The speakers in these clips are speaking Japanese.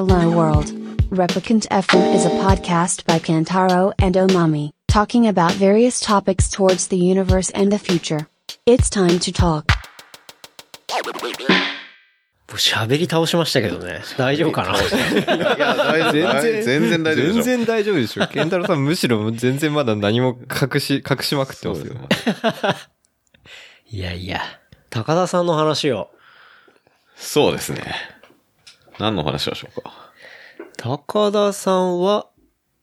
Hello World. Replicant FM is a podcast by Kantaro and Omami, talking about various topics towards the universe and the future. It's time to talk. 喋り倒しましたけどね。大丈夫かないや、大全然全然大丈夫でしょ。全然大丈夫でしょ。ケンタロウさんむしろ全然まだ何も隠し、隠しまくってますよ。いやいや。高田さんの話を。そうですね。何の話しましょうか？高田さんは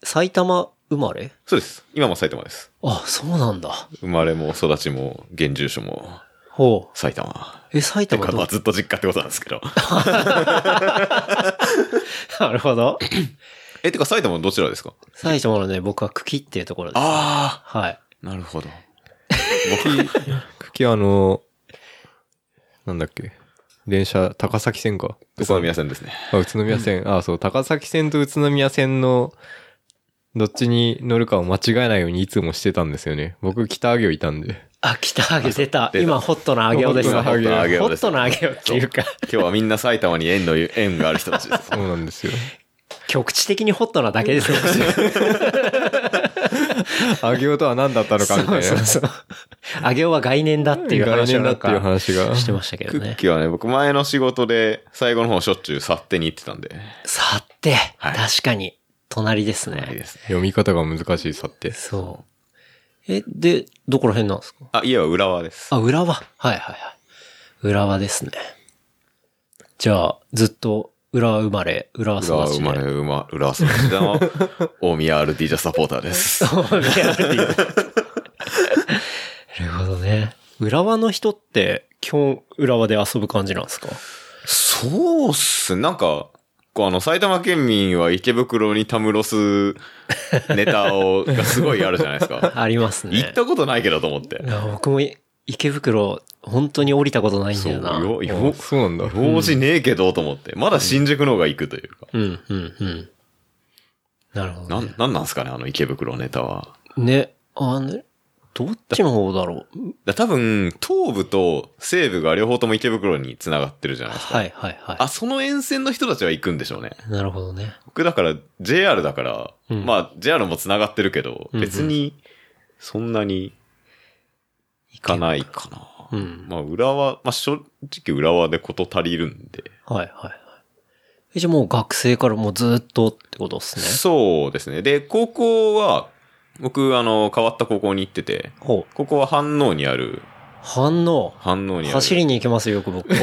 埼玉生まれ？そうです。今も埼玉です。あ、そうなんだ。生まれも育ちも現住所もほう。埼玉。え、埼玉どまあずっと実家ってことなんですけど。なるほど。え、てか埼玉のどちらですか？埼玉のね、僕は茎っていうところです。あはい。あ、なるほど。茎あの、なんだっけ？電車、高崎線か。宇都宮線ですね。あ、宇都宮線。あ、そう、高崎線と宇都宮線の、どっちに乗るかを間違えないようにいつもしてたんですよね。僕、北上尾いたんで。あ、北揚げ出た。今、ホットな揚げをですホットな揚げを揚げをですホットな揚げをっていうか、今日はみんな埼玉に縁の、縁がある人たちです。そうなんですよ。局地的にホットなだけですよ。揚げ音は何だったのかみたいな。そうそうそう。揚げは概念だっていう話を。してましたけクどね。ッキーはね、僕前の仕事で最後の方しょっちゅう去ってに行ってたんで。さて、はい確かに、隣ですね。ですね。読み方が難しいさって。そう。え、で、どこら辺なんですか？あ、家は浦和です。あ、浦和。はいはいはい。浦和ですね。じゃあ、ずっと浦和生まれ、浦浦和。生まれ、浦和育ちの大宮 RT ジャサポーターです。なるほどね。浦和の人って、基本浦和で遊ぶ感じなんですか？そうっすね。なんか、こうあの、埼玉県民は池袋にたむろすネタを、がすごいあるじゃないですか。ありますね。行ったことないけどと思ってい。や僕もい池袋、本当に降りたことないんだよな。そうようんよそうなんだ。用事ねえけどと思って。まだ新宿の方が行くというか。うん、うん、うん。なるほど、ね。なん、なんなんすかね、あの池袋ネタは。ね、あね、どっちの方だろう。だ多分、東部と西部が両方とも池袋に繋がってるじゃないですか。はい、はい、はい。あ、その沿線の人たちは行くんでしょうね。なるほどね。僕だから JR だから、うんまあ JR も繋がってるけど、別にそんなに行かないかな。うん。まあ浦和、まあ正直浦和でこと足りるんで。はい、はい、はい。え、じゃあもう学生からもうずっとってことですね。そうですね。で、高校は、僕、あの、変わった高校に行ってて、ほう。ここは飯能にある、反応。飯能にある。走りに行けますよ、よく僕。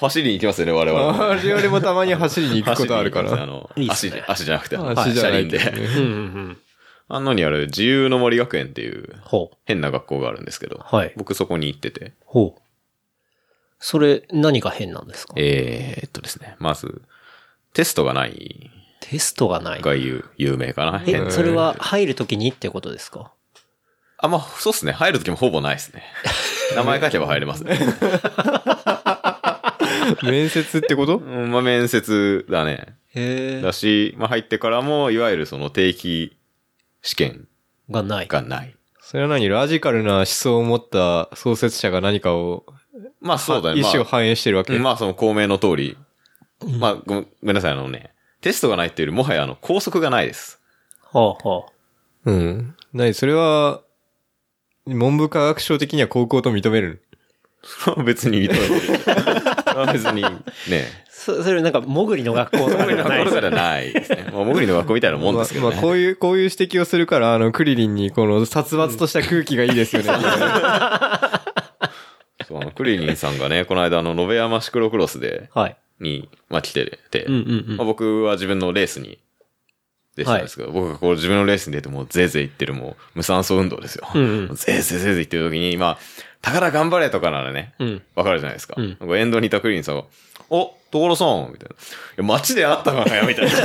走りに行きますよね、我々も。我々もたまに走りに行くことあるから。あの足、足じゃなくて、足じゃない車輪で。けどね。うん、うん、うん。飯能にある自由の森学園っていうほう。変な学校があるんですけど、はい。僕そこに行ってて、ほう。それ、何が変なんですか？えー、っとですね、まず、テストがないテストがない。が有有名かな。変え、それは入るときにってことですか？あ、まあ、そうっすね。入るときもほぼないですね。名前書けば入れますね。面接ってこと？うん、まあ、面接だね。へだし、まあ、入ってからも、いわゆるその定期試験がない。がない。それは何？ラジカルな思想を持った創設者が何かを、まあ、そうだね。意まあ思を反映してるわけ？うんまあ、その公明の通り。まあご、ごめんなさい、あのね、テストがないっていうよりもはや、あの、校則がないです。はあ、はあ。うん。何それは、文部科学省的には高校と認める 別に認めてる。別に、ね。そ、それなんか、もぐりの学校とかではないですところじゃないですね。まあ、もぐりの学校みたいなもんですけどね。まあ、まあこういう、こういう指摘をするから、あの、クリリンにこの殺伐とした空気がいいですよね。そう、あの、クリリンさんがね、この間、あの、延山シクロクロスで、はい。に、まあ、来てて、うんうんうんまあ、僕は自分のレースに、でしたんですけど、僕がこう自分のレースに出てもうぜいぜい言ってるもう無酸素運動ですよ。うんうんぜいぜいぜいぜい言ってる時に、まあ、宝頑張れとかならね、うん。わかるじゃないですか。うんこう沿道にいたクリリンさんが、お、所さんみたいな。いや、街で会ったかなよみたいな。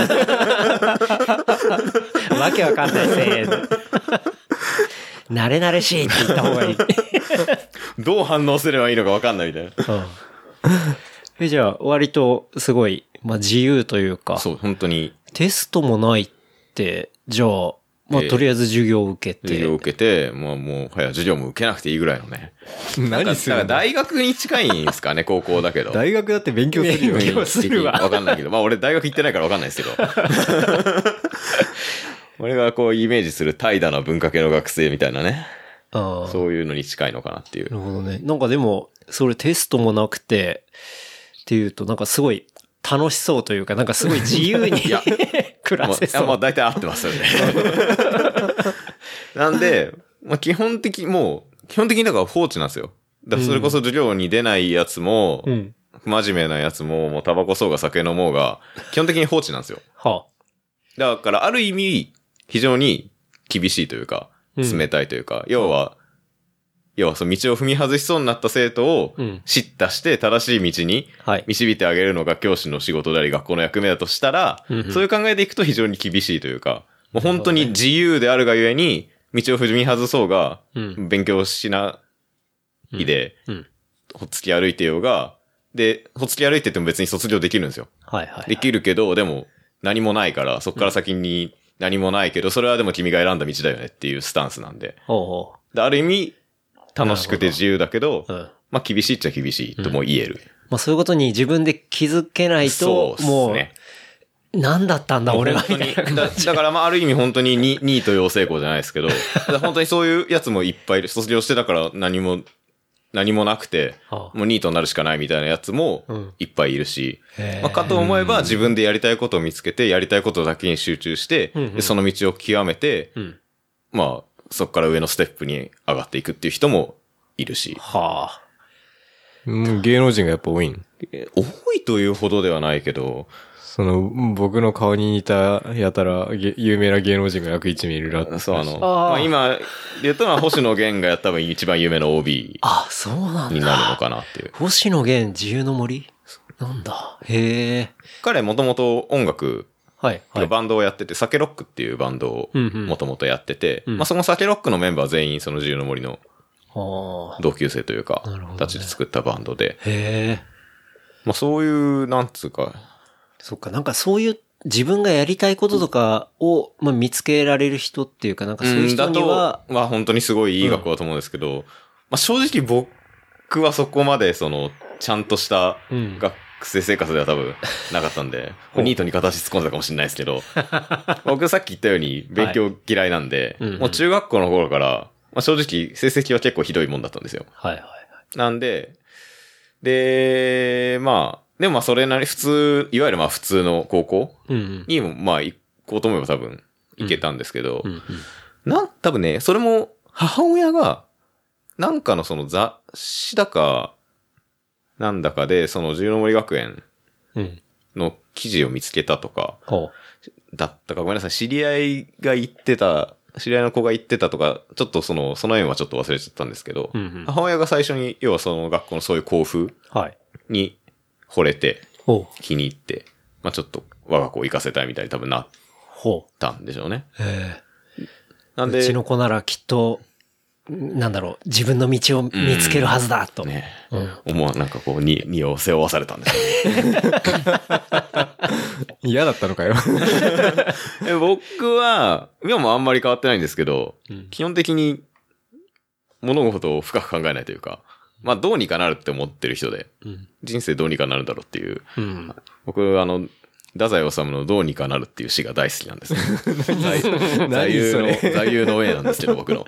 わけわかんないせー慣れ慣れしいって言った方がいい。どう反応すればいいのかわかんないみたいな。え、じゃあ、割と、すごい、まあ、自由というか、そう、本当に。テストもないって、じゃあ、まあ、とりあえず授業を受けて。授業を受けて、まあもう、はや授業も受けなくていいぐらいのね。何するの？大学に近いんですかね、高校だけど。大学だって勉強するよ。勉強するわわかんないけど。まあ俺大学行ってないからわかんないですけど。俺がこうイメージする怠惰な文化系の学生みたいなね。ああ。そういうのに近いのかなっていう。なるほどね。なんかでも、それテストもなくて、っていうと、なんかすごい楽しそうというか、なんかすごい自由に 暮らまあ、せそう。まあ大体合ってますよね。なんで、まあ基本的、もう、基本的にだから放置なんですよ。だからそれこそ授業に出ないやつも、うん。真面目なやつも、もうタバコそうが酒飲もうが、基本的に放置なんですよ。はだからある意味、非常に厳しいというか、うん冷たいというか、要は、要はその道を踏み外しそうになった生徒をうん、叱咤して正しい道にあ。はい。導いてあげるのが教師の仕事であり学校の役目だとしたら、うんうんそういう考えでいくと非常に厳しいというか、もう本当に自由であるがゆえに、道を踏み外そうが、うん。勉強しないで、うん。ほっつき歩いてようが、で、ほっつき歩いてても別に卒業できるんですよ。はいはい。できるけど、でも何もないから、そっから先に何もないけど、それはでも君が選んだ道だよねっていうスタンスなんで。ほである意味、楽しくて自由だけど、うほう。うん。まあ厳しいっちゃ厳しいとも言える。まあそういうことに自分で気づけないと、もう、ね。何だったんだ俺はだだからまあある意味本当にニニート養成校じゃないですけど、本当にそういうやつもいっぱいいる。卒業してだから何も、何もなくて、はあもうニートになるしかないみたいなやつもうんいっぱいいるし、へえまあ、かと思えば自分でやりたいことを見つけて、やりたいことだけに集中して、うんうんでその道を極めて、うん。まあ、そこから上のステップに上がっていくっていう人もいるし、はあ。うん芸能人がやっぱ多いん？え多いというほどではないけど、その、僕の顔に似たやたらげ有名な芸能人が約1名いるらそうあの、あーまあ今、言うとのは星野源がやった分一番有名な OB あ、そうなんになるのだ。かなっていう。星野源自由の森？なんだ？へえ。彼もともと音楽、はい。はい。バンドをやってて、サケロックっていうバンドをうんうんもともとやってて、うんまあそのサケロックのメンバー全員その自由の森のはあ。同級生というかたちで作ったバンドで、へえ。まあそういう、なんつうか、そっか、なんかそういう自分がやりたいこととかを、まあ、見つけられる人っていうか、なんかそういう人には、うんだと、まあ本当にすごいいい学校だと思うんですけど、まあ正直僕はそこまでその、ちゃんとしたうん学生生活では多分なかったんで、ニートに片足突っ込んだかもしれないですけど、僕さっき言ったように勉強嫌いなんで、うんうんもう中学校の頃から、まあ正直成績は結構ひどいもんだったんですよ。はいはいはい。なんで、で、まあ、でもまあそれなり普通、いわゆるまあ普通の高校うんうん。にもまあ行こうと思えば多分行けたんですけど、うんうん。なん、多分ね、それも母親が、なんかのその雑誌だか、なんだかで、その十の森学園うん。の記事を見つけたとか、ほだったか、ごめんなさい、知り合いが言ってた、知り合いの子が言ってたとか、ちょっとその、その縁はちょっと忘れちゃったんですけど、う。うんうん。母親が最初に、要はその学校のそういう校風はい。に惚れて。気に入って、まあちょっと我が子を行かせたいみたいに多分なっほたんでしょうね。う。へえ。なんで、うちの子ならきっと、なんだろう、自分の道を見つけるはずだと。ね、うん。思わ、なんかこう、に、にを背負わされたんですよね。嫌だったのかよ。え僕は、今もあんまり変わってないんですけど、うん基本的に物事を深く考えないというか、まあどうにかなるって思ってる人で、うん。人生どうにかなるだろうっていう、うん。僕あの、太宰治のどうにかなるっていう詩が大好きなんですよ。座座右の、座右の上なんですけど、僕の。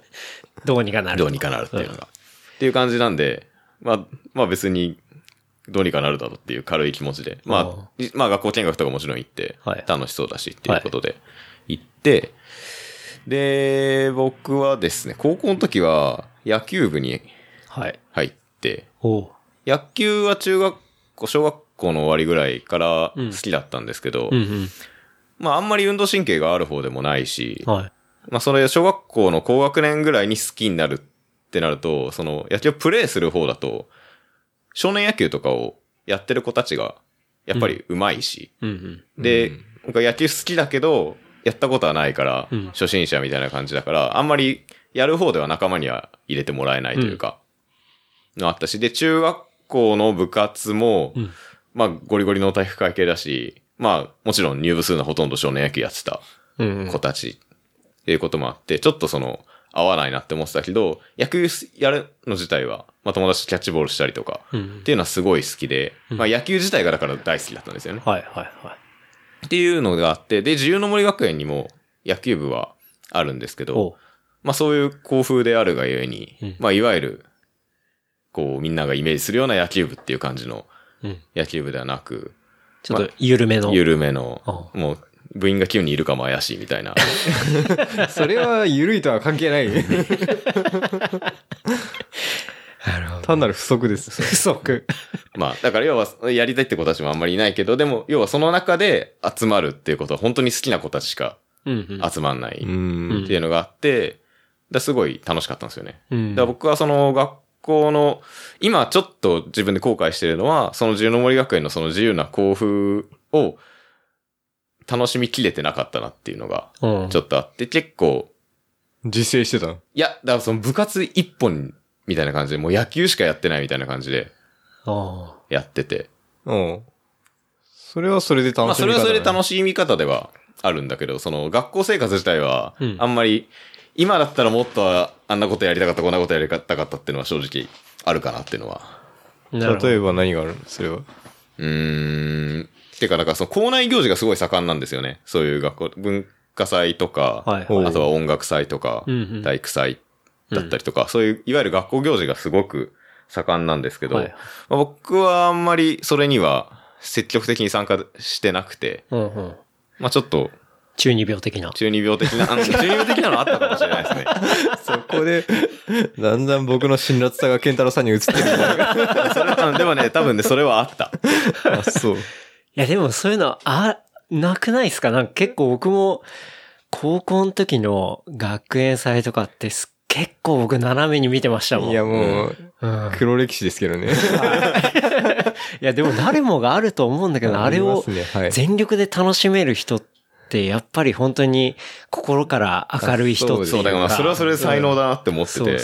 どうにかなる。どうにかなるっていうのが。っていう感じなんで、まあ、まあ別に、どうにかなるだろうっていう軽い気持ちで。まあ、いまあ学校見学とかもちろん行ってはい、楽しそうだしっていうことで行って、で、僕はですね、高校の時は野球部にはい。入って、ほ野球は中学校、小学校の終わりぐらいからうん好きだったんですけど、う。うんまああんまり運動神経がある方でもないし、うん。はい。まあそれ小学校の高学年ぐらいに好きになるってなると、その野球をプレイする方だと、少年野球とかをやってる子たちが、やっぱり上手いし、うんうん。で、僕は野球好きだけど、やったことはないから、うん初心者みたいな感じだから、あんまりやる方では仲間には入れてもらえないというか、のあったし、で、中学校の部活も、うんまあ、ゴリゴリの体育会系だし、まあ、もちろん入部するのはほとんど少年野球やってたうんうん。子たちっていうこともあって、ちょっとその、合わないなって思ってたけど、野球やるの自体は、まあ友達とキャッチボールしたりとか、うんっていうのはすごい好きで、まあ野球自体がだから大好きだったんですよね。はいはいはい。っていうのがあって、で、自由の森学園にも野球部はあるんですけおど、まあそういう校風であるがゆえに、うんまあいわゆる、こうみんながイメージするような野球部っていう感じのうん。野球部ではなく、ちょっと緩めの。緩めのあ、もう部員が9人いるかも怪しいみたいな。それは緩いとは関係ない。単なる不足です。不足。まあだから要はやりたいって子たちもあんまりいないけど、でも要はその中で集まるっていうことは本当に好きな子たちしか。集まんないうん。っていうのがあって、だすごい楽しかったんですよね。うんだ僕はその学校の、今ちょっと自分で後悔してるのは、その自由の森学園のその自由な校風を楽しみきれてなかったなっていうのがうん。ちょっとあって、結構、自制してたの？いや、だからその部活一本みたいな感じで、もう野球しかやってないみたいな感じであやってて。うん。それはそれで楽しみまあそれはそれで楽ししみ方ではあるんだけど、その学校生活自体はうん、あんまり、今だったらもっとあんなことやりたかった、こんなことやりたかったっていうのは正直あるかなっていうのは。例えば何があるのそれは？うーん。てか、なんかその校内行事がすごい盛んなんですよね。そういう学校、文化祭とか、はいはいあとは音楽祭とか、うんうん体育祭だったりとか、そういう、いわゆる学校行事がすごく盛んなんですけど、はいまあ僕はあんまりそれには積極的に参加してなくて、うんうん。まあちょっと中二病的な。中二病的な、あの中二病的なのあったかもしれないですね。そこで、だんだん僕の辛辣さが健太郎さんに移ってるみたいな。それはでもね、多分ね、それはあった。あ、そう。いや、でもそういうの、あ、なくないですか？なんか結構僕も、高校の時の学園祭とかってす結構僕斜めに見てましたもん。いや、もう、うん。黒歴史ですけどね。いや、でも誰もがあると思うんだけど、あれを全力で楽しめる人って、やっぱり本当に心から明るい人っていうか。そう、だからまあそれはそれで才能だなって思ってて。そう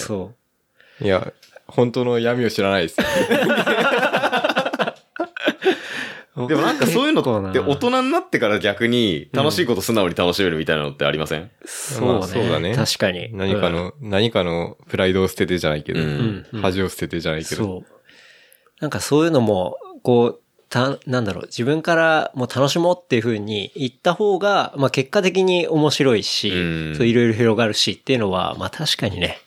そいや、本当の闇を知らないです。う。でもなんかそういうのって大人になってから逆に楽しいこと素直に楽しめるみたいなのってありません、そうね。まあそうだね確かに。うん何かの、何かのプライドを捨ててじゃないけど、うんうん恥を捨ててじゃないけど。そう。なんかそういうのも、こう、た、なんだろう、自分からもう楽しもうっていう風に言った方が、まあ結果的に面白いし、うんそういろいろ広がるしっていうのは、まあ確かにね、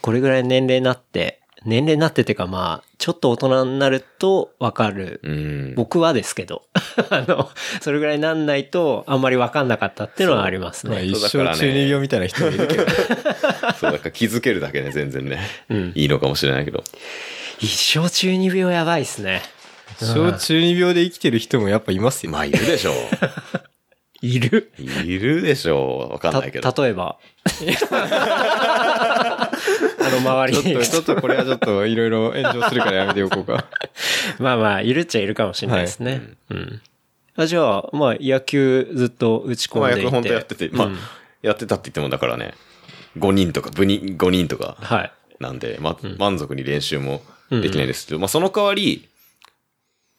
これぐらい年齢になって、年齢になっててかまあ、ちょっと大人になるとわかる。うん。僕はですけど、あの、それぐらいになんないとあんまりわかんなかったっていうのはありますね。まあ一生中二病みたいな人もいるけど。そう、だから気づけるだけね、全然ね。うんいいのかもしれないけど。一生中二病やばいっすね。一生中二病で生きてる人もやっぱいますよ。まあ、いるでしょ いる？う。いるでしょう。わかんないけど。た、例えば。あの周りにちょっと、ちょっとこれはちょっといろいろ炎上するからやめておこうか。まあまあ、いるっちゃいるかもしれないですね。うん。あじゃあ、まあ、野球ずっと打ち込んでいて。まあ役本当やってて、まあ、うんやってたって言ってもだからね、5人とか、部人、5人とかはい。なんで、ま、満足に練習もできないですけど、まあその代わり、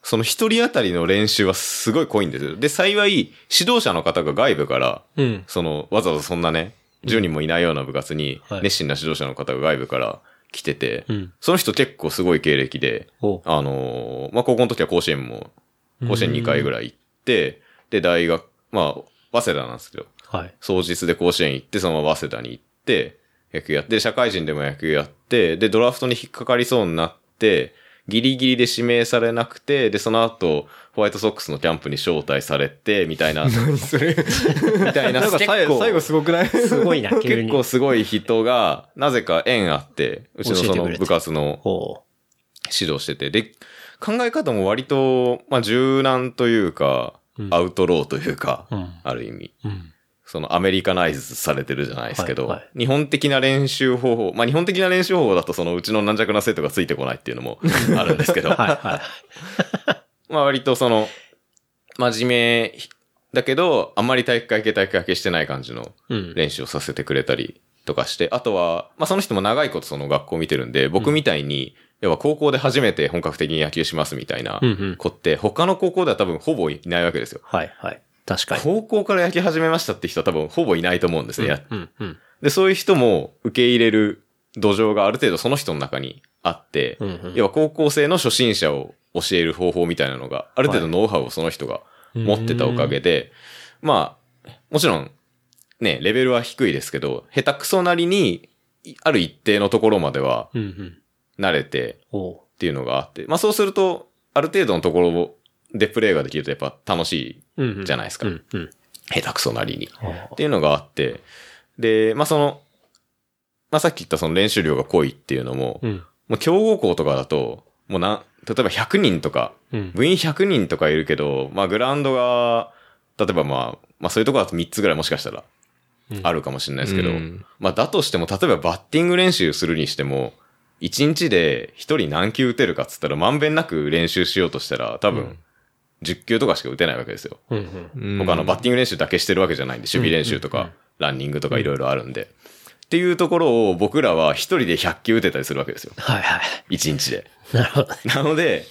その一人当たりの練習はすごい濃いんですよ。で、幸い、指導者の方が外部から、うん。その、わざわざそんなね、10人もいないような部活にはい、熱心な指導者の方が外部から来てて、うん。その人結構すごい経歴で、おあのーまあ、高校の時は甲子園も、甲子園2回ぐらい行って、で、大学、まあ、早稲田なんですけど、はい。双日で甲子園行って、そのまま早稲田に行って、野球やって、社会人でも野球やって、で、ドラフトに引っかかりそうになって、ギリギリで指名されなくて、で、その後、ホワイトソックスのキャンプに招待されて、みたいな、み 何それ。たいな、なんか結最後、構最後すごくない？すごいな、急結に。構すごい人が、なぜか縁あって、うちのその部活のほ指導してて、で、考え方も割と、まあ、柔軟というか、うんアウトローというか、う。うん。ある意味。うん。そのアメリカナイズされてるじゃないですけど、はいは日本的な練習方法、まあ日本的な練習方法だとそのうちの軟弱な生徒がついてこないっていうのも あるんですけど、はい、はい。まあ割とその、真面目だけど、あんまり体育会系体育会系してない感じのうん。練習をさせてくれたりとかして、あとは、まあその人も長いことその学校を見てるんで、僕みたいに、要は高校で初めて本格的に野球しますみたいなうんうん子って、他の高校では多分ほぼいないわけですよ。はい、はい。確かに。高校から野球始めましたって人は多分ほぼいないと思うんですね。やうん、うん。で、そういう人も受け入れる土壌がある程度その人の中にあって、うんうん要は高校生の初心者を教える方法みたいなのが、ある程度ノウハウをその人が持ってたおかげで、まあ、もちろん、ね、レベルは低いですけど、下手くそなりに、いある一定のところまではうん、うん。慣れてっていうのがあって、まあそうすると、ある程度のところでプレイができるとやっぱ楽しうんうんいじゃないですか。うん、うん。下手くそなりに。っていうのがあって、で、まあその、まあさっき言ったその練習量が濃いっていうのも、うん。もう強豪校とかだと、もうな、例えば100人とか、うん。部員100人とかいるけど、まあグラウンドが、例えばまあ、まあそういうとこだと3つぐらいもしかしたらうんあるかもしれないですけど、うんまあだとしても、例えばバッティング練習するにしても、1日で1人何球打てるかっつったら、まんべんなく練習しようとしたら、多分、10球とかしか打てないわけですよ。うん、うん。他のバッティング練習だけしてるわけじゃないんで、守備練習とか、ランニングとかいろいろあるんで。っていうところを僕らは一人で100球打てたりするわけですよ。はいはい。1日で。なるほど。なので、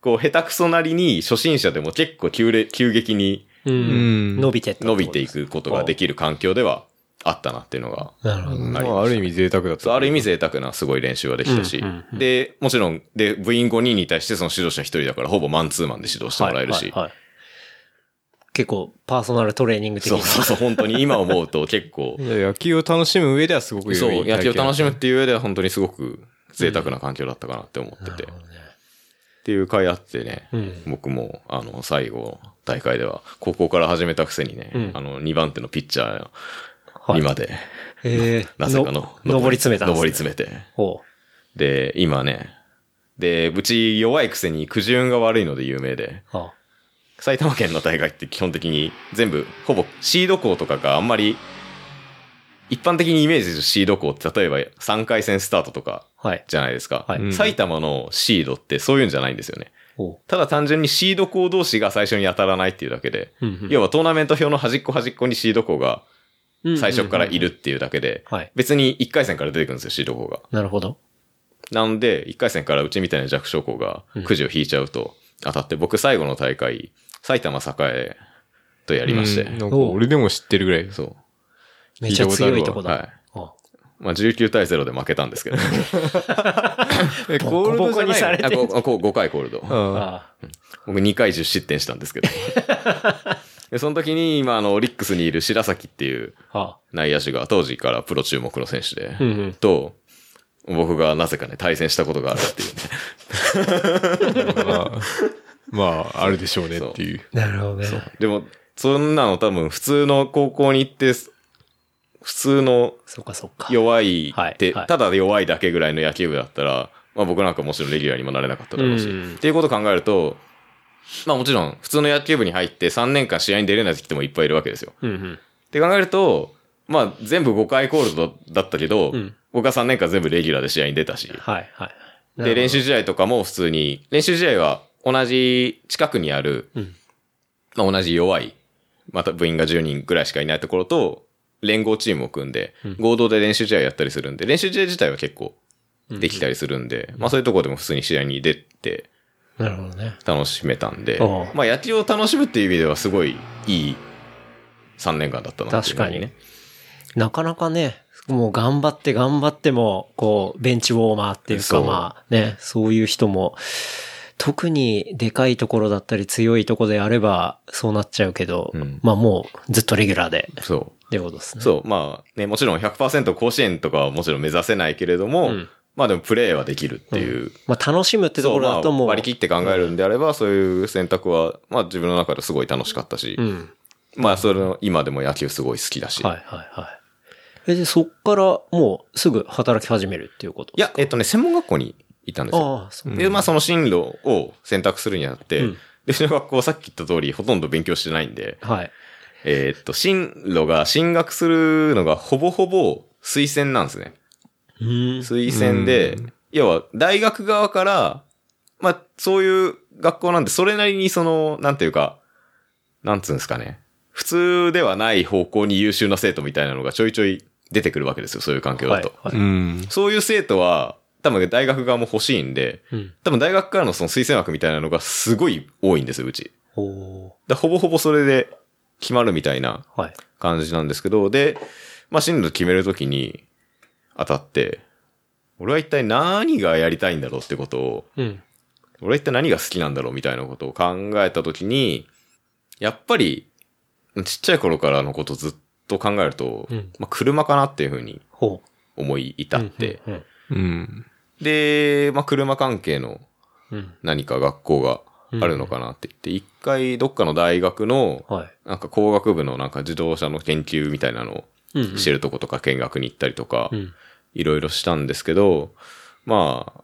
こう、下手くそなりに初心者でも結構急れ急激にううんん。伸びて。伸びてい。くことができる環境ではあったなっていうのが、なるほど。まあ、ある意味贅沢だった。そうある意味贅沢なすごい練習はできたしうんうんう、んで、もちろん、で、部員5人に対してその指導者1人だから、ほぼマンツーマンで指導してもらえるしはい、はいはい結構、パーソナルトレーニング的な。そうそうそう、本当に今思うと結構、野球を楽しむ上ではすごく良いそう、野球を楽しむっ体ていう上では本当にすごく贅沢な環境だったかなって思ってて。なるほどねっていう回あってね、うん僕も、あの、最後、大会では、高校から始めたくせにね、うんあの、2番手のピッチャーはいにまで、えー なぜかの、の登り詰めたんですね登り詰めて。ほで、今ね、で、うち弱いくせにくじ運が悪いので有名で、う。は埼玉県の大会って基本的に全部、ほぼシード校とかがあんまり、一般的にイメージするシード校って例えば3回戦スタートとかあはい。じゃないですか。はいうん埼玉のシードってそういうんじゃないんですよね。ほただ単純にシード校同士が最初に当たらないっていうだけで、う。うん要はトーナメント表の端っこ端っこにシード校がうん最初からいるっていうだけで、はい。別に1回戦から出てくるんですよ、シード校が。なるほど。なので、1回戦からうちみたいな弱小校がくじを引いちゃうと当たって、僕最後の大会、埼玉栄とやりまして、うんなんか俺でも知ってるぐらい。そう。めっちゃ強いとこだ。はい。あまあ19対0で負けたんですけど。え、コールドじゃあこうこう5回コールド。のああ僕2回10失点したんですけど。で、その時に今あの、オリックスにいる白崎っていう内野手が当時からプロ注目の選手で、うんうんと、僕がなぜかね、対戦したことがあるっていうね。まあ、まあ、あるでしょうねっていう。あ。なるほどね。でも、そんなの多分普通の高校に行って、普通のそうかそうか。弱いって、はいはいただ弱いだけぐらいの野球部だったら、まあ僕なんかもちろんレギュラーにもなれなかっただろうし、うんっていうことを考えると、まあもちろん普通の野球部に入って3年間試合に出れない人もいっぱいいるわけですよ。うんうん。って考えると、まあ全部5回コールドだったけど、うん。僕は3年間全部レギュラーで試合に出たし、はいはい。で練習試合とかも普通に、練習試合は同じ近くにある、うん。まあ同じ弱い、また部員が10人ぐらいしかいないところと、連合チームを組んで、合同で練習試合やったりするんで、練習試合自体は結構できたりするんで、まあそういうところでも普通に試合に出てなるほどね。楽しめたんでまあ野球を楽しむっていう意味ではすごいいい3年間だったなっていうふうね。なかなかね、もう頑張って頑張っても、こう、ベンチウォーマーっていうかそうまあね、そういう人も、特にでかいところだったり強いところであれば、そうなっちゃうけど、うんまあもうずっとレギュラーで、そう。ってことですね。そう、まあね、もちろん100%甲子園とかはもちろん目指せないけれども、うんまあでもプレーはできるっていう。まあ楽しむってところだともう、割り切って考えるんであれば、そういう選択は、まあ自分の中ですごい楽しかったし、うん。まあそれの、今でも野球すごい好きだし。はいはいはい。え、で、そっからもうすぐ働き始めるっていうこといや、えっとね、専門学校に行ったんですよ。ああ、そう。で、まあその進路を選択するにあって、うんで、うちの学校はさっき言った通り、ほとんど勉強してないんで、はい。えーっと、進路が進学するのがほぼほぼ推薦なんですね。うん。推薦で、要は大学側から、まあそういう学校なんで、それなりにその、なんていうか、なんつうんですかね。普通ではない方向に優秀な生徒みたいなのがちょいちょい出てくるわけですよ、そういう環境だと。はい。はいうん。そういう生徒は、多分大学側も欲しいんで、うん。多分大学からのその推薦枠みたいなのがすごい多いんですよ、うち。おーだほぼほぼそれで決まるみたいなはい。感じなんですけど、で、まあ進路決めるときに当たって、俺は一体何がやりたいんだろうってことを、うん。俺は一体何が好きなんだろうみたいなことを考えたときに、やっぱり、ちっちゃい頃からのことをずっと考えると、うんまあ車かなっていうふうにほ思い至う。って、うん。うん。で、まあ車関係のうん。何か学校があるのかなって言って、一回どっかの大学の、はい。なんか工学部のなんか自動車の研究みたいなのうんをしてるとことか見学に行ったりとかう、ん。いろいろしたんですけど、まあ、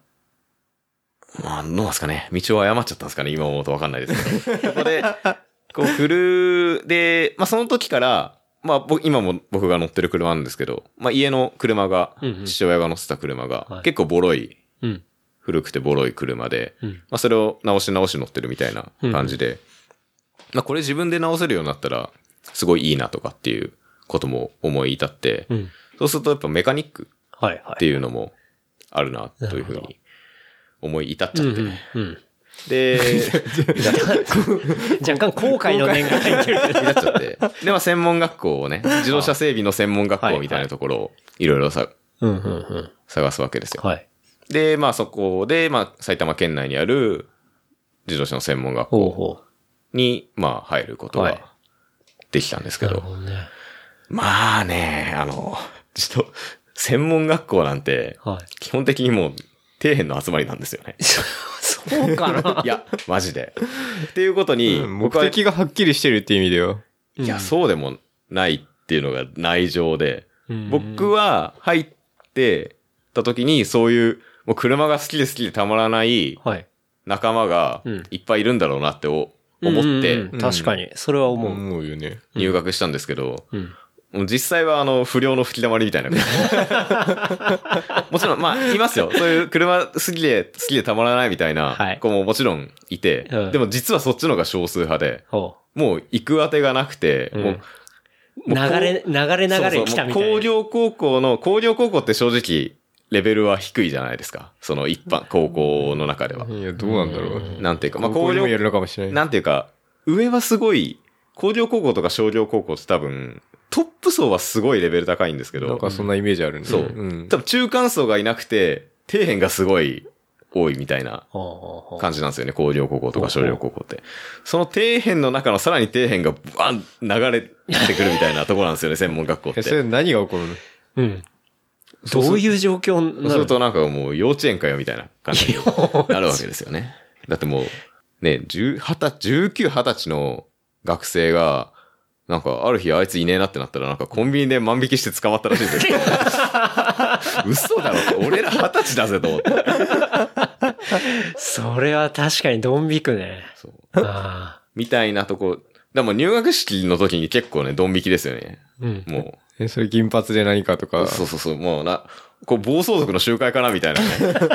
まあ、どうなんですかね。道を誤っちゃったんですかね。今思うとわかんないですけど。そこで、こう、フルで、まあその時から、まあ僕、今も僕が乗ってる車なんですけど、まあ家の車が父親が乗ってた車がはい、結構ボロい、うん。古くてボロい車で、うん。まあそれを直し直し乗ってるみたいな感じで、まあこれ自分で直せるようになったら、すごいいいなとかっていうことも思い至って、うん。そうするとやっぱメカニック。っていうのもあるな、というふうに思い至っちゃって。うんうん。うん。で、若干後悔の念が入ってる。至っちゃって。で、まあ専門学校をね、自動車整備の専門学校みたいなところをいろいろさ。探すわけですよ。はい。で、まあそこで、まあ埼玉県内にある自動車の専門学校に、まあ入ることはいができたんですう。けど、なるほどね。まあね、あの、ちょっと、専門学校なんて、はい。基本的にもう、底辺の集まりなんですよね。そうかな いや、マジで。っていうことに、目僕は的がはっきりしてるって意味では。いや、そうでもないっていうのが内情で、うん僕は入ってた時に、そういう、もう車が好きで好きでたまらないはい。仲間がうんいっぱいいるんだろうなってお思ってうんうん確かに。それは思う。思うよね。入学したんですけど、うん。実際はあの、不良の吹き溜まりみたいな。もちろん、まあ、いますよ。そういう車好きで、好きでたまらないみたいはない子ももちろんいて、うんでも実はそっちの方が少数派で、ほもう行く当てがなくて、うんもう、う。流れ、流れ流れ来たみたいな。工業高校の、工業高校って正直、レベルは低いじゃないですか。その一般、高校の中では。いや、どうなんだろう。なんていうか、まあ工業にもやるのかもしれない。なんていうか、上はすごい、工業高校とか商業高校って多分、トップ層はすごいレベル高いんですけど、なんかそんなイメージあるね。そう。うん。多分中間層がいなくて、底辺がすごい多いみたいな感じなんですよね。工業高校とか商業高校って。その底辺の中のさらに底辺がバン流れてくるみたいなところなんですよね、専門学校っえ、て。それ何が起こるの？うん。どういう状況にそうなるするとなんかもう幼稚園かよみたいな感じになるわけですよね。だってもう、ね、10、20歳、19、20歳の学生が、なんか、ある日あいついねえなってなったら、なんかコンビニで万引きして捕まったらしいですよ。嘘だろ俺ら20歳だぜと思って。それは確かにドン引くね。そうああ。みたいなとこ。でも入学式の時に結構ね、ドン引きですよね。うん。もえ、それ銀髪で何かとう、か。そうそうそう、もうな、こう暴走族の集会かなみたいなね、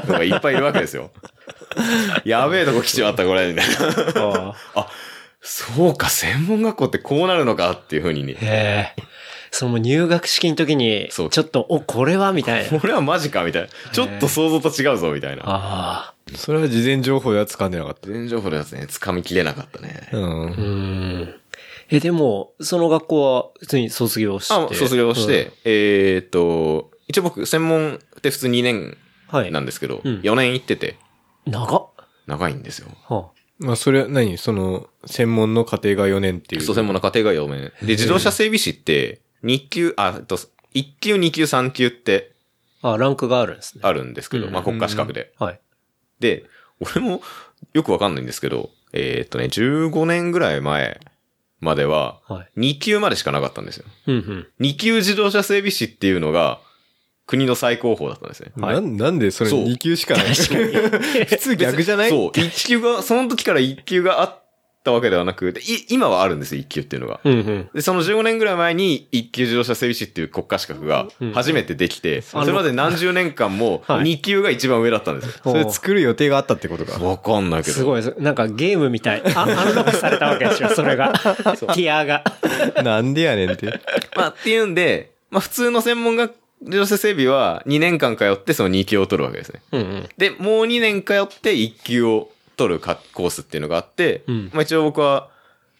のがいっぱいいるわけですよ。やべえとこ来ちまったこれ、みたいな。あそうか、専門学校ってこうなるのかっていうふうにねあ。へえ。その入学式の時に、ちょっと、お、これはみたいな。これはマジかみたいな。ちょっと想像と違うぞみたいな。ああ。それは事前情報では掴んでなかっ全情報のやつね、掴みきれなかったね。た。うん。うーん。え、でも、その学校は普通に卒業して？あ、卒業して、えーっと、一応僕、専門って普通2年うん。はい。なんですけど、うん4年行ってて、長っ。長いんですよ。はまあ、それは何？その、専門の家庭が4年っていう。そう、専門の家庭が4年。で、自動車整備士って、2級、あ、えっと、1級、2級、3級ってあ。あ、ランクがあるんですね。あるんですけど、うんまあ国家資格で。はい。で、俺もよくわかんないんですけど、えーっとね、15年ぐらい前までは、はい。2級までしかなかったんですよ。うんうん。2級自動車整備士っていうのが、国の最高峰だったんですね。はいなんなんでそれそう2級しかない？普通逆じゃない？そう、1級が、その時から1級があったわけではなく、でい今はあるんですよ、1級っていうのが。うんうん。で、その15年ぐらい前に1級自動車整備士っていう国家資格がうん初めてできて、あのそれまで何十年間もはい2級が一番上だったんですよ。それ作る予定があったってことか。わかんないけど。すごいです。なんかゲームみたい。あ、アンロックされたわけでしょ、それが。ティアが。なんでやねんって。まあ、っていうんで、まあ普通の専門学自動車整備は2年間通ってその2級を取るわけですね。うんうん。で、もう2年通って1級を取るかコースっていうのがあって、うんまあ一応僕は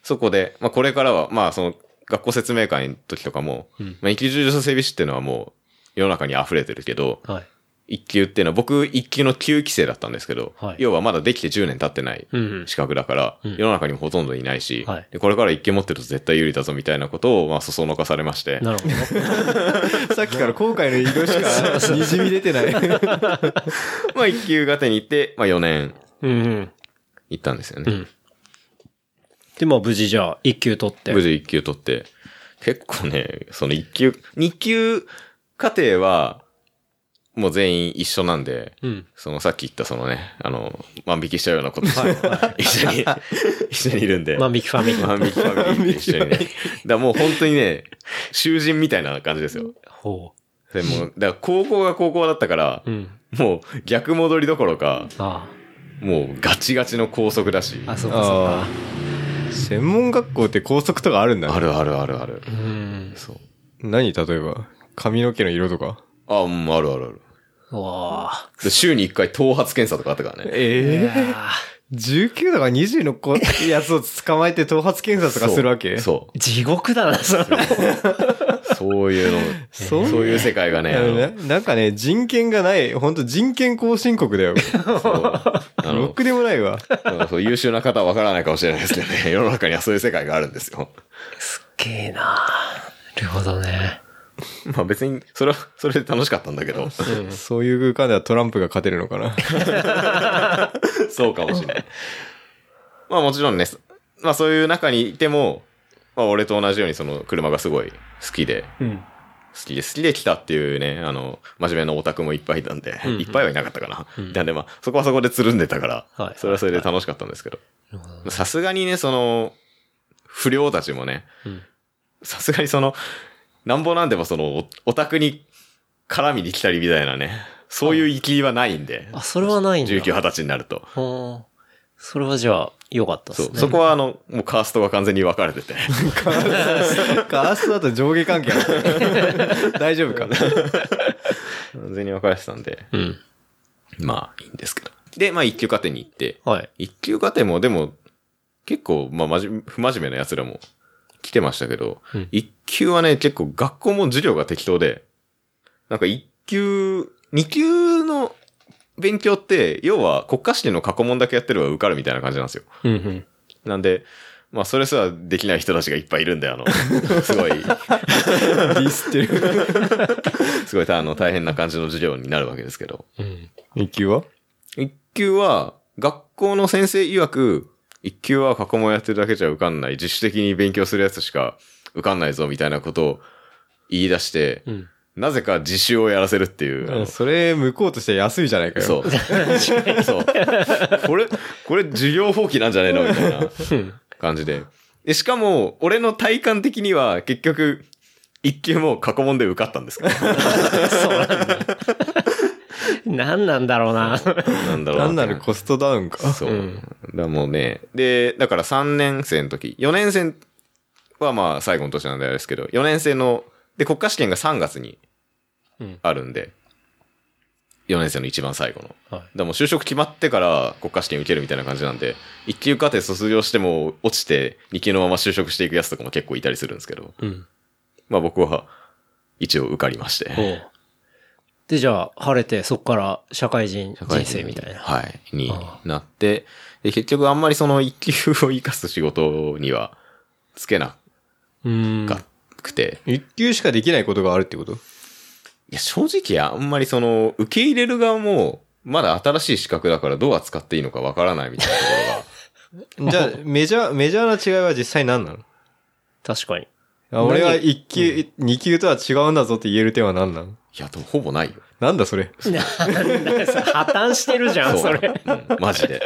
そこで、まあこれからは、まあその学校説明会の時とかも、まあ一級重助整備士っていうのはもう世の中に溢れてるけど、はい。一級っていうのは僕一級の9期生だったんですけど、はい要はまだできて10年経ってないうんうん資格だから、うん世の中にもほとんどいないし、はいでこれから一級持ってると絶対有利だぞみたいなことを、まあ、そそのかされまして、なるほど。さっきから後悔の色しか滲み出てない。まあ一級が手に行って、まあ4年うんうん。行ったんですよね。うん。で、まあ無事じゃあ、一級取って。無事一級取って、結構ね、その一級、二級課程は、もう全員一緒なんで、うん。そのさっき言ったそのね、あの、万引きしちゃうようなこと一緒に、一緒にいるんで。万引きファミリー。万引きファミリーと一緒にね。だからもう本当にね、囚人みたいな感じですよ。ほでも、だから高校が高校だったからう。う、ん。もう逆戻りどころか、あもうガチガチの校則だし。あ。あ、そうかそうあか。専門学校って校則とかあるんだねあるあるあるある。うん。そう。何例えば？髪の毛の色とか？あ、うん、あるあるある。うわあ。で週に一回頭髪検査とかあったからね。えいや19とか20の子やつを捕まえて頭髪検査とかするわけ？そう。ー地獄だな、それ。そうそういうの、そそういう世界がね、ななんかね、人権がない、本当人権後進国だよ。そうでもないわ。そう優秀な方はわからないかもしれないですけどね、世の中にはそういう世界があるんですよ。すっげえななるほどね。まあ別に、それは、それで楽しかったんだけど、そういう空間ではトランプが勝てるのかな？そうかもしれない。まあもちろんね、まあそういう中にいても、まあ俺と同じようにその車がすごい好きで、うん。好きで好きで来たっていうね、あの、真面目なオタクもいっぱいいたんで、うんうんいっぱいはいなかったかな。うんなんでまあ、そこはそこでつるんでたから、はいそれはそれで楽しかったんですけど。さすがにね、その、不良たちもね、うんさすがにその、なんぼなんでもその、おオタクに絡みに来たりみたいなね、そういう生きはないんで、あ、それはないんだ。19、20歳になると。ほーそれはじゃあ、良かったでそう、すね。そこはあの、もうカーストが完全に分かれてて。カーストだと上下関係。大丈夫か完全に分かれてたんで、うん。まあいいんですけど。で、まあ一級課程に行って、はい。一級課程もでも、結構、まあ真面目、不真面目な奴らも来てましたけど、うん一級はね、結構学校も授業が適当で、なんか一級、二級の勉強って、要は国家試験の過去問だけやってれば受かるみたいな感じなんですよ。うんうん。なんで、まあそれすらできない人たちがいっぱいいるんで、あの、すごい、ディスってる。すごいあの大変な感じの授業になるわけですけど。うん。一級は？一級は、学校の先生曰く、一級は過去問やってるだけじゃ受かんない、自主的に勉強するやつしか受かんないぞ、みたいなことを言い出して、うん。なぜか自習をやらせるっていう。それ、向こうとしては安いじゃないかよ。そう。そう。これ、これ授業放棄なんじゃねえのみたいな感じで。で、しかも、俺の体感的には結局、一級も過去問で受かったんですけど。そうなんだ。何なんだろうな。なんだろう単なるコストダウンか。そう。うんだもうね、で、だから3年生の時、4年生はまあ最後の年なんであれですけど、4年生の、で、国家試験が3月にうんあるんで、4年生の一番最後の。だかはい。らもう就職決まってから国家試験受けるみたいな感じなんで、1級課程卒業しても落ちて、2級のまま就職していくやつとかも結構いたりするんですけど、うん。まあ僕は一応受かりまして。で、じゃあ、晴れて、そっから社会人人社会人生みたいな。はい。にあなって、で、結局あんまりその一級を生かす仕事にはつけなうん。かくて、一級しかできないことがあるってこと？いや、正直あんまりその、受け入れる側も、まだ新しい資格だからどう扱っていいのかわからないみたいなところが。じゃあ、メジャー、メジャーな違いは実際何なの？確かに。あ俺は一級、二級とは違うんだぞって言える点は何なの？いや、でもほぼないよ。なんだそれ。なんだよそれ破綻してるじゃん、それ。うん、マジで。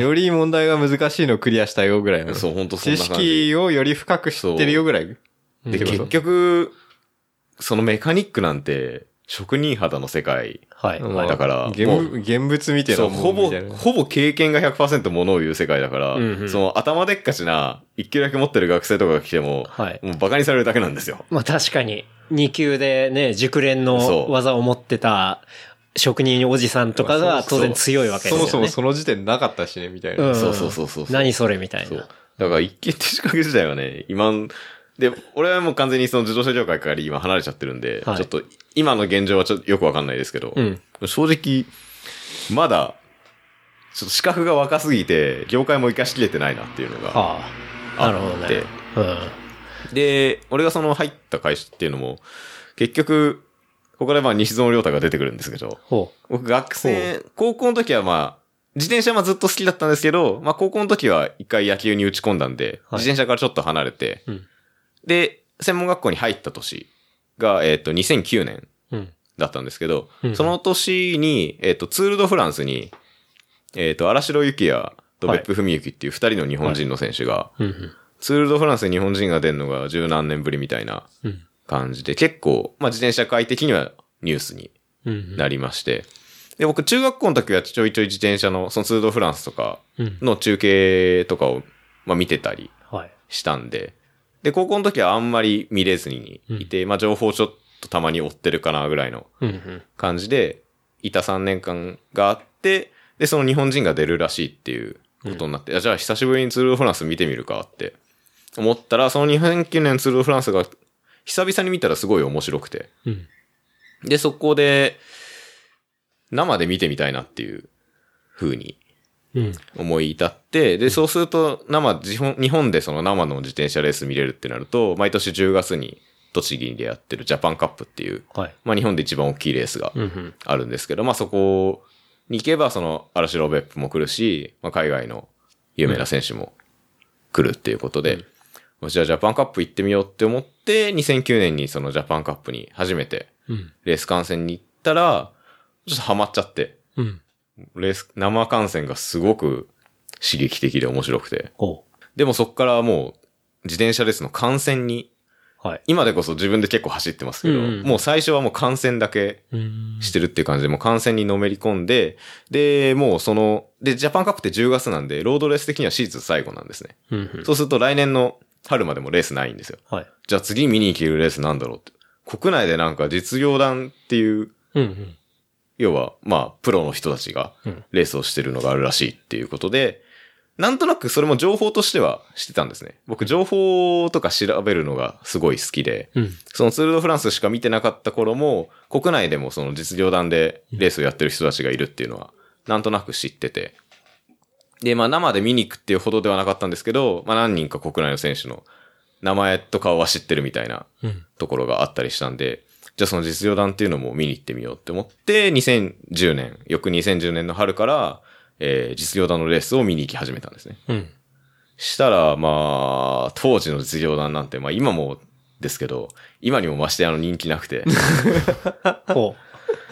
より問題が難しいのをクリアしたよぐらいなの。そう、ほんとそん知な感じ。識をより深く知ってるよぐらい。で、結局、そのメカニックなんて、職人肌の世界。はい。だから現物現物みたいなそう、ほぼほぼ経験が100%ものを言う世界だから、うんうんその頭でっかちな、一級だけ持ってる学生とかが来ても、はい。もうバカにされるだけなんですよ。まあ確かに、2級でね、熟練の技を持ってた職人おじさんとかが当然強いわけですよね。そもそもその時点なかったしね、みたいな。うんそうそうそうそうそう何それみたいそうな。。だから一見手仕掛け自体はね、今ん、で、俺はもう完全にその自動車業界から今離れちゃってるんで、はいちょっと今の現状はちょっとよくわかんないですけど、うん。正直、まだ、ちょっと資格が若すぎて、業界も活かしきれてないなっていうのがああ。なるほどあってね。うん。で、俺がその入った会社っていうのも、結局、ここでまあ西園亮太が出てくるんですけど、ほ僕学生、高校の時はまあ、自転車はずっと好きだったんですけど、まあ高校の時は一回野球に打ち込んだんで、はい自転車からちょっと離れて、うんで、専門学校に入った年が、えっ、と、2009年。だったんですけど、うんその年に、えっ、と、ツールドフランスに、えっ、と、荒城幸也と別府文幸っていう二人の日本人の選手が、うんうん。ツールドフランスに日本人が出るのが十何年ぶりみたいなうん。感じで、結構、まあ、自転車界的にはニュースにうん。なりまして、で、僕、中学校の時はちょいちょい自転車の、そのツールドフランスとかうん。の中継とかを、まあ、見てたりはい。したんで、で、高校の時はあんまり見れずにいて、まあ、情報ちょっとたまに追ってるかなぐらいのうんうん。感じで、いた3年間があって、で、その日本人が出るらしいっていうことになって、あじゃあ久しぶりにツール・ド・フランス見てみるかって思ったら、その2009年ツール・ド・フランスが久々に見たらすごい面白くて。うん。で、そこで、生で見てみたいなっていう風にうん。思い至って、で、そうすると生、日本でその生の自転車レース見れるってなると、毎年10月に栃木でやってるジャパンカップっていう、はい。まあ日本で一番大きいレースがうんうん。あるんですけど、まあそこに行けば、その、嵐ロベップも来るし、まあ海外の有名な選手も来るっていうことで、じゃあジャパンカップ行ってみようって思って、2009年にそのジャパンカップに初めてうん。レース観戦に行ったら、ちょっとハマっちゃって、うん。レース、生観戦がすごく刺激的で面白くて。ほでもそっからもう、自転車レースの観戦に、う。はい。今でこそ自分で結構走ってますけど、うんうんもう最初はもう観戦だけうん。してるっていう感じで、もう観戦にのめり込んで、で、もうその、で、ジャパンカップって10月なんで、ロードレース的にはシーズン最後なんですね。うんうん。そうすると来年の春までもレースないんですよ。はい。じゃあ次見に行けるレースなんだろうって。国内でなんか実業団っていう、うんうん。要は、まあ、プロの人たちがうんレースをしてるのがあるらしいっていうことで、なんとなくそれも情報としては知ってたんですね。僕、情報とか調べるのがすごい好きで、うん。そのツールドフランスしか見てなかった頃も、国内でもその実業団でレースをやってる人たちがいるっていうのは、なんとなく知ってて。で、まあ生で見に行くっていうほどではなかったんですけど、まあ何人か国内の選手の名前と顔は知ってるみたいなうん。ところがあったりしたんで、じゃあその実業団っていうのも見に行ってみようって思って、2010年、翌2010年の春から、えー実業団のレースを見に行き始めたんですね。うん。したら、まあ、当時の実業団なんて、まあ今もですけど、今にも増してあの人気なくて、ほ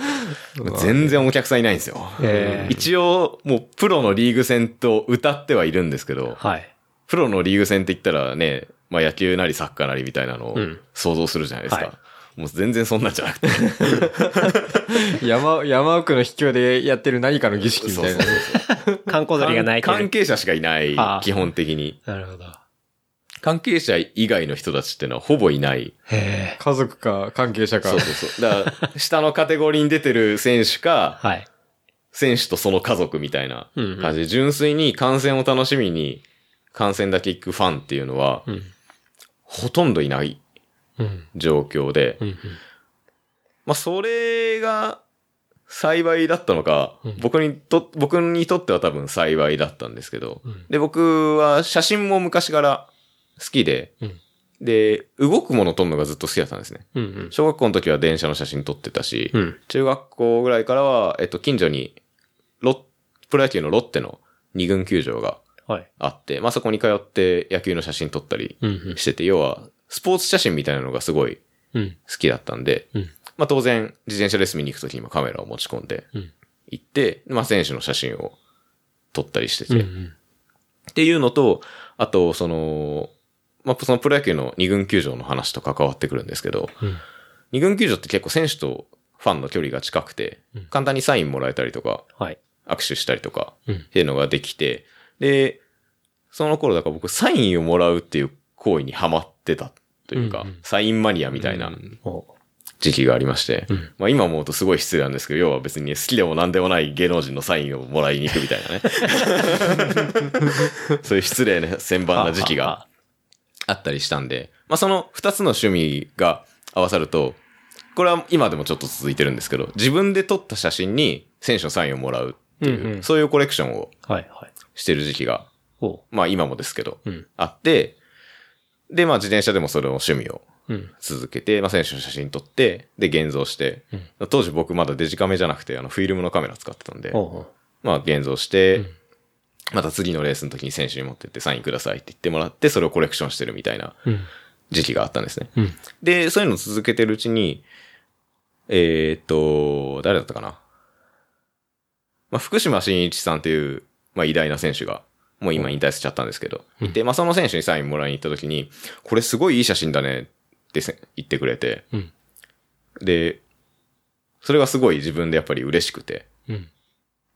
全然お客さんいないんですよ。う。ええ。一応、もうプロのリーグ戦と歌ってはいるんですけど、はい。プロのリーグ戦って言ったらね、まあ野球なりサッカーなりみたいなのをうん想像するじゃないですか。はいもう全然そんなんじゃなくて。山、山奥の秘境でやってる何かの儀式みたいな。観光鳥がない。関係者しかいない基本的に。なるほど。関係者以外の人たちっていうのはほぼいない。家族か関係者かそう。そうそう。だから、下のカテゴリーに出てる選手か、はい。選手とその家族みたいなうんうん感じで、純粋に観戦を楽しみに、観戦だけ行くファンっていうのは、うん。ほとんどいないうん。状況で、うん。まあ、それが幸いだったのか、うん僕にと、僕にとっては多分幸いだったんですけど、うんで、僕は写真も昔から好きで、うんで、動くもの撮るのがずっと好きだったんですね。うん。うん。小学校の時は電車の写真撮ってたし、うん。中学校ぐらいからは、えっと、近所に、ロッ、プロ野球のロッテの二軍球場がはい。あって、まあ、そこに通って野球の写真撮ったりうん。うん。してて、要は、スポーツ写真みたいなのがすごいうん。好きだったんで、うん。まあ、当然、自転車レース見に行くときにもカメラを持ち込んでうん。行って、まあ、選手の写真を撮ったりしてて、うん。うっん。ていうのと、あと、その、まあ、そのプロ野球の二軍球場の話と関わってくるんですけど、うん。二軍球場って結構選手とファンの距離が近くて、うん簡単にサインもらえたりとか、はい。握手したりとか、うんっていうのができて、で、その頃だから僕サインをもらうっていう行為にハマってたというか、うんうんサインマニアみたいな時期がありまして、まあ今思うとすごい失礼なんですけど、要は別に好きでも何でもない芸能人のサインをもらいに行くみたいなね。そういう失礼な千番な時期があったりしたんで、まあその二つの趣味が合わさると、これは今でもちょっと続いてるんですけど、自分で撮った写真に選手のサインをもらうっていう、うんうんそういうコレクションをはいはい。してる時期が、おう。まあ今もですけど、うんあって、で、まあ自転車でもそれを趣味をうん。続けて、まあ選手の写真撮って、で、現像して、当時僕まだデジカメじゃなくて、あの、フィルムのカメラ使ってたんで。まあ現像して、また次のレースの時に選手に持ってってサインくださいって言ってもらって、それをコレクションしてるみたいなうん。時期があったんですね。うん。で、そういうのを続けてるうちに、えーっと、誰だったかな。まあ、福島真一さんっていう、まあ、偉大な選手が、もう今引退しちゃったんですけど、いて、まあ、その選手にサインもらいに行った時に、これすごいいい写真だねってせ言ってくれて、うん。で、それがすごい自分でやっぱり嬉しくて、うん。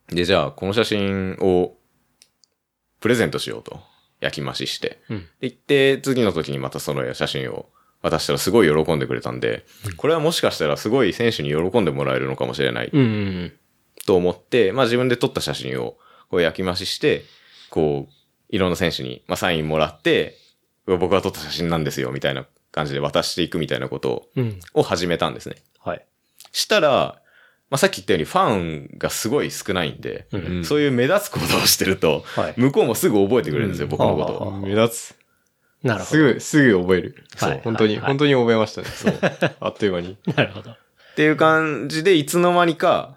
で、じゃあ、この写真をプレゼントしようと、焼き増しして。うん。で、行って、次の時にまたその写真を渡したらすごい喜んでくれたんで、これはもしかしたらすごい選手に喜んでもらえるのかもしれない。と思って、まあ自分で撮った写真をこう焼き増しして、こう、いろんな選手に、まあ、サインもらって、僕が撮った写真なんですよ、みたいな感じで渡していくみたいなことうん。を始めたんですね。はい。したら、まあ、さっき言ったようにファンがすごい少ないんで、うんそういう目立つ行動をしてると、はい向こうもすぐ覚えてくれるんですよ、うん僕のことああを。目立つ。なるほど。すぐ、すぐ覚える。はい本当に、はい本当に覚えましたね。そう。あっという間に。なるほど。っていう感じで、いつの間にか、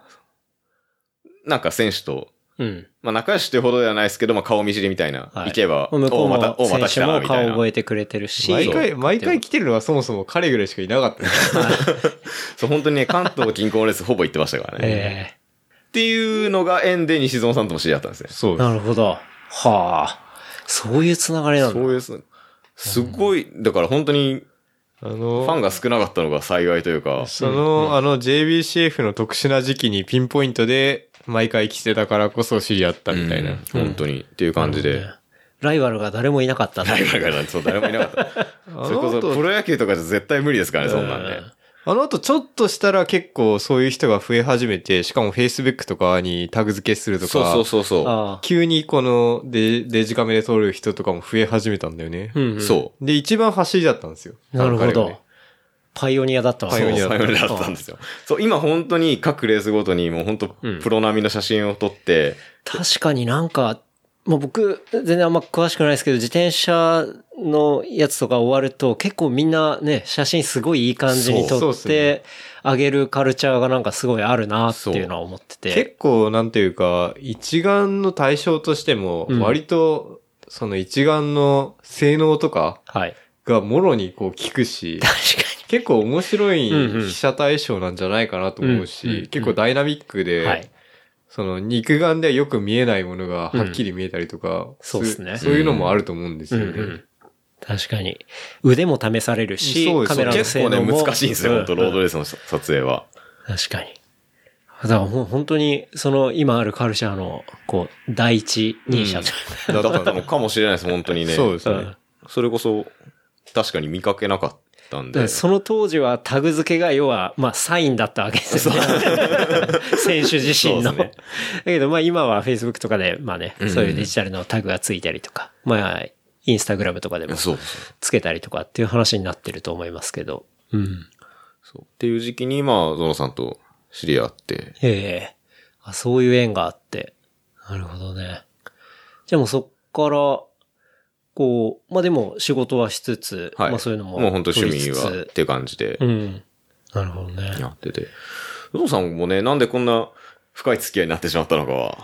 なんか選手と、うん。まあ仲良しっていうほどではないですけど、まあ顔見知りみたいな、はい行けば、向こうおまた、もおまた来たな、みたいな。顔覚えてくれてるし。毎回、毎回来てるのはそもそも彼ぐらいしかいなかった そう、本当にね、関東近郊のレースほぼ行ってましたからね。えっていうのが縁で西園さんとも知り合ったんですね。えそうです。なるほど。はあ。そういうつながりなんだ。そういうす、すごい、だから本当にあの、ファンが少なかったのが幸いというか、その、あの JBCF の特殊な時期にピンポイントで毎回来てたからこそ知り合ったみたいな。うん本当にっていう感じで。ライバルが誰もいなかったライバルがなんてそう誰もいなかった。それこそプロ野球とかじゃ絶対無理ですからね、そんなんで。あの後ちょっとしたら結構そういう人が増え始めて、しかも Facebook とかにタグ付けするとか、そうそうそうそう。急にこのデデジカメで撮る人とかも増え始めたんだよね。うん、うん。そう。で、一番走りだったんですよ。なるほど。パイオニアだったパイオニアだった。んですよ。そう、今本当に各レースごとにもう本当うん。プロ並みの写真を撮って、確かになんか、まあ、僕、全然あんま詳しくないですけど、自転車のやつとか終わると、結構みんなね、写真すごいいい感じに撮って、あげるカルチャーがなんかすごいあるなっていうのは思ってて。結構なんていうか、一眼の対象としてもうん、割と、その一眼の性能とかはい。がもろにこう効くし、確か結構面白いうんうん被写対象なんじゃないかなと思ううんうんし、結構ダイナミックに。で、はい。その肉眼ではよく見えないものがはっきり見えたりとか、そうっすねそういうのもあると思うんですよね。うんうん。確かに。腕も試されるしそう、ですカメラの結構ね、性能も。難しいんですよ、う本当ロードレースの撮影は。確かに。だからほん本当に、その今あるカルチャーの、こう、第一人者とだったのかもしれないです、本当にね。そうですね。うんそれこそ、確かに見かけなかったんで。その当時はタグ付けが要は、まあサインだったわけですよね。選手自身の。ねだけどまあ今は Facebook とかで、まあね、うんそういうデジタルのタグがついたりとか、まあ、インスタグラムとかでも。つけたりとかっていう話になってると思いますけど。うん。そう。っていう時期に、まあ、ゾノさんと知り合って。ええあ、そういう縁があって。なるほどね。じゃあもうそっから、こう、まあでも仕事はしつつ、はい。まあそういうのも。もう本当趣味はっていう感じでつうん。なるほどね。やってて。ゾノさんもね、なんでこんな深い付き合いになってしまったのかは、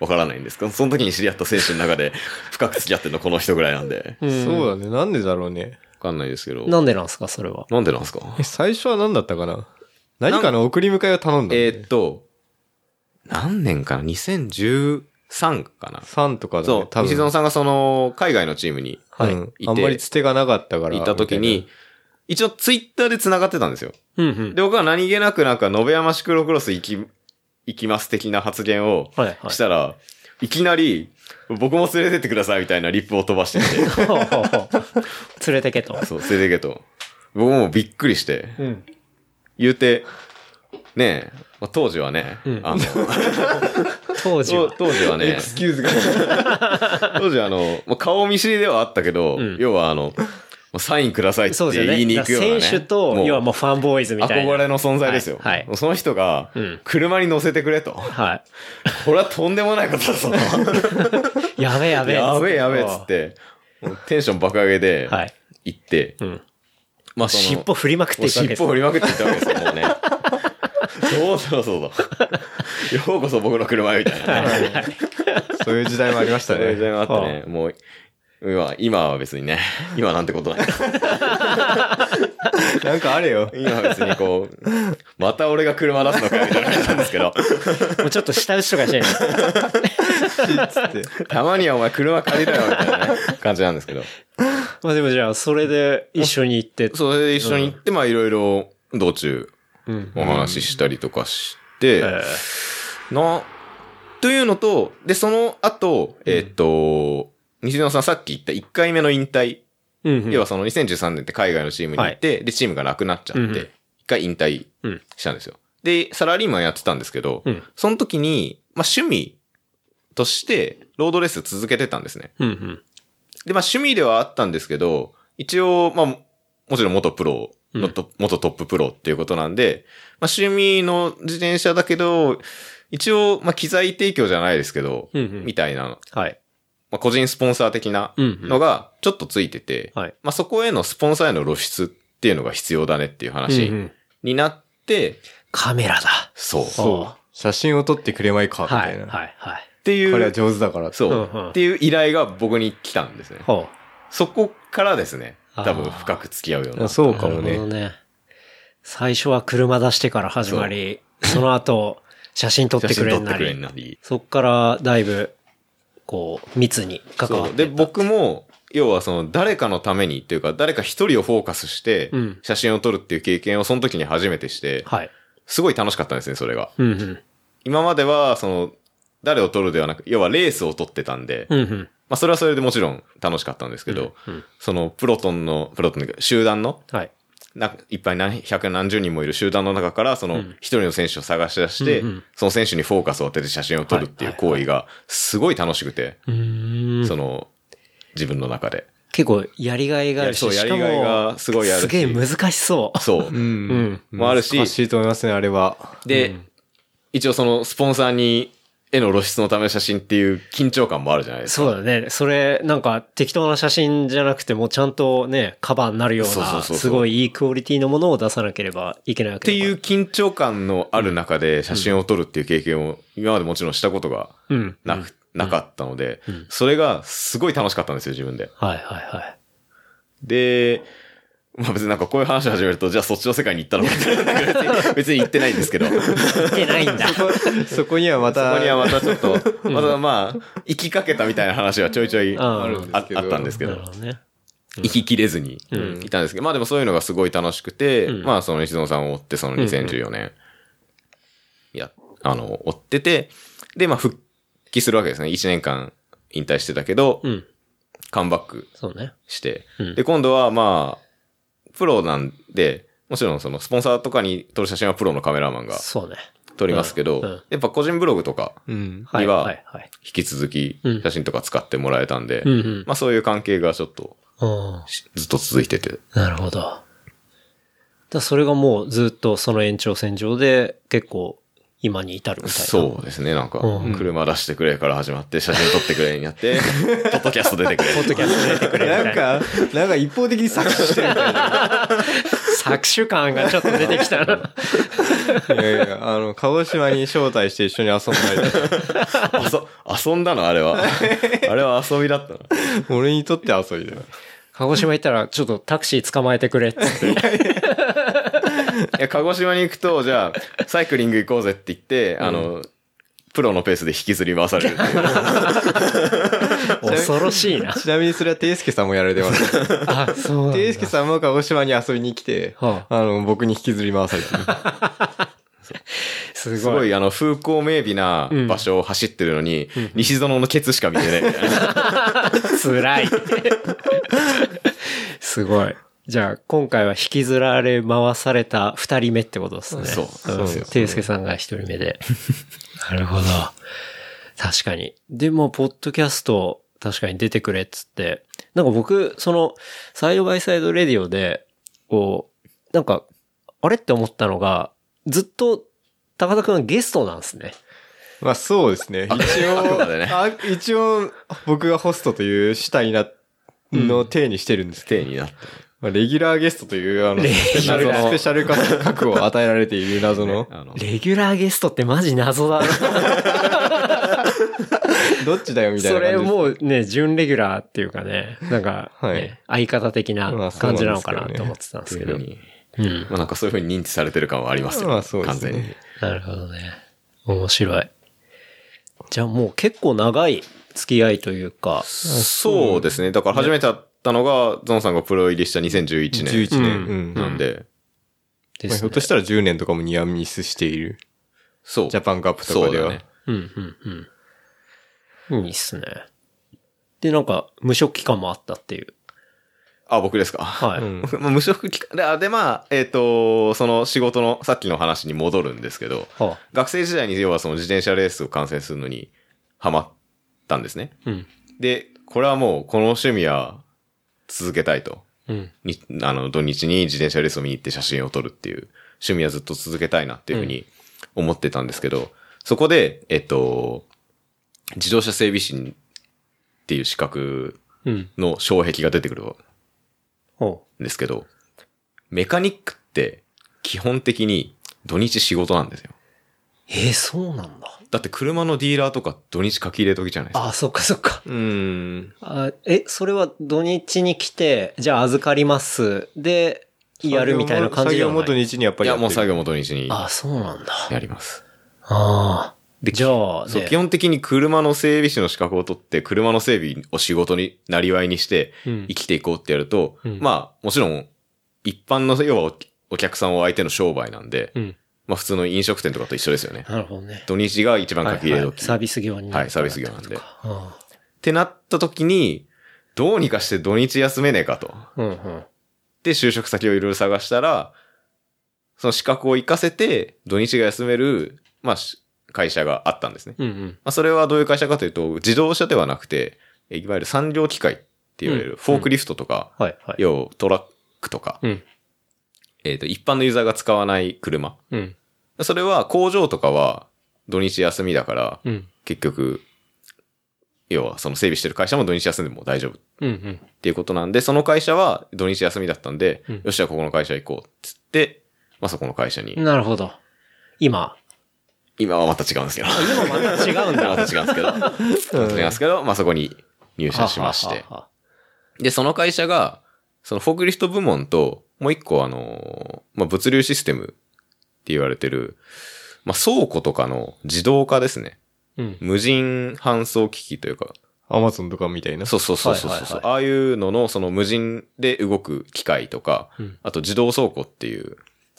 わからないんですか？その時に知り合った選手の中で 深く付き合ってるのこの人ぐらいなんで。うんそうだね。なんでだろうね。わかんないですけど。なんでなんですか、それは？なんでなんですか？え最初は何だったかな？何かの送り迎えを頼んだんね、えーっと、何年かな？?2013 かな3とかだね。そう、西園さんがその、海外のチームにはいあんまりつてがなかったから。いた時に、一応ツイッターで繋がってたんですよ。うんうん。で、僕は何気なくなんか、延山シクロクロス行き、行きます的な発言をはいはいしたら、いきなり、僕も連れてってくださいみたいなリプを飛ばしてきて、ほうほうほう連れてけと。そう、連れてけと。僕もびっくりして、うん。言うて、ねえ、まあ、当時はね、うんあの、当時は。当時はね、キューズが。当時はあの、まあ、顔見知りではあったけど、うん要はあの、サインくださいってそうですよね。言いに行くような、ね。選手と、もう要はもう fanboys みたいな。憧れの存在ですよ。はいはいもうその人がうん、車に乗せてくれと。はこれはとんでもないことだぞ。い。やべえやべえ。やべえやべえっつっ。て、もうテンション爆上げではい。行って、うん。まあその尻尾振りまくっていくわけです尻尾振りまくっていったわけですよ、もうね。そうそうそうそう。ようこそ僕の車へみたいなね。そういう時代もありましたね。そういう時代もあってね、もう、今、今は別にね、今なんてことない。なんかあれよ。今は別にこう、また俺が車出すのかよみたいな感じなんですけど、もうちょっと下打ちとかしてない。たまにはお前車借りろよみたいなね、感じなんですけど。まあでもじゃあ、それで一緒に行って。それで一緒に行って、まあいろいろ道中うん。お話ししたりとかして、えな、というのと、で、その後、えーっと、西野さんさっき言った1回目の引退、えうんうん。要はその2013年って海外のチームに行って、で、チームがなくなっちゃうんうんって、一回引退うんしたんですよ。で、サラリーマンやってたんですけど、うんその時に、まあ趣味として、ロードレース続けてたんですね。うんうん。で、まあ趣味ではあったんですけど、一応、まあ、もちろん元プロのト、元トッププロっていうことなんで、まあ趣味の自転車だけど、一応、まあ機材提供じゃないですけど、うんうんみたいな、はい。まあ個人スポンサー的なうんうんのがちょっとついてて、はい。まあそこへのスポンサーへの露出っていうのが必要だねっていう話うんうんになって、カメラだ。そう。そ写真を撮ってくれまいか、みはい。たいな。はい。はい。っていう、彼は上手だから。そう、うんうんっていう依頼が僕に来たんですね。ほそこからですね、多分深く付き合うような。う。そうかもね。なるほどね。最初は車出してから始まり、その後、写真撮って写くれんな真撮ってくれんり。なり。そっからだいぶ、こう、密に関わってそう。で、僕も、要はその誰かのためにっていうか、誰か一人をフォーカスしてうん、写真を撮るっていう経験をその時に初めてして、はい。すごい楽しかったんですね、それが。うんうん。今までは、その、誰を撮るではなく、要はレースを撮ってたんで、うんうん。まあそれはそれでもちろん楽しかったんですけど、うんうんそのプロトンの、プロトンの集団の、はい。ないっぱい何百何十人もいる集団の中から、そのん一人の選手を探し出して、うんうんその選手にフォーカスを当てて写真を撮るっていう行為がすごい楽しくて、うーん。その、自分の中で。結構、やりがいがあるし、いやそうやりがいがすごいあるしすげえ難しそう。そう。うん。うんもあるし難しいと思いますね、あれは。で、一応そのスポンサーに、絵の露出のための写真っていう緊張感もあるじゃないですか。そうだね。それ、なんか適当な写真じゃなくても、ちゃんとね、カバーになるような、すごいいいクオリティのものを出さなければいけないわけだっていう緊張感のある中で写真を撮るっていう経験を今までもちろんしたことが。なく、なかったので、それがすごい楽しかったんですよ、自分で。はいはいはい。で、まあ別になんかこういう話を始めると、じゃあそっちの世界に行ったのかって別に 別に行ってないんですけど、そいけないんだ。そこにはまた、こにはまたちょっと、またまあ、行きかけたみたいな話はちょいちょいあったんですけど。なる、ほどね。行ききれずにいたんですけど、まあでもそういうのがすごい楽しくて、うん。まあその石野さんを追って、その2014年、いや、あの、追ってて、で、まあ復帰するわけですね。1年間引退してたけど、うん。カムバックそうね。して、うん。で、今度はまあ、プロなんで、もちろんそのスポンサーとかに撮る写真はプロのカメラマンがそうね。撮りますけど、うんうんやっぱ個人ブログとかうん。はいにははいはい。引き続きうん写真とか使ってもらえたんで、うんうん。まあそういう関係がちょっとうんしずっと続いてて、なるほど。だそれがもうずっとその延長線上で結構今に至るみたいな。そうですね、なんかうん、車出してくれから始まって、写真撮ってくれになって、ポッドキャスト出てくれ。ポッドキャスト出てくれな。なんか、なんか一方的に搾取してるみたいな。搾取感がちょっと出てきたな。いやいや、あの、鹿児島に招待して一緒に遊んだりとか。遊遊んだの？あれは。あれは遊びだったの？俺にとって遊びだよ。鹿児島行ったらちょっとタクシー捕まえてくれっつって。いや、鹿児島に行くと、じゃあ、サイクリング行こうぜって言って、あの、プロのペースで引きずり回されるっていう。恐ろしいな。ちなみにそれはテイスケさんもやられてます。テイスケさんも鹿児島に遊びに来て、はあの、僕に引きずり回されてる。すごい。すごい、あの、風光明媚な場所を走ってるのに、西園のケツしか見てないみたいな。辛い。すごい。じゃあ、今回は引きずられ回された二人目ってことですね。そうそうですよていすけさんが一人目で。なるほど。確かに。でも、ポッドキャスト、確かに出てくれっつって。なんか僕、その、サイドバイサイドレディオで、こう、なんか、あれって思ったのが、ずっと、高田くんはゲストなんですね。まあそうですね。一応、一応、僕がホストという主体な、の体にしてるんですけど、手になって。まあ、レギュラーゲストという、あの、スペシャル、ュラースペシャル格を与えられている謎の、レギュラーゲストってマジ謎だな。どっちだよみたいそれな感じです。もうね、準レギュラーっていうかね、なんか、ねはい相方的な感じなのかなと思ってたんですけど。そういうん。まあなんかそういうふうに認知されてる感はありますよ。まあそうですね完全に。なるほどね。面白い。じゃあもう結構長い付き合いというか、そうですね。だから初めて会ったのが、ゾンさんがプロ入りした2011年。11年。うんうん。なんで、ですねまあひょっと。したら10年とかもニアミスしている。そう。ジャパンカップとかでは。そうだね。うん、うん、うん。いいっすね。で、なんか、無職期間もあったっていう。あ、僕ですか？はい。うん まあ無職期間で、あで、まあ、えっ、と、その仕事の、さっきの話に戻るんですけど、は学生時代に要はその自転車レースを観戦するのにハマったんですね。あ、うん。で、これはもうこの趣味は続けたいと。うん。に、あの、土日に自転車レースを見に行って写真を撮るっていう趣味はずっと続けたいなっていうふうに思ってたんですけど、そこで、えっと、自動車整備士っていう資格うん。の障壁が出てくるですけど、メカニックって基本的に土日仕事なんですよ。う。えー、そうなんだ。だって車のディーラーとか土日書き入れ時じゃないですか。あ、そっかそっか。うん。あえ、それは土日に来て、じゃあ預かります。で、やるみたいな感じでは作業も土。日にやっぱいや、りやってるもう作業も土日にあ、そうなんだ。やります。ああ。でじゃあ、そう、ね基本的に車の整備士の資格を取って、車の整備を仕事になりわいにして、うん生きていこうってやると、うんまあ、もちろん、一般の、要はおお客さんを相手の商売なんで、うん。まあ普通の飲食店とかと一緒ですよね。なるほどね。土日が一番書き入れ時。はいはいサービス業になはいサービス業なんであってなった時に、どうにかして土日休めねえかと。あうんうん。で、就職先をいろいろ探したら、その資格を活かせて、土日が休める、まあ、し会社があったんですね。うんうん。まあ、それはどういう会社かというと、自動車ではなくて、えいわゆる産業機械って言われうんる、フォークリフトとか、はいはい。要トラックとか、うん。えっ、と、一般のユーザーが使わない車。うん。それは工場とかは土日休みだから、うん。結局、要はその整備してる会社も土日休んでも大丈夫っうんうん。ていうことなんで、その会社は土日休みだったんで、うんよし、じゃあここの会社行こうっつって、まあそこの会社に、なるほど。今。今はまた違うんですけど。今また違うんだ。また違うんですけど、また違うんですけど、まあそこに入社しまして。で、その会社が、そのフォークリフト部門と、もう一個あの、まあ、物流システムって言われてる、まあ、倉庫とかの自動化ですね。うん。無人搬送機器というか、アマゾンとかみたいな？そうそうそうそうそう、ああいうのの、その無人で動く機械とか、うんあと自動倉庫っていう、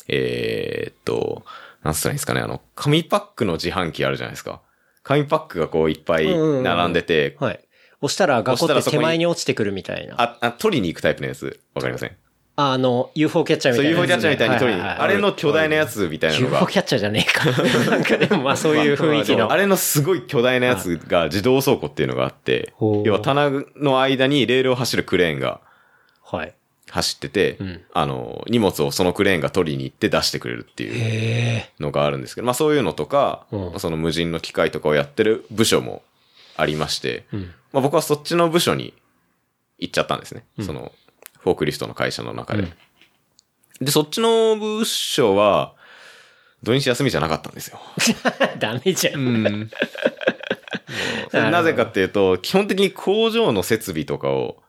えーっと、なんつったらいいんですかね、あの、紙パックの自販機あるじゃないですか。紙パックがこういっぱい並んでて、はい。押したらガコって手前に落ちてくるみたいな。ああ、あ、取りに行くタイプのやつ、わかりませんあの、UFO キャッチャーみそう、たいな UFO キャッチャーみたいに取りに、はいはいはいあれの巨大なやつみたいなの UFO が。キャッチャーじゃねえか。なんかでもまあそういう雰囲気の。あれのすごい巨大なやつが自動倉庫っていうのがあって要は棚の間にレールを走るクレーンがはい。走ってて、うんあの、荷物をそのクレーンが取りに行って出してくれるっていう。のがあるんですけど、まあそういうのとか、うんその無人の機械とかをやってる部署もありまして、うん。まあ僕はそっちの部署に行っちゃったんですね。うんその、フォークリフトの会社の中で。うんで、そっちの部署は、土日休みじゃなかったんですよ。ダメじゃ。うん なぜかっていうと、基本的に工場の設備とかを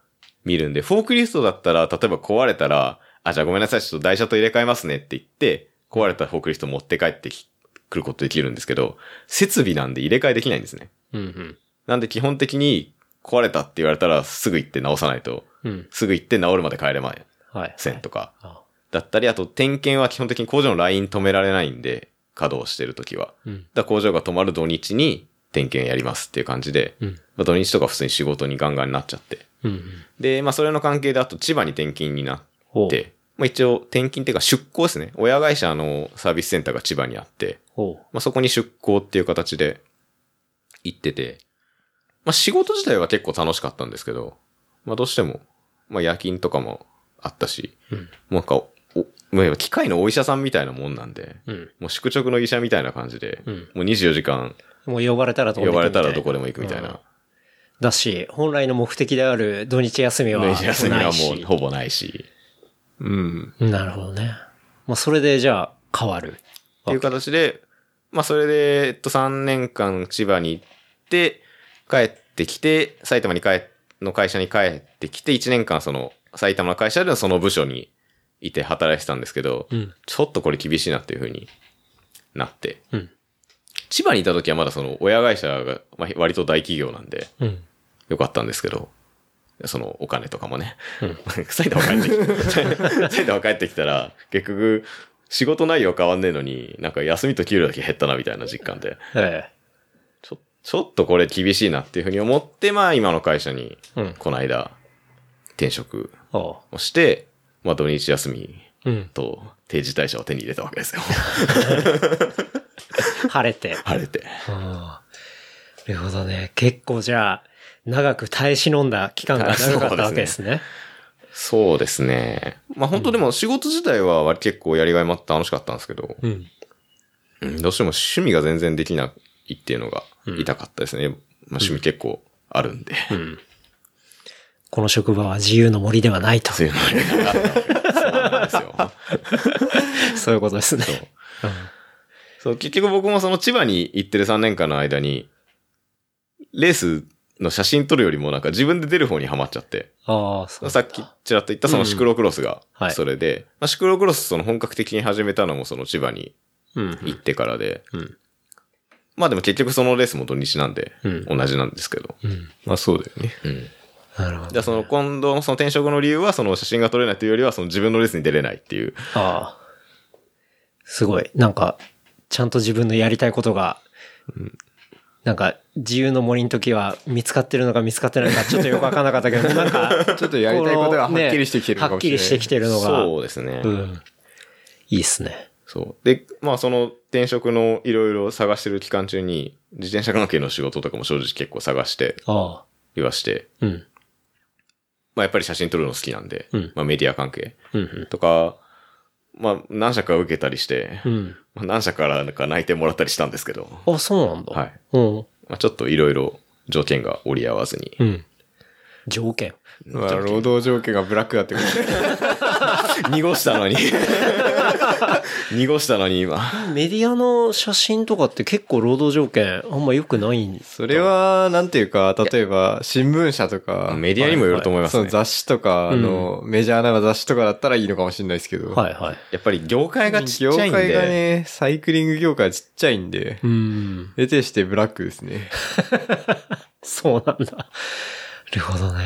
見るんで、フォークリフトだったら、例えば壊れたら、あ、じゃあごめんなさい、ちょっと台車と入れ替えますねって言って、壊れたフォークリフト持って帰ってきくることできるんですけど、設備なんで入れ替えできないんですね。うんうん。なんで基本的に壊れたって言われたらすぐ行って直さないと、うん。すぐ行って直るまで帰れまはい。せんとか。あだったり、あと点検は基本的に工場のライン止められないんで、稼働してるときは。うん。だ工場が止まる土日に点検やりますっていう感じで、うん。まあ、土日とか普通に仕事にガンガンになっちゃって。うん。で、まあそれの関係であと千葉に転勤になっ。て、まあ一応転勤っていうか出向ですね。親会社のサービスセンターが千葉にあって、ほまあそこに出向っていう形で行ってて、まあ仕事自体は結構楽しかったんですけど、まあどうしても、まあ夜勤とかもあったし、うんもうなんか、お、まあ機械のお医者さんみたいなもんなんで、う。うん。もう宿直の医者みたいな感じで、うん。もう24時間もう呼ばれたらどこ呼ばれでも行くみたいなたらどこでも行くみたいな。だし、本来の目的である土日休みはね休みはもうほぼないし。うん。なるほどね。まあ、それでじゃあ変わる。っていう形で、まあそれで、えっと3年間千葉に行って、帰ってきて、埼玉に帰、の会社に帰ってきて、1年間その埼玉の会社でのその部署にいて働いてたんですけど、うん。ちょっとこれ厳しいなっていう風になって、うん。千葉にいた時はまだその親会社が、まあ、割と大企業なんで、うん。よかったんですけど、そのお金とかもね。うん 埼玉帰ってきた。埼玉帰ってきたら、結局、仕事内容変わんねえのに、なんか休みと給料だけ減ったなみたいな実感で、えちょ、ちょっとこれ厳しいなっていうふうに思って、まあ今の会社にえ。うん。この間転職。をして、まあ土日休みうん。と定時退社を手に入れたわけですよ。晴れて。晴れて。なるほどね。結構じゃあ、長く耐え忍んだ期間が 長かったわけですね。そうですね。まあ本当でも仕事自体は割結構やりがいもあって楽しかったんですけど、うん。うんどうしても趣味が全然できないっていうのが痛かったですね。まあ趣味結構あるんで。うん。この職場は自由の森ではないと。そういうのがあったわけそうなんですよ。そういうことですね。そう、結局僕もその千葉に行ってる3年間の間に、レースの写真撮るよりもなんか自分で出る方にハマっちゃって、ああ、そう。さっきちらっと言ったそのシクロクロスがはいそれで、まあ、シクロクロスその本格的に始めたのもその千葉にうん。行ってからで、うん。まあでも結局そのレースも土日なんでうん同じなんですけど、うん。まあそうだよね。うん。なるほど。じゃあその今度その転職の理由はその写真が撮れないというよりはその自分のレースに出れないっていう。ああ。すごい。なんか、ちゃんと自分のやりたいことが、なんか、自由の森の時は見つかってるのか見つかってないのかちょっとよくわかんなかったけど、なんか、ちょっとやりたいことがはっきりしてきてるのかもしれない。はっきりしてきてるのが、そうですね。うん。いいっすね。そう。で、まあその転職のいろいろ探してる期間中に、自転車関係の仕事とかも正直結構探して、ああ。言わして、うん。まあやっぱり写真撮るの好きなんで、うんまあメディア関係うん。とか、まあ何社か受けたりして、うん。まあ何社からか内定もらったりしたんですけど、あ、そうなんだ。はい。うん。まあちょっといろいろ条件が折り合わずに、うん。条件？まあ労働条件がブラックだってこと 濁したのに、濁したのに今。メディアの写真とかって結構労働条件あんま良くないんそれは、なんていうか、例えば、新聞社とか、メディアにもよると思いますね。その雑誌とか、あの、メジャーな雑誌とかだったらいいのかもしれないですけど、はいはい。やっぱり業界がちっちゃいんで、業界がね、サイクリング業界はちっちゃいんで、うん。得てしてブラックですね。そうなんだ。なるほどね。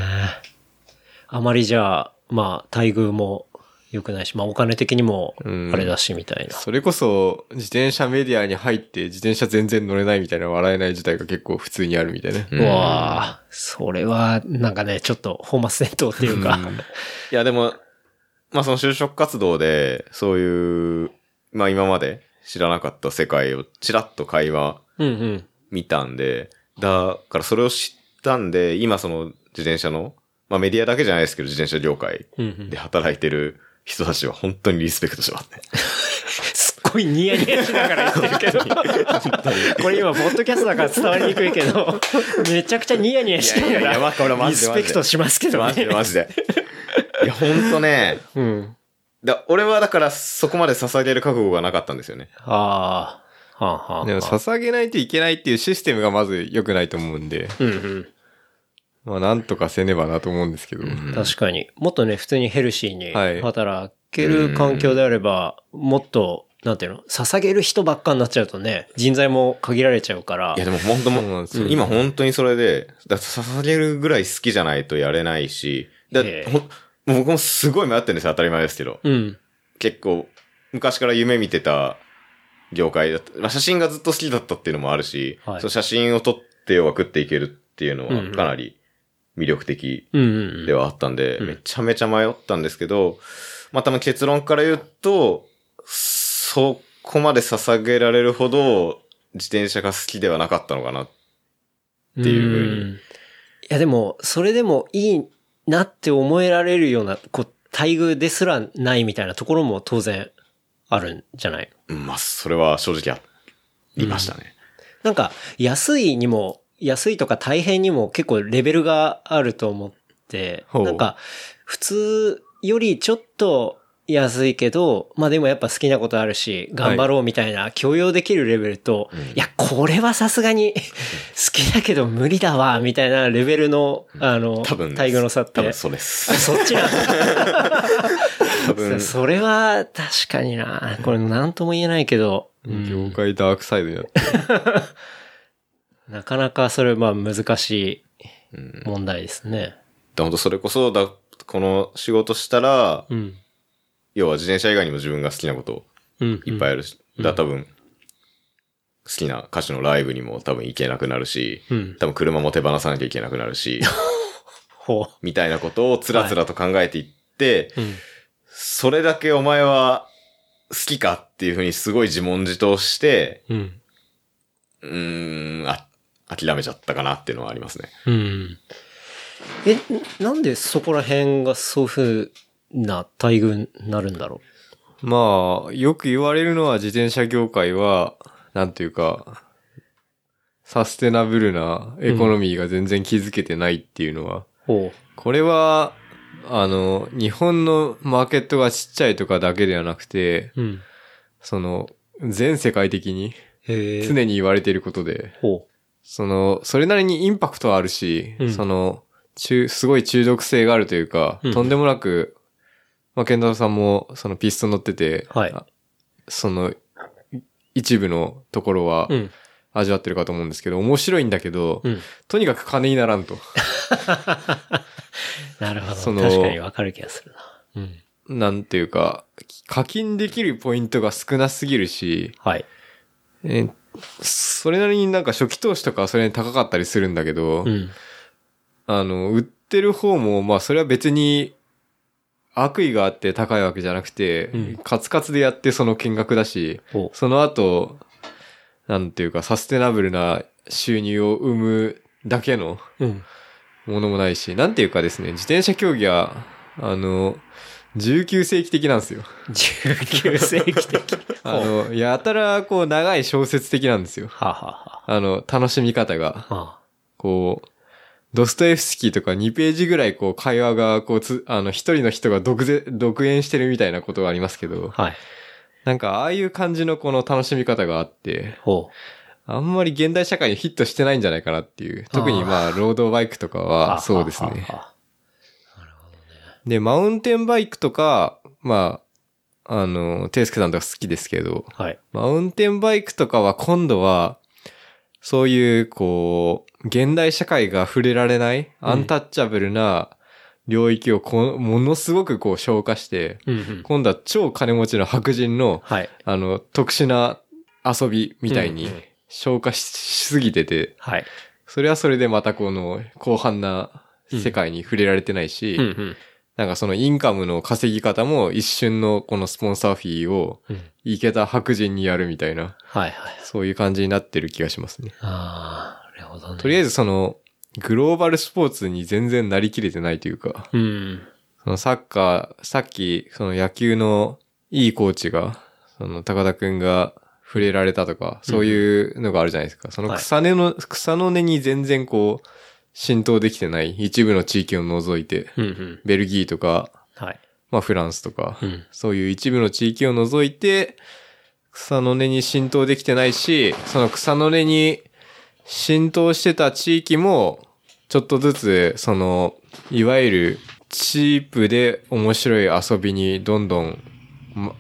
あまりじゃあ、まあ、待遇も良くないし、まあお金的にもうんあれだしみたいな。それこそ、自転車メディアに入って自転車全然乗れないみたいな笑えない事態が結構普通にあるみたいな。うわあ、それは、なんかね、ちょっと本末転倒っていうか。いや、でも、まあその就職活動で、そういう、まあ今まで知らなかった世界をちらっと会話うんうん。見たんで、だからそれを知ったんで、今その自転車の、まあメディアだけじゃないですけど、自転車業界で働いてる人たちは本当にリスペクトしますね。すっごいニヤニヤしながら言ってるけど。これ今、ポッドキャストだから伝わりにくいけど、めちゃくちゃニヤニヤしながら、まこれリスペクトしますけどマジでね。マジで。いや、本当ね、うん。だ俺はだからそこまで捧げる覚悟がなかったんですよね。ああ、はあはあ。でも捧げないといけないっていうシステムがまず良くないと思うんで、うんうん。まあなんとかせねばなと思うんですけど。確かに。もっとね、普通にヘルシーにはい働ける環境であれば、もっと、なんていうの、捧げる人ばっかになっちゃうとね、人材も限られちゃうから。いやでも本当そうなん今本当にそれで、だって捧げるぐらい好きじゃないとやれないし、だ僕もすごい迷ってるんですよ、当たり前ですけど。うん。結構、昔から夢見てた業界だった。まあ、写真がずっと好きだったっていうのもあるし、はいその写真を撮っては食っていけるっていうのはうんうんかなり魅力的うんうん。ではあったんで、うんめちゃめちゃ迷ったんですけど、まあ多分結論から言うと、そこまで捧げられるほど自転車が好きではなかったのかな。っていうふうにんいやでも、それでもいいなって思えられるような、こう、待遇ですらないみたいなところも当然あるんじゃない？うんまあそれは正直ありましたね。なんか、安いにも、安いとか大変にも結構レベルがあると思って、なんか、普通よりちょっと安いけど、まあでもやっぱ好きなことあるし、頑張ろうみたいな許容できるレベルと、いや、これはさすがに 好きだけど無理だわ、みたいなレベルの、あの、多分ね待遇の差って。多分そうです。そっちなんだ。多分、それは確かにな。これなんとも言えないけど、うん業界ダークサイドになって。なかなかそれまあ難しい問題ですね。本当それこそだ、この仕事したら、うん。要は自転車以外にも自分が好きなことうん。いっぱいあるし、だから多分、好きな歌手のライブにも多分行けなくなるし、うん。多分車も手放さなきゃいけなくなるし、ほみたいなことをつらつらと考えていって、う。うん。それだけお前は好きかっていうふうにすごい自問自答して、うん。うーん、あ、諦めちゃったかなっていうのはありますね。うん。え、なんでそこら辺がそういう風な待遇になるんだろまあ、よく言われるのは自転車業界は、なんていうか、サステナブルなエコノミーが全然築けてないっていうのは、う。ほこれは、あの、日本のマーケットがちっちゃいとかだけではなくて、う。うん。その、全世界的にへえ。常に言われていることで、ほその、それなりにインパクトはあるし、うんその、中、すごい中毒性があるというか、うんとんでもなく、まあ、ケンタロウさんも、そのピストン乗ってて、はいあその、い一部のところはう。うん。味わってるかと思うんですけど、面白いんだけど、うん。とにかく金にならんと。なるほど。その確かにわかる気がするな。うん。なんていうか、課金できるポイントが少なすぎるし、はい。えーそれなりになんか初期投資とかはそれに高かったりするんだけど、うん。あの、売ってる方も、まあそれは別に悪意があって高いわけじゃなくて、うんカツカツでやってその見学だし、ほその後、なんていうかサステナブルな収入を生むだけのう。うん。ものもないし、なんていうかですね、自転車競技は、あの、19世紀的なんですよ。19世紀的。あの、やたらこう長い小説的なんですよ。はあ、はあの、楽しみ方が。あはあ、はこう、ドストエフスキーとか2ページぐらいこう会話がこうつ、あの一人の人が独ぜ独演してるみたいなことがありますけど、あ。はい。なんかああいう感じのこの楽しみ方があって、ほあんまり現代社会にヒットしてないんじゃないかなっていう。特にまあ、ロードバイクとかう。はそうですね。はあはあはあで、マウンテンバイクとか、まあ、あの、テイスケさんとか好きですけど、はい。マウンテンバイクとかは今度は、そういう、こう、現代社会が触れられない、アンタッチャブルな領域をこうものすごくこう消化して、うんうん。今度は超金持ちの白人の、はい。あの、特殊な遊びみたいにうんうん消化ししすぎてて、はい。それはそれでまたこの広範な世界に触れられてないし、うんうん。なんかそのインカムの稼ぎ方も一瞬のこのスポンサーフィーをうん。いけた白人にやるみたいな、はいはい。そういう感じになってる気がしますね。ああ、なるほどね。とりあえずその、グローバルスポーツに全然なりきれてないというか、うん。そのサッカー、さっきその野球のいいコーチが、その高田くんが触れられたとか、そういうのがあるじゃないですか。その草根の、草の根に全然こう、浸透できてない一部の地域を除いて、うんうん。ベルギーとか、はい。まあフランスとか、うん。そういう一部の地域を除いて、草の根に浸透できてないし、その草の根に浸透してた地域も、ちょっとずつ、その、いわゆるチープで面白い遊びにどんどん、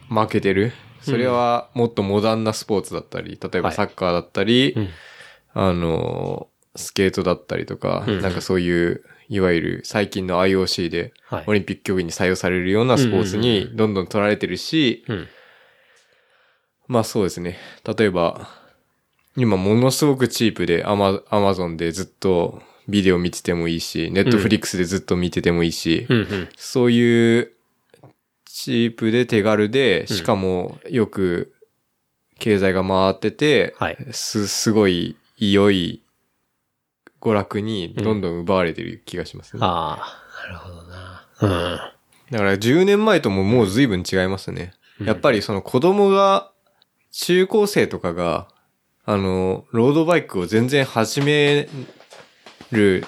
ま、負けてる。それはもっとモダンなスポーツだったり、例えばはいサッカーだったり、うん。あの、スケートだったりとか、うんなんかそういう、いわゆる最近の IOC ではいオリンピック競技に採用されるようなスポーツにどんどん取られてるし、うん。まあそうですね。例えば、今ものすごくチープでアマアマゾンでずっとビデオ見ててもいいし、ネットフリックスでずっと見ててもいいし、うんうん。そういうチープで手軽で、しかもよく経済が回ってて、はいす、すごい良い娯楽にどんどん奪われてる気がしますね。ああ、なるほどな。うん。だから10年前とももう随分違いますね。やっぱりその子供が、中高生とかが、あの、ロードバイクを全然始める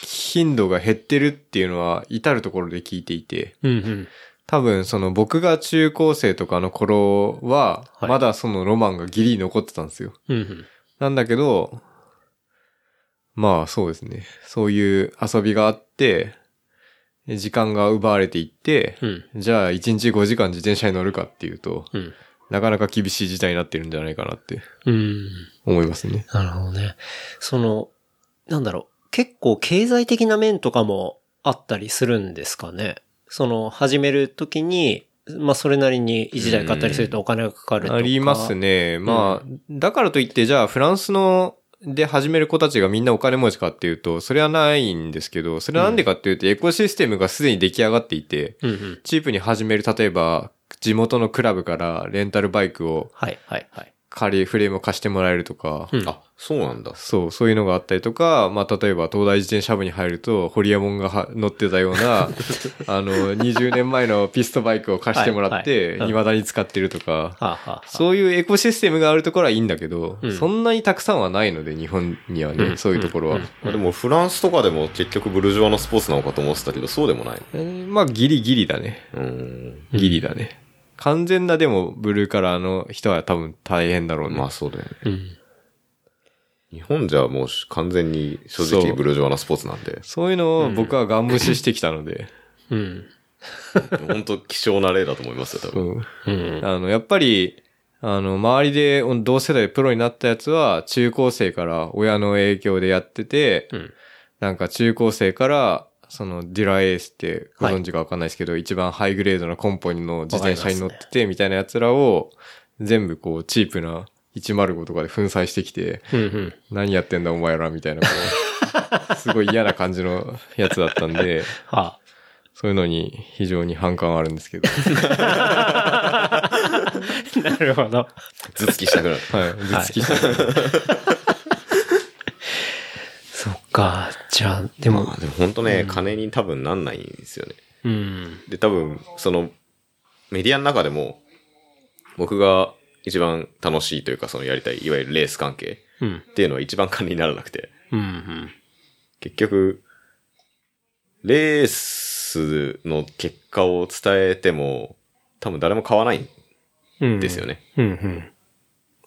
頻度が減ってるっていうのは至るところで聞いていて、うんうん。多分その僕が中高生とかの頃は、はいまだそのロマンがギリ残ってたんですよ。うんうん。なんだけど、まあそうですね。そういう遊びがあって、時間が奪われていって、うん。じゃあ1日5時間自転車に乗るかっていうと、うん。なかなか厳しい事態になってるんじゃないかなってうん。思いますね。なるほどね。その、なんだろう。結構経済的な面とかもあったりするんですかね。その、始めるときに、まあ、それなりに一台買ったりするとお金がかかるとか。あります。ね。まあ、だからといって、じゃあフランスの、で始める子たちがみんなお金持ちかっていうと、それはないんですけど、それはなんでかっていうと、エコシステムがすでに出来上がっていて、うんうん。チープに始める、例えば、地元のクラブからレンタルバイクをはいはいはい。借り、フレームを貸してもらえるとか、うんあ、そうなんだ。そう、そういうのがあったりとか、まあ、例えば東大自転車部に入ると、ホリエモンがは乗ってたような、あの、20年前のピストバイクを貸してもらって、はいはいうん未だに使ってるとか、そういうエコシステムがあるところはいいんだけど、うんそんなにたくさんはないので、日本にはね、うんそういうところは。でもフランスとかでも結局ブルジョワのスポーツなのかと思ってたけど、そうでもない。えーまあ、ギリギリだね。うん。ギリだね。完全なでも、ブルーカラーの人は多分大変だろうね。まあそうだよね。うん。日本じゃもう完全に正直ブルジョワなスポーツなんで、そういうのを僕はガン無視してきたので、うん。本当希少な例だと思いますよ、多分。うんうん。あの、やっぱり、あの、周りで同世代でプロになったやつは、中高生から親の影響でやってて、うん。なんか中高生から、そのデュラエースってご存知かわかんないですけど、一番ハイグレードなコンポニの自転車に乗ってて、みたいなやつらを、全部こう、チープな105とかで粉砕してきて、うんうん。何やってんだお前ら、みたいな、こう、すごい嫌な感じのやつだったんで、はそういうのに非常に反感はあるんですけど。あ。なるほど。頭突きしたくなる。はい。頭突きした。そっか。じゃあ、でもまあ、でも本当ね、金に多分なんないんですよね。うん。で、多分、その、メディアの中でも、僕が一番楽しいというか、そのやりたい、いわゆるレース関係うん。っていうのは一番金にならなくて、うんうん。結局、レースの結果を伝えても、多分誰も買わないんうん。ですよね。うんうん。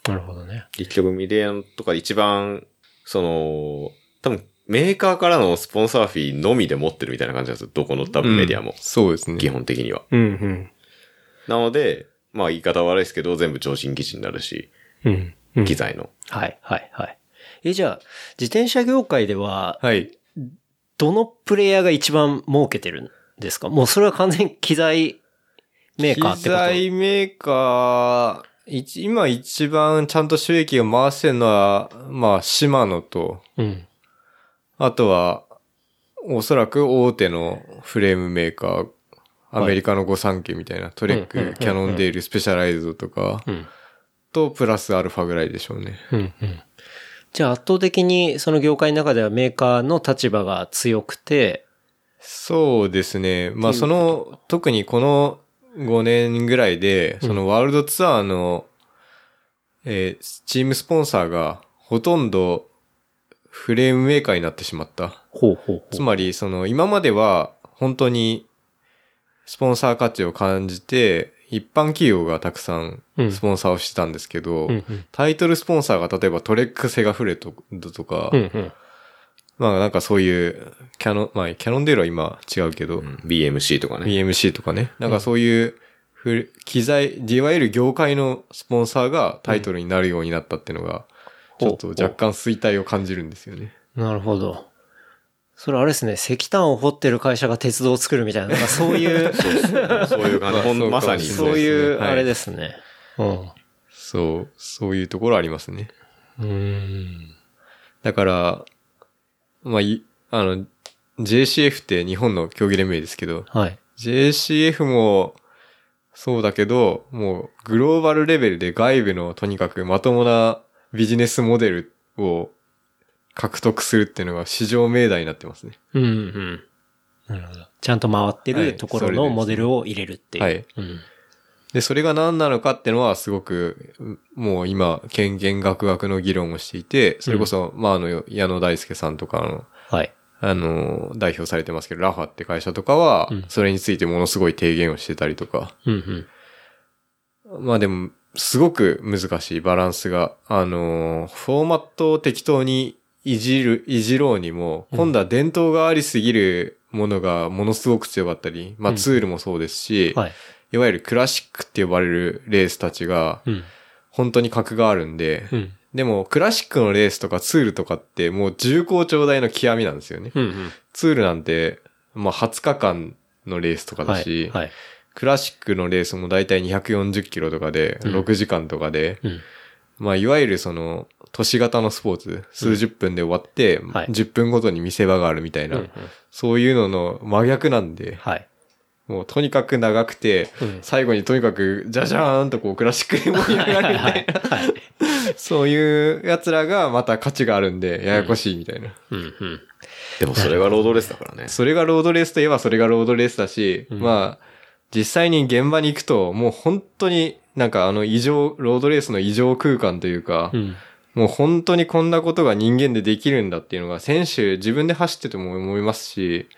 なるほどね。結局メディアとか一番、その、多分メーカーからのスポンサーフィーのみで持ってるみたいな感じなんですよ。どこの多分メディアも。そうですね。基本的には。うんうん。なので、まあ言い方は悪いですけど、全部超新記事になるし、うん。うん機材の。はいはいはい。え、じゃあ、自転車業界では、はい。どのプレイヤーが一番儲けてるんですか？もうそれは完全に機材メーカーって機こと？材メーカー、一今一番ちゃんと収益を回してるのは、まあ、シマノと、うん。あとは、おそらく大手のフレームメーカー、アメリカの御三家みたいな、トレック、キャノンデール、スペシャライズドとか、うん。と、プラスアルファぐらいでしょうね。うんうん。じゃあ圧倒的にその業界の中ではメーカーの立場が強くて、そうですね。まあ、その、特にこの5年ぐらいで、そのワールドツアーの、えーチームスポンサーがほとんどフレームメーカーになってしまった。ほうほうほつまり、その、今までは本当にスポンサー価値を感じて、一般企業がたくさんうんスポンサーをしてたんですけど、うんうんタイトルスポンサーが例えばトレックセガフレととか、うんうん。まあなんかそういう、キャノン、まあキャノンデールは今違うけど、うん BMC とかね。BMC とかね。なんかそういう、ふ機材、いわゆる業界のスポンサーがタイトルになるようになったっていうのが、ちょっと若干衰退を感じるんですよね。なるほど。それあれですね、石炭を掘ってる会社が鉄道を作るみたいな、なんかそういう、そういう感じ。ほんまあまさにそういそういう、はいあれですね。うん。そう、そういうところありますね。うん。だから、まあ、いあの、JCF って日本の競技連盟ですけど、はい。JCF もそうだけど、もうグローバルレベルで外部のとにかくまともなビジネスモデルを獲得するっていうのが市場命題になってますね。うんうん。なるほど。ちゃんと回ってはいるところのモデルを入れるっていう。はい。うん。で、それが何なのかっていうのはすごく、うもう今、権限学学の議論をしていて、それこそ、まあ、あの、矢野大輔さんとかの、はい。あの、代表されてますけど、ラファって会社とかはうん、それについてものすごい提言をしてたりとか、うんうん。まあでも、すごく難しいバランスが、あのーフォーマットを適当にいじる、いじろうにも、今度は伝統がありすぎるものがものすごく強かったり、まあうんツールもそうですし、はい。いわゆるクラシックって呼ばれるレースたちが、うん。本当に格があるんで、うん。でも、クラシックのレースとかツールとかってもう重厚長大の極みなんですよね。うんうん。ツールなんて、まあ20日間のレースとかだはし、い。はい。クラシックのレースもだいたい240キロとかで、うん6時間とかで、うん。まあ、いわゆるその、都市型のスポーツ、数十分で終わって、はい10分ごとに見せ場があるみたいな、うんうんそういうのの真逆なんで、はい。もうとにかく長くて、うん最後にとにかく、じゃじゃーんとこう、クラシックで盛り上がるみたいな、はい。そういう奴らがまた価値があるんで、ややこしいみたいな。うんうん。でもそれがロードレースだからね。それがロードレースといえばそれがロードレースだし、うんまあ、実際に現場に行くと、もう本当になんかあの異常、ロードレースの異常空間というか、うん。もう本当にこんなことが人間でできるんだっていうのが選手自分で走ってても思いますし、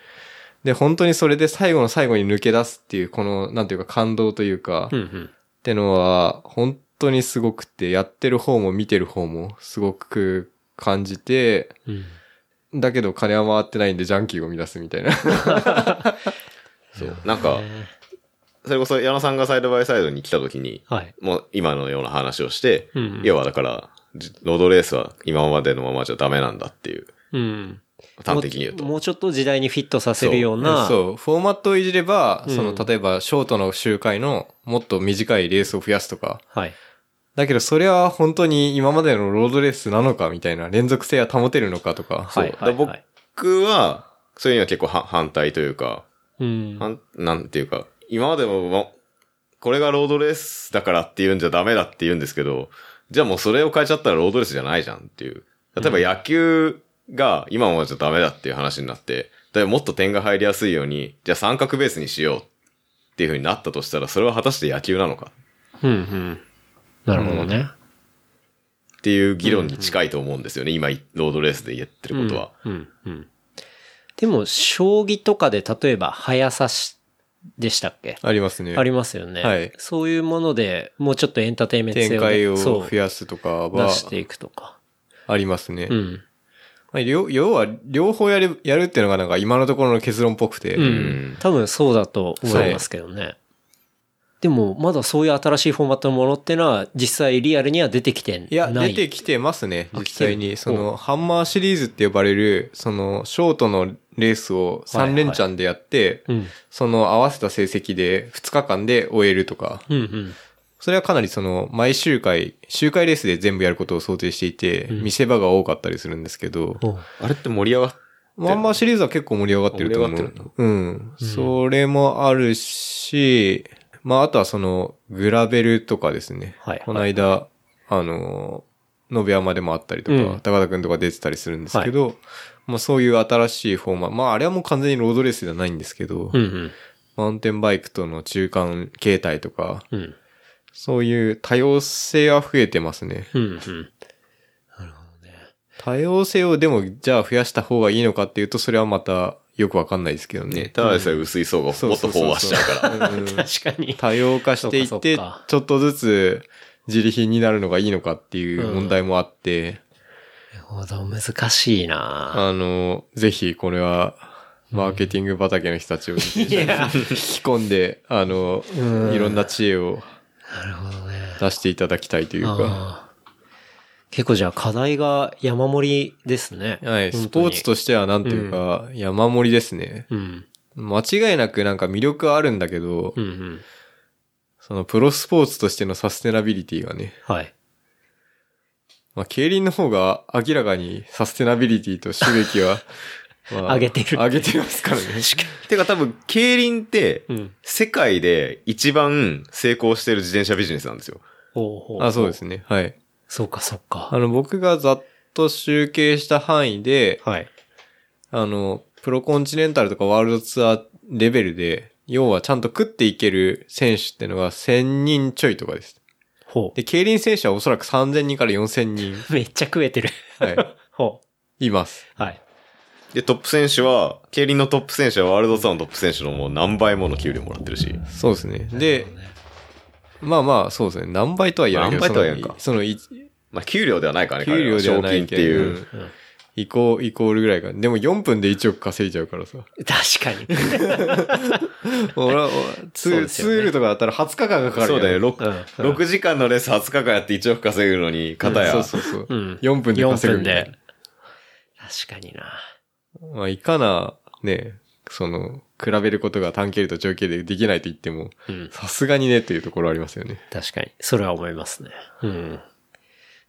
で、本当にそれで最後の最後に抜け出すっていう、この、なんていうか感動というか、っうんうん。てのは、本当にすごくて、やってる方も見てる方もすごく感じて、うん。だけど金は回ってないんでジャンキーを乱すみたいな。そう。なんか、それこそ矢野さんがサイドバイサイドに来た時に、はい。もう今のような話をして、うんうん要はだから、じロードレースは今までのままじゃダメなんだっていう、うん。端的に言うと。もうちょっと時代にフィットさせるような。そう、フォーマットをいじれば、うんその、例えばショートの周回のもっと短いレースを増やすとか、はい。だけどそれは本当に今までのロードレースなのかみたいな連続性は保てるのかとか。はい。はい。僕は、そういうのは結構は反対というか、うんなんていうか、今までもこれがロードレースだからって言うんじゃダメだって言うんですけど、じゃあもうそれを変えちゃったらロードレースじゃないじゃんっていう。例えば野球が今もじゃダメだっていう話になって、例えばもっと点が入りやすいように、じゃあ三角ベースにしようっていう風になったとしたら、それは果たして野球なのかうんうん。なるほどね。っていう議論に近いと思うんですよね。今、ロードレースで言ってることは。うん。うん。でも、将棋とかで例えば、速さし、でしたっけ？ありますね。ありますよね。はいそういうもので、もうちょっとエンターテインメント性展開を増やすとかは出していくとか。ありますね。うん。まあ両要は両方やる、やるっていうのがなんか今のところの結論っぽくて。うん。多分そうだと思いますけどね。でも、まだそういう新しいフォーマットのものってのは、実際リアルには出てきてない。いや、出てきてますね、あ実際に。その、ハンマーシリーズって呼ばれる、その、ショートのレースを3連チャンでやって、うん。その合わせた成績で2日間で終えるとか、うんうん。それはかなりその、毎周回、周回レースで全部やることを想定していて、うん見せ場が多かったりするんですけど、おうあれって盛り上がっハンマーシリーズは結構盛り上がってると思う。うん。それもあるし、まあ、あとはその、グラベルとかですね。はいこの間、あの、延山でもあったりとか、うん高田くんとか出てたりするんですけど、まあそういう新しいフォーマまああれはもう完全にロードレースではないんですけど、うんうん。マウンテンバイクとの中間形態とか、うん。そういう多様性は増えてますね。うんうん。多様性をでも、じゃあ増やした方がいいのかっていうと、それはまたよくわかんないですけどね。ね、ただでさえ薄い層がもっと飽和しちゃうから。確かに。多様化していそって、ちょっとずつ自利品になるのがいいのかっていう問題もあって、ほど、難しいなあの、ぜひこれは、マーケティング畑の人たちを引き込んで、あの、うんいろんな知恵をなるほどね。出していただきたいというか、結構じゃあ課題が山盛りですね。はい、スポーツとしてはなんていうか、山盛りですね。うん。間違いなくなんか魅力はあるんだけど、うんうん。そのプロスポーツとしてのサステナビリティがね、はい。まあ、競輪の方が明らかにサステナビリティと収益は ま上げてる。上げてますからね。てか多分、競輪ってうん、世界で一番成功してる自転車ビジネスなんですよ。ほうほうあ、そうですね。はい。そうか、そうか。あの、僕がざっと集計した範囲で、はい。あの、プロコンチネンタルとかワールドツアーレベルで、要はちゃんと食っていける選手ってのが1000人ちょいとかです。ほで、競輪選手はおそらく3000人から4000人、う。めっちゃ食えてる。はい、ほいます。う。はい。で、トップ選手は、競輪のトップ選手はワールドツアーのトップ選手のもう何倍もの給料もらってるし。そうですね。で、まあまあ、そうですね。何倍とは言わないけど、何倍とは言わんかその、そのいまあ、給料ではないからね、給料ではないけど、賞金っていう。うんイコーイコールぐらいか。でも4分で1億稼いじゃうからさ。確かに。俺は、ツーツールとかだったら20日間かかるそうだよ、ね。6, うん6時間のレース20日間やって1億稼ぐのに、片や。そうそうそう。うん。4分で稼ぐみたい4分で確かにな。な。まあ、いかな、ね、その、比べることが短距離と長距離でできないと言っても、うん。さすがにねっていうところありますよね。確かに。それは思いますね。うん。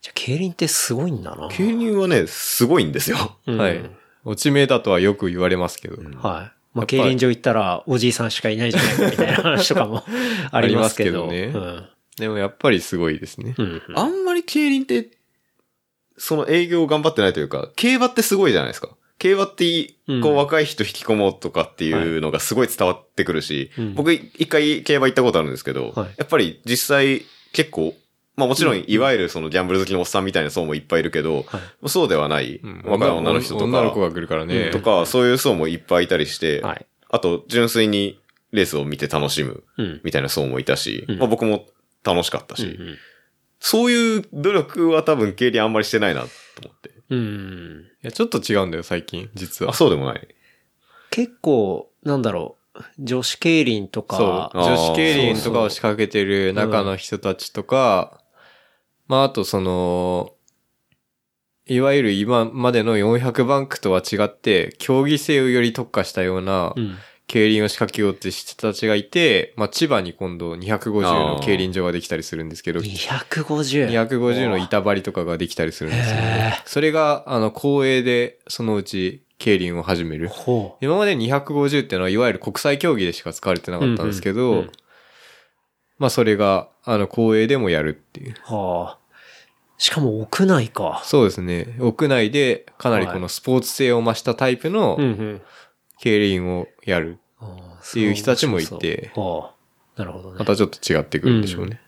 じゃあ、競輪ってすごいんだな。競輪はね、すごいんですよ。うんはい。落ち目だとはよく言われますけど。はい。まあ、ぱ競輪場行ったら、おじいさんしかいないじゃないかみたいな話とかも ありますけど。ありますけどねでもやっぱりすごいですね。うん。うん。あんまり競輪って、その営業頑張ってないというか、競馬ってすごいじゃないですか。競馬っていうんこう若い人引き込もうとかっていうのがすごい伝わってくるし、うん僕一回競馬行ったことあるんですけど、はいやっぱり実際結構、まあもちろんいわゆるそのギャンブル好きのおっさんみたいな層もいっぱいいるけど、はいそうではないうん若い女の人とか、女の子が来るからね。とか、そういう層もいっぱいいたりして、はい。あと純粋にレースを見て楽しむうん。みたいな層もいたし、うんまあ僕も楽しかったし、うんそういう努力は多分競輪あんまりしてないなと思って。うん。いや、ちょっと違うんだよ、最近、実はあ、。そうでもない。結構、なんだろう、女子競輪とそう。か、女子競輪とかを仕掛けてる中の人たちとか、まあ、あとその、いわゆる今までの400バンクとは違って、競技性をより特化したようなうん。競輪を仕掛けようって人たちがいて、まあ、千葉に今度250の競輪場ができたりするんですけど、250。250の板張りとかができたりするんですよへねー。それが、あの、公営でそのうち競輪を始める。今まで250っていうのは、いわゆる国際競技でしか使われてなかったんですけど、うんうんうんまあそれが、あの、公営でもやるっていう。はあ。しかも屋内か。そうですね。屋内でかなりこのスポーツ性を増したタイプのうんうん。競輪をやる。っっていう人たちもいてはあ。なるほどねま。たちょっと違ってくるんでしょうね。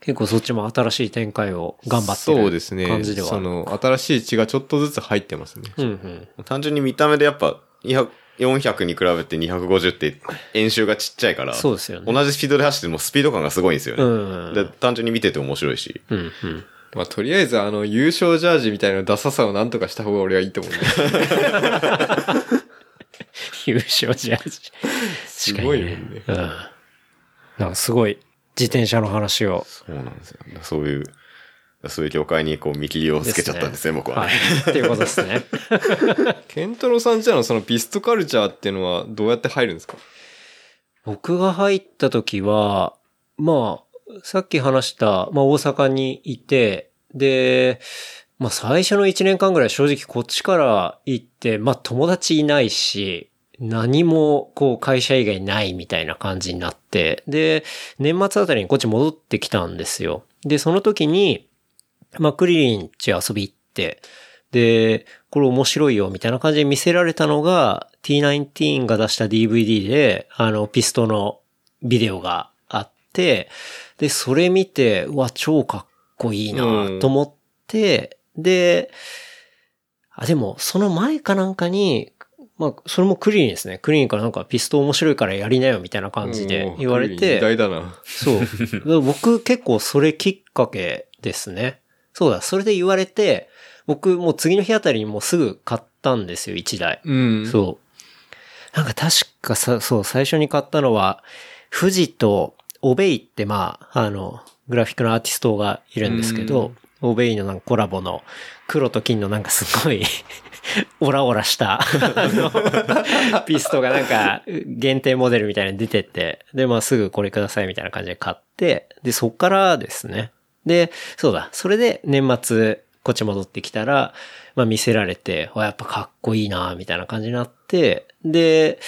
結構そっちも新しい展開を頑張ってるそうですね感じで。はある。その、新しい血がちょっとずつ入ってますね。うんうん。単純に見た目でやっぱ、200 400に比べて250って演習がちっちゃいから、そうですよね。同じスピードで走ってもスピード感がすごいんですよね。うん。で単純に見てて面白いし。うんうん。まあとりあえずあの、優勝ジャージみたいなダサさをなんとかした方が俺はいいと思う。優勝ジャージ。すごいよね。うん。なんかすごい自転車の話を。そうなんですよ。そういう、そういう業界にこう見切りをつけちゃったんですね、僕ははね。い。っていうことですね。ケンタロウさんちのそのピストカルチャーっていうのはどうやって入るんですか？僕が入った時は、まあ、さっき話した、まあ大阪にいて、で、まあ最初の1年間ぐらい正直こっちから行って、まあ友達いないし、何もこう会社以外ないみたいな感じになって、で、年末あたりにこっち戻ってきたんですよ。で、その時に、まあクリリンち遊び行って、で、これ面白いよみたいな感じで見せられたのが T19 が出した DVD で、あの、ピストのビデオが、で、それ見て、うわ、超かっこいいなと思って、で、あ、でも、その前かなんかに、まあ、それもクリリンですね。クリリンからなんかピスト面白いからやりなよみたいな感じで言われ時て、代だな。そう。僕結構それきっかけですね。そうだ、それで言われて、僕もう次の日あたりにもうすぐ買ったんですよ、1台。うん。そう。なんか確かさ、そう、最初に買ったのは、富士とオベイってまあ、あの、グラフィックのアーティストがいるんですけど、オベイのなんかコラボの黒と金のなんかすごい オラオラした、あの、ピストがなんか限定モデルみたいに出てって、で、まあすぐこれくださいみたいな感じで買って、で、そっからですね。で、そうだ、それで年末こっち戻ってきたら、まあ見せられて、わ、やっぱかっこいいな、みたいな感じになって、で、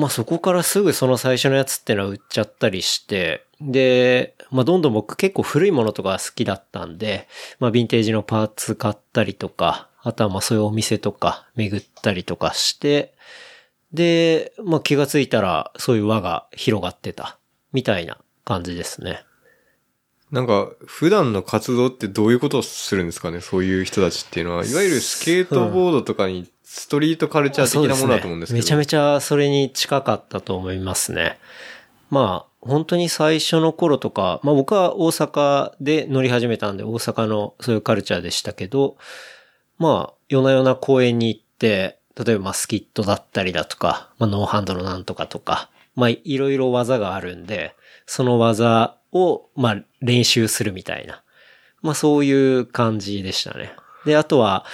まあそこからすぐその最初のやつってのは売っちゃったりして、で、まあどんどん僕結構古いものとか好きだったんで、まあヴィンテージのパーツ買ったりとか、あとはまあそういうお店とか巡ったりとかして、で、まあ気がついたらそういう輪が広がってた、みたいな感じですね。なんか、普段の活動ってどういうことをするんですかね？そういう人たちっていうのは。いわゆるスケートボードとかにストリートカルチャー的なものだと思うんですけど。めちゃめちゃそれに近かったと思いますね。まあ、本当に最初の頃とか、まあ僕は大阪で乗り始めたんで、大阪のそういうカルチャーでしたけど、まあ、夜な夜な公園に行って、例えばまあスキットだったりだとか、まあノーハンドのなんとかとか、まあいろいろ技があるんで、その技をまあ練習するみたいな。まあそういう感じでしたね。で、あとは、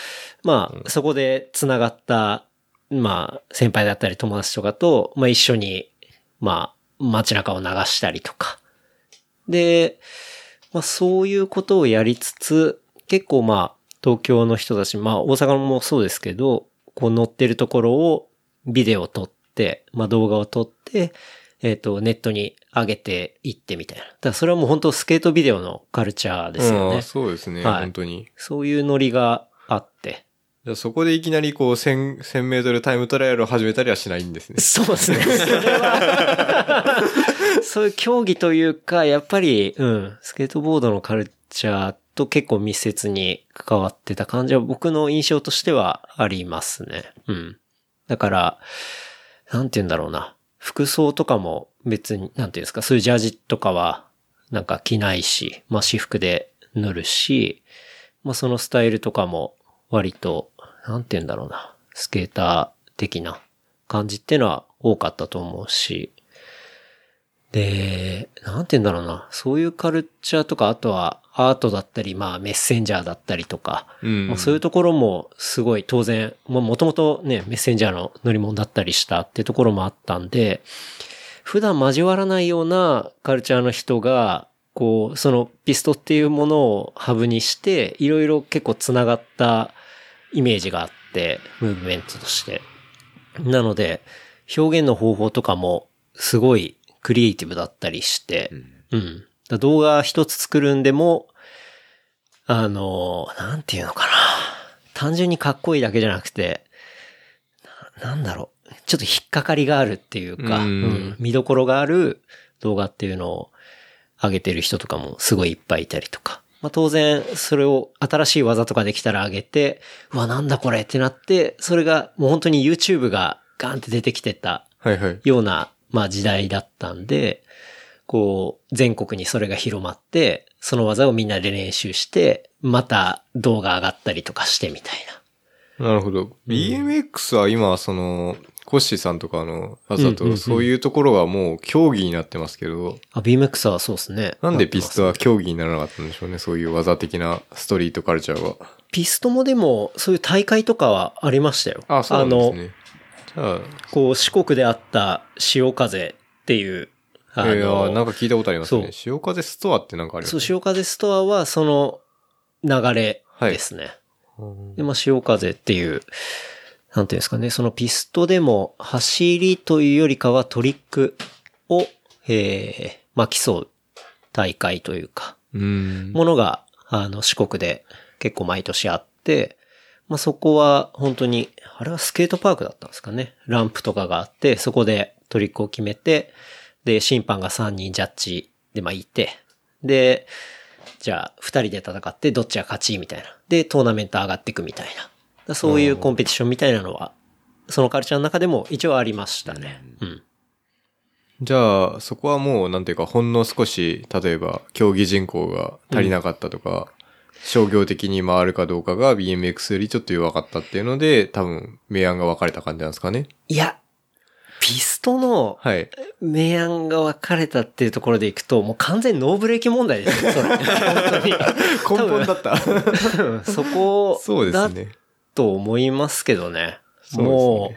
まあそこで繋がった、まあ先輩だったり友達とかと、まあ一緒に、まあ街中を流したりとか。で、まあそういうことをやりつつ、結構まあ東京の人たち、まあ大阪もそうですけど、こう乗ってるところをビデオを撮って、まあ動画を撮って、えっ、と、ネットに上げていってみたいな。だからそれはもう本当スケートビデオのカルチャーですようんね。そうですね、はい本当に。そういうノリが。じゃあそこでいきなりこう1000、1000メートルタイムトライアルを始めたりはしないんですね。そうですね。それは、そういう競技というか、やっぱり、うん、スケートボードのカルチャーと結構密接に関わってた感じは僕の印象としてはありますね。うん。だから、なんて言うんだろうな。服装とかも別に、なんていうんですか、そういうジャージとかは、なんか着ないし、まあ私服で塗るし、まあそのスタイルとかも割と、なんて言うんだろうな。スケーター的な感じっていうのは多かったと思うし、で、なんて言うんだろうな。そういうカルチャーとか、あとはアートだったり、まあメッセンジャーだったりとか、うんまあそういうところもすごい当然、もともとね、メッセンジャーの乗り物だったりしたってところもあったんで、普段交わらないようなカルチャーの人が、こう、そのピストっていうものをハブにして、いろいろ結構繋がったイメージがあって、ムーブメントとして。なので、表現の方法とかもすごいクリエイティブだったりして、うん。だ動画一つ作るんでも、あの、なんていうのかな。単純にかっこいいだけじゃなくて、ななんだろう。ちょっと引っかかりがあるっていうか、うんうん見どころがある動画っていうのを上げてる人とかもすごいいっぱいいたりとか。まあ当然、それを新しい技とかできたら上げて、うわ、なんだこれってなって、それがもう本当に YouTube がガンって出てきてたはいはい。ような、まあ時代だったんで、こう、全国にそれが広まって、その技をみんなで練習して、また動画上がったりとかしてみたいな。なるほど。BMX は今、その、コッシーさんとかの技と、そういうところがもう競技になってますけど、あ、BMX はそうですね。なんでピストはは競技にならなかったんでしょうね。そういう技的なストリートカルチャーは。ピストもでも、そういう大会とかはありましたよ。あ、そうですね。じゃあ、こう、四国であった潮風っていう、あいやの、なんか聞いたことありますね。潮風ストアってなんかありますそう、潮風ストアはその流れですね。で、まあ、潮風っていう、なんていうんですかね、そのピストでも走りというよりかはトリックを、えー、まあ、競う大会というか、うん。ものが、あの、四国で結構毎年あって、まあ、そこは本当に、あれはスケートパークだったんですかね。ランプとかがあって、そこでトリックを決めて、で、審判が3人ジャッジで、まあ、いて、で、じゃあ、2人で戦って、どっちが勝ちみたいな。で、トーナメント上がっていくみたいな。だそういうコンペティションみたいなのは、そのカルチャーの中でも一応ありましたね。うん。じゃあ、そこはもう、なんていうか、ほんの少し、例えば、競技人口が足りなかったとか、商業的に回るかどうかが BMX よりちょっと弱かったっていうので、多分、明暗が分かれた感じなんですかね。いや、ピストのはい。明暗が分かれたっていうところでいくと、もう完全にノーブレーキ問題ですよ、それ。本当に。根本だった。うんそこそうでだすね。と思いますけどね。そうねもう、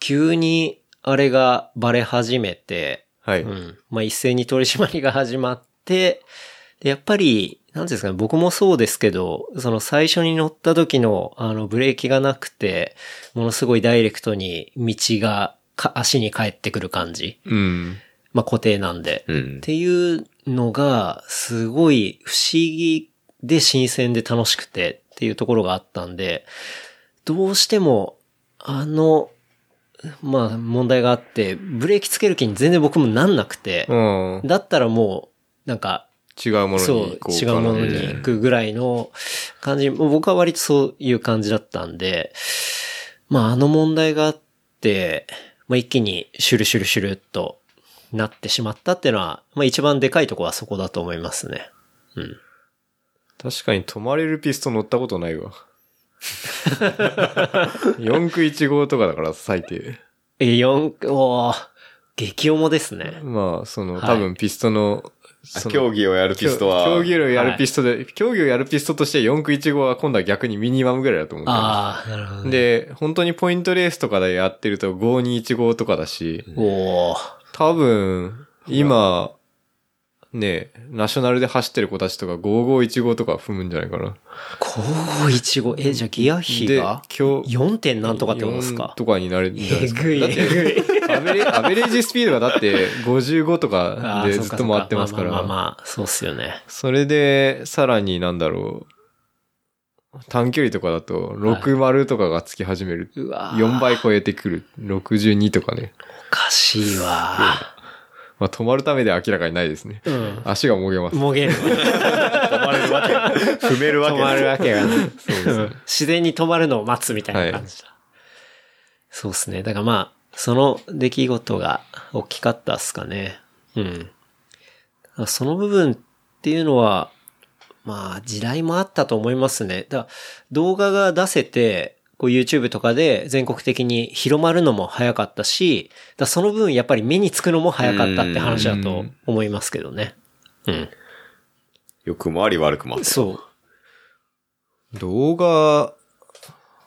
急にあれがバレ始めて、はい。うん。まあ、一斉に取り締まりが始まって、でやっぱり、なんですかね、僕もそうですけど、その最初に乗った時の、あの、ブレーキがなくて、ものすごいダイレクトに道がか足に返ってくる感じ。うん。まあ固定なんで。うんっ。ていうのが、すごい不思議で新鮮で楽しくてっていうところがあったんで、どうしても、あの、まあ問題があって、ブレーキつける気に全然僕もなんなくて、うん。だったらもう、なんか、違うものにそう行、こう違かなうものに行くぐらいの感じ、もう僕は割とそういう感じだったんで、まああの問題があって、まあ一気にシュルシュルシュルっとなってしまったっていうのは、まあ一番でかいとこはそこだと思いますね。うん。確かに止まれるピストン乗ったことないわ。4区1号とかだから最低。え、4、おー激重ですね。まあ、その、はい多分ピストの、の競技をやるピストは、競技をやるピストで、競技をやるピストとして4区1号は今度は逆にミニマムぐらいだと思うんだよねああ、なるほど、ね。、で、本当にポイントレースとかでやってると5215とかだし、おー多分、今、ね、ナショナルで走ってる子たちとか5515とか踏むんじゃないかな。5515、え、じゃあギア比でが、今日、4. 点なんとかってことです4か？とかになるんじゃないですか。えぐいえぐい。アベレ、アベレージスピードがだって55とかでずっと回ってますかそうまあまあら。まあ、そうっすよね。それで、さらになんだろう。短距離とかだと、60とかがつき始める。うわー4倍超えてくる。62とかね。おかしいわ。まあ、止まるためで明らかにないですね。うん。足がもげます。もげる。止まれるわけ。踏めるわけ。止まるわけがない。そうですね。自然に止まるのを待つみたいな感じだ。そうですね。だからまあ、その出来事が大きかったっすかね。うん。その部分っていうのは、まあ、時代もあったと思いますね。だから動画が出せて、こう YouTube とかで全国的に広まるのも早かったし、だその分やっぱり目につくのも早かったって話だと思いますけどね。うん。良くもあり悪くもあった。そう。動画、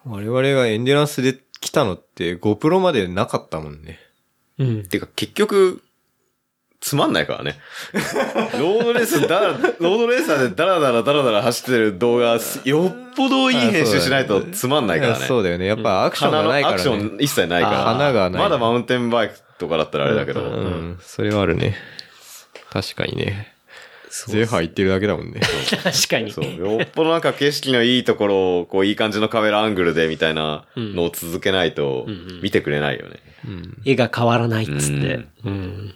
我々がエンデランスで来たのって GoPro までなかったもんね。うん。てか結局、つまんないからね。ロードレースだら、ロードレーサーでダラダラダラダラ走ってる動画、よっぽどいい編集しないとつまんないからね。そうだよね。やっぱアクションがないからアクショね。ン一切ないから。花がない。まだマウンテンバイクとかだったらあれだけど。うん、それはあるね。確かにね。そうゼファー行ってるだけだもんね。確かに。そう。よっぽどなんか景色のいいところを、こういい感じのカメラアングルでみたいなのを続けないとんうん、見てくれないよね。うん。絵が変わらないっつって。うん。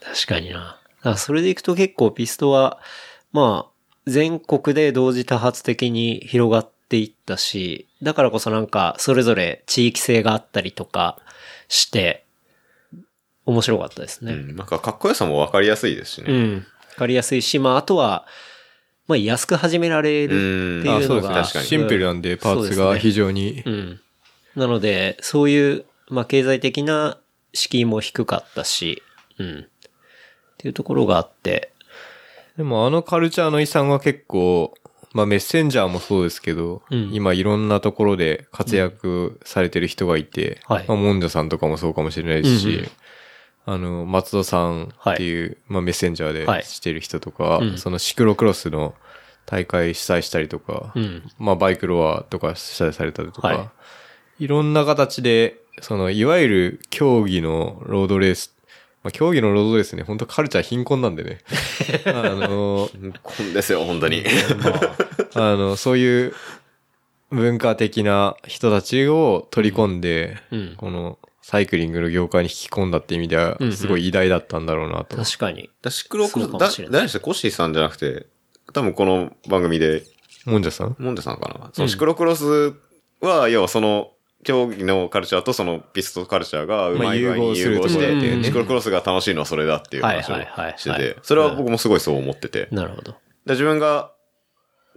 確かにな。だからそれでいくと結構ピストは、まあ、全国で同時多発的に広がっていったし、だからこそなんか、それぞれ地域性があったりとかして、面白かったですね。うん。なんかかっこよさもわかりやすいですしね。うん。わかりやすいし、まあ、あとは、まあ、安く始められるってうんいうのが、あそうですね。確かにシンプルなんで、パーツが非常に。うん。なので、そういう、まあ、経済的な敷居も低かったし、うん。っていうところがあって、でもあのカルチャーの遺産は結構、まあメッセンジャーもそうですけど、うん。今いろんなところで活躍されてる人がいて、はい。まあモンジャさんとかもそうかもしれないですし、うんうんあの、松戸さんっていう、まあメッセンジャーはい。でしてる人とか、うん。そのシクロクロスの大会主催したりとか、うん。まあバイクロアとか主催されたりとか、、はいろんな形で、その、いわゆる競技のロードレース、まあ競技のロードレースね、本当カルチャー貧困なんでね。あの、こんですよ、本当に。あの、そういう文化的な人たちを取り込んで、うんこのサイクリングの業界に引き込んだって意味ではうんうん、すごい偉大だったんだろうなと。確かに。だシクロクロス、誰でした？コッシーさんじゃなくて、多分この番組で、もんじゃさん？モンデさんかな。そのシクロクロスは、要はその、競技のカルチャーとそのピストカルチャーがうまい具合に融合してシクロクロスが楽しいのはそれだっていう話をしてて、それは僕もすごいそう思ってて。なるほど。で自分が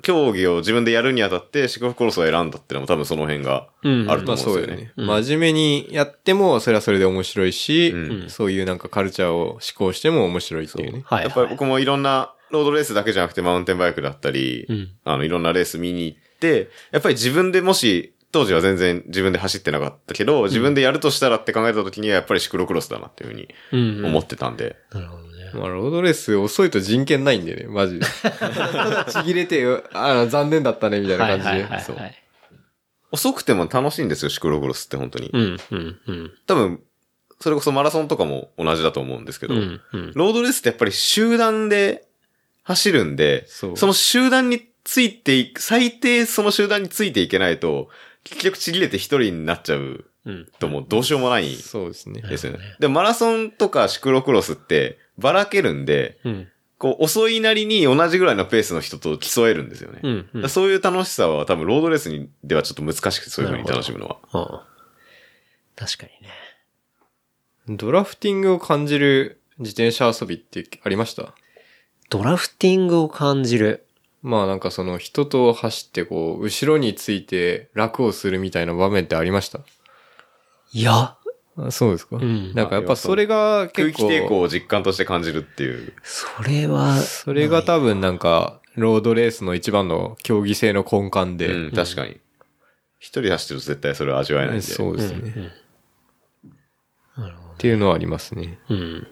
競技を自分でやるにあたってシクロクロスを選んだっていうのも多分その辺がうんあるとまあ思うんですよね。そうよね。真面目にやっても、それはそれで面白いし、うんそういうなんかカルチャーを思考しても面白いっていうね。はい、やっぱり僕もいろんなロードレースだけじゃなくてマウンテンバイクだったり、うんあのいろんなレース見に行って、やっぱり自分でもし、当時は全然自分で走ってなかったけど、自分でやるとしたらって考えた時にはやっぱりシクロクロスだなっていうふうにうん、うん。思ってたんで、なるほどね。まあ、ロードレース遅いと人権ないんでね、マジで。た だちぎれて、あの、残念だったね、みたいな感じで。はいはいはいそうはい。遅くても楽しいんですよ、シクロクロスって本当に。うん、うん、うん。多分、それこそマラソンとかも同じだと思うんですけど、うん、うん。ロードレースってやっぱり集団で走るんで、その集団についていく、最低その集団についていけないと、結局ちぎれて一人になっちゃううん。ともうどうしようもないそうですね。ですよね。で、マラソンとかシクロクロスってばらけるんで、うん。こう遅いなりに同じぐらいのペースの人と競えるんですよね。うん。だからそういう楽しさは多分ロードレースにではちょっと難しくてそういう風に楽しむのは。うん。確かにね。ドラフティングを感じる自転車遊びってありました？ドラフティングを感じる。まあなんかその人と走ってこう、後ろについて楽をするみたいな場面ってありました？いや、あそうですか、んなんかやっぱそれが空結構、気抵抗を実感として感じるっていう。それは、それが多分なんか、ロードレースの一番の競技性の根幹で、うん、確かに。一人走ってると絶対それは味わえないんで。そうですね、うんっていうのはありますね。うん。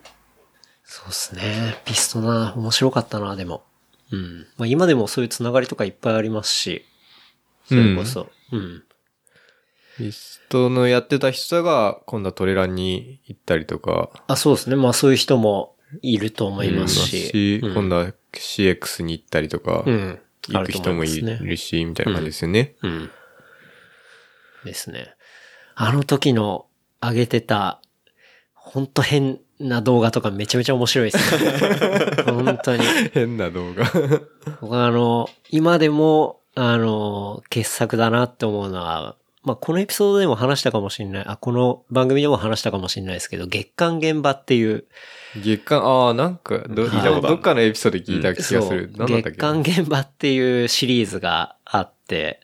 そうっすね。ピストな、面白かったな、でも。うん。まあ今でもそういうつながりとかいっぱいありますし、それこそ。うん。リストのやってた人が今度はトレランに行ったりとか、あ、そうですね。まあそういう人もいると思いますし。し、うん今度は CX に行ったりとか、うん。行く人もいあると思ますねみたいな感じですよね。うん。ですね。あの時の上げてた、ほんと変な動画とかめちゃめちゃ面白いですね。本当に。変な動画。僕はあの、今でも、あの、傑作だなって思うのは、まあ、このエピソードでも話したかもしれない、あ、この番組でも話したかもしれないですけど、月刊現場っていう、月間、ああ、なんか、ど、どっかのエピソードで聞いた気がする。なん月け？刊現場っていうシリーズがあって、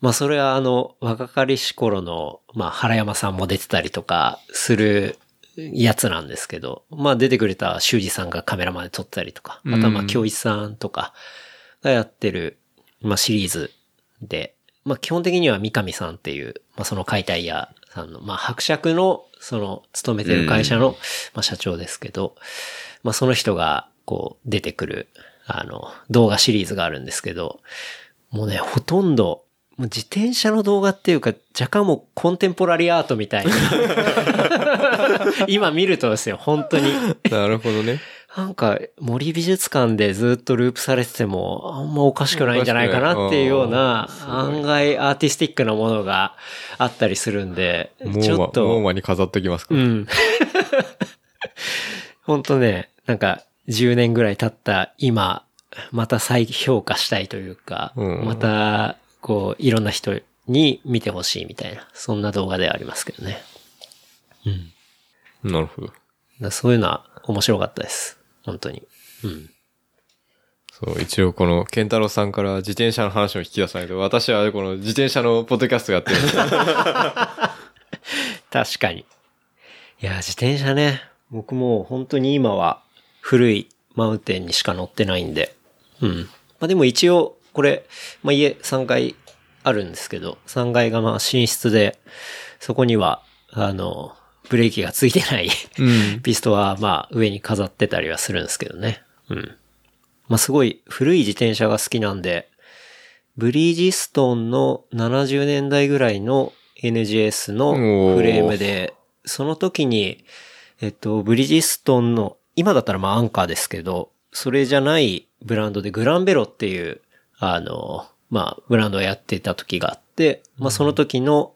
まあそれはあの、若かりし頃の、まあ原山さんも出てたりとかするやつなんですけど、まあ出てくれた修二さんがカメラまで撮ったりとか、あとはまあうん京一さんとかがやってる、まあシリーズで、まあ基本的には三上さんっていう、まあその解体屋さんの、まあ伯爵の、その勤めてる会社の、まあ社長ですけど、まあその人が、こう、出てくる、あの、動画シリーズがあるんですけど、もうね、ほとんど、もう自転車の動画っていうか、若干もうコンテンポラリーアートみたいな。今見るとですよ、本当に。なるほどね。なんか、森美術館でずっとループされてても、あんまおかしくないんじゃないかなっていうような、案外アーティスティックなものがあったりするんで、ちょっと。モーマに飾っときますか。うん。ほんとね、なんか10年ぐらい経った今、また再評価したいというか、うんまた、こう、いろんな人に見てほしいみたいな、そんな動画ではありますけどね。うん。なるほど。だそういうのは面白かったです。本当に。うん。そう、一応この、ケンタロウさんから自転車の話を引き出さないと、私はこの自転車のポッドキャストやって 確かに。いや、自転車ね。僕もう本当に今は古いマウンテンにしか乗ってないんで。うん。まあでも一応、これ、まあ家3階あるんですけど、3階がまあ寝室で、そこには、あの、ブレーキがついてない、うん ピストはまあ上に飾ってたりはするんですけどね。うん。まあすごい古い自転車が好きなんで、ブリヂストンの70年代ぐらいの NGS のフレームで、その時に、えっと、ブリヂストンの、今だったらまあアンカーですけど、それじゃないブランドでグランベロっていう、あの、まあ、ブランドをやってた時があって、まあその時の、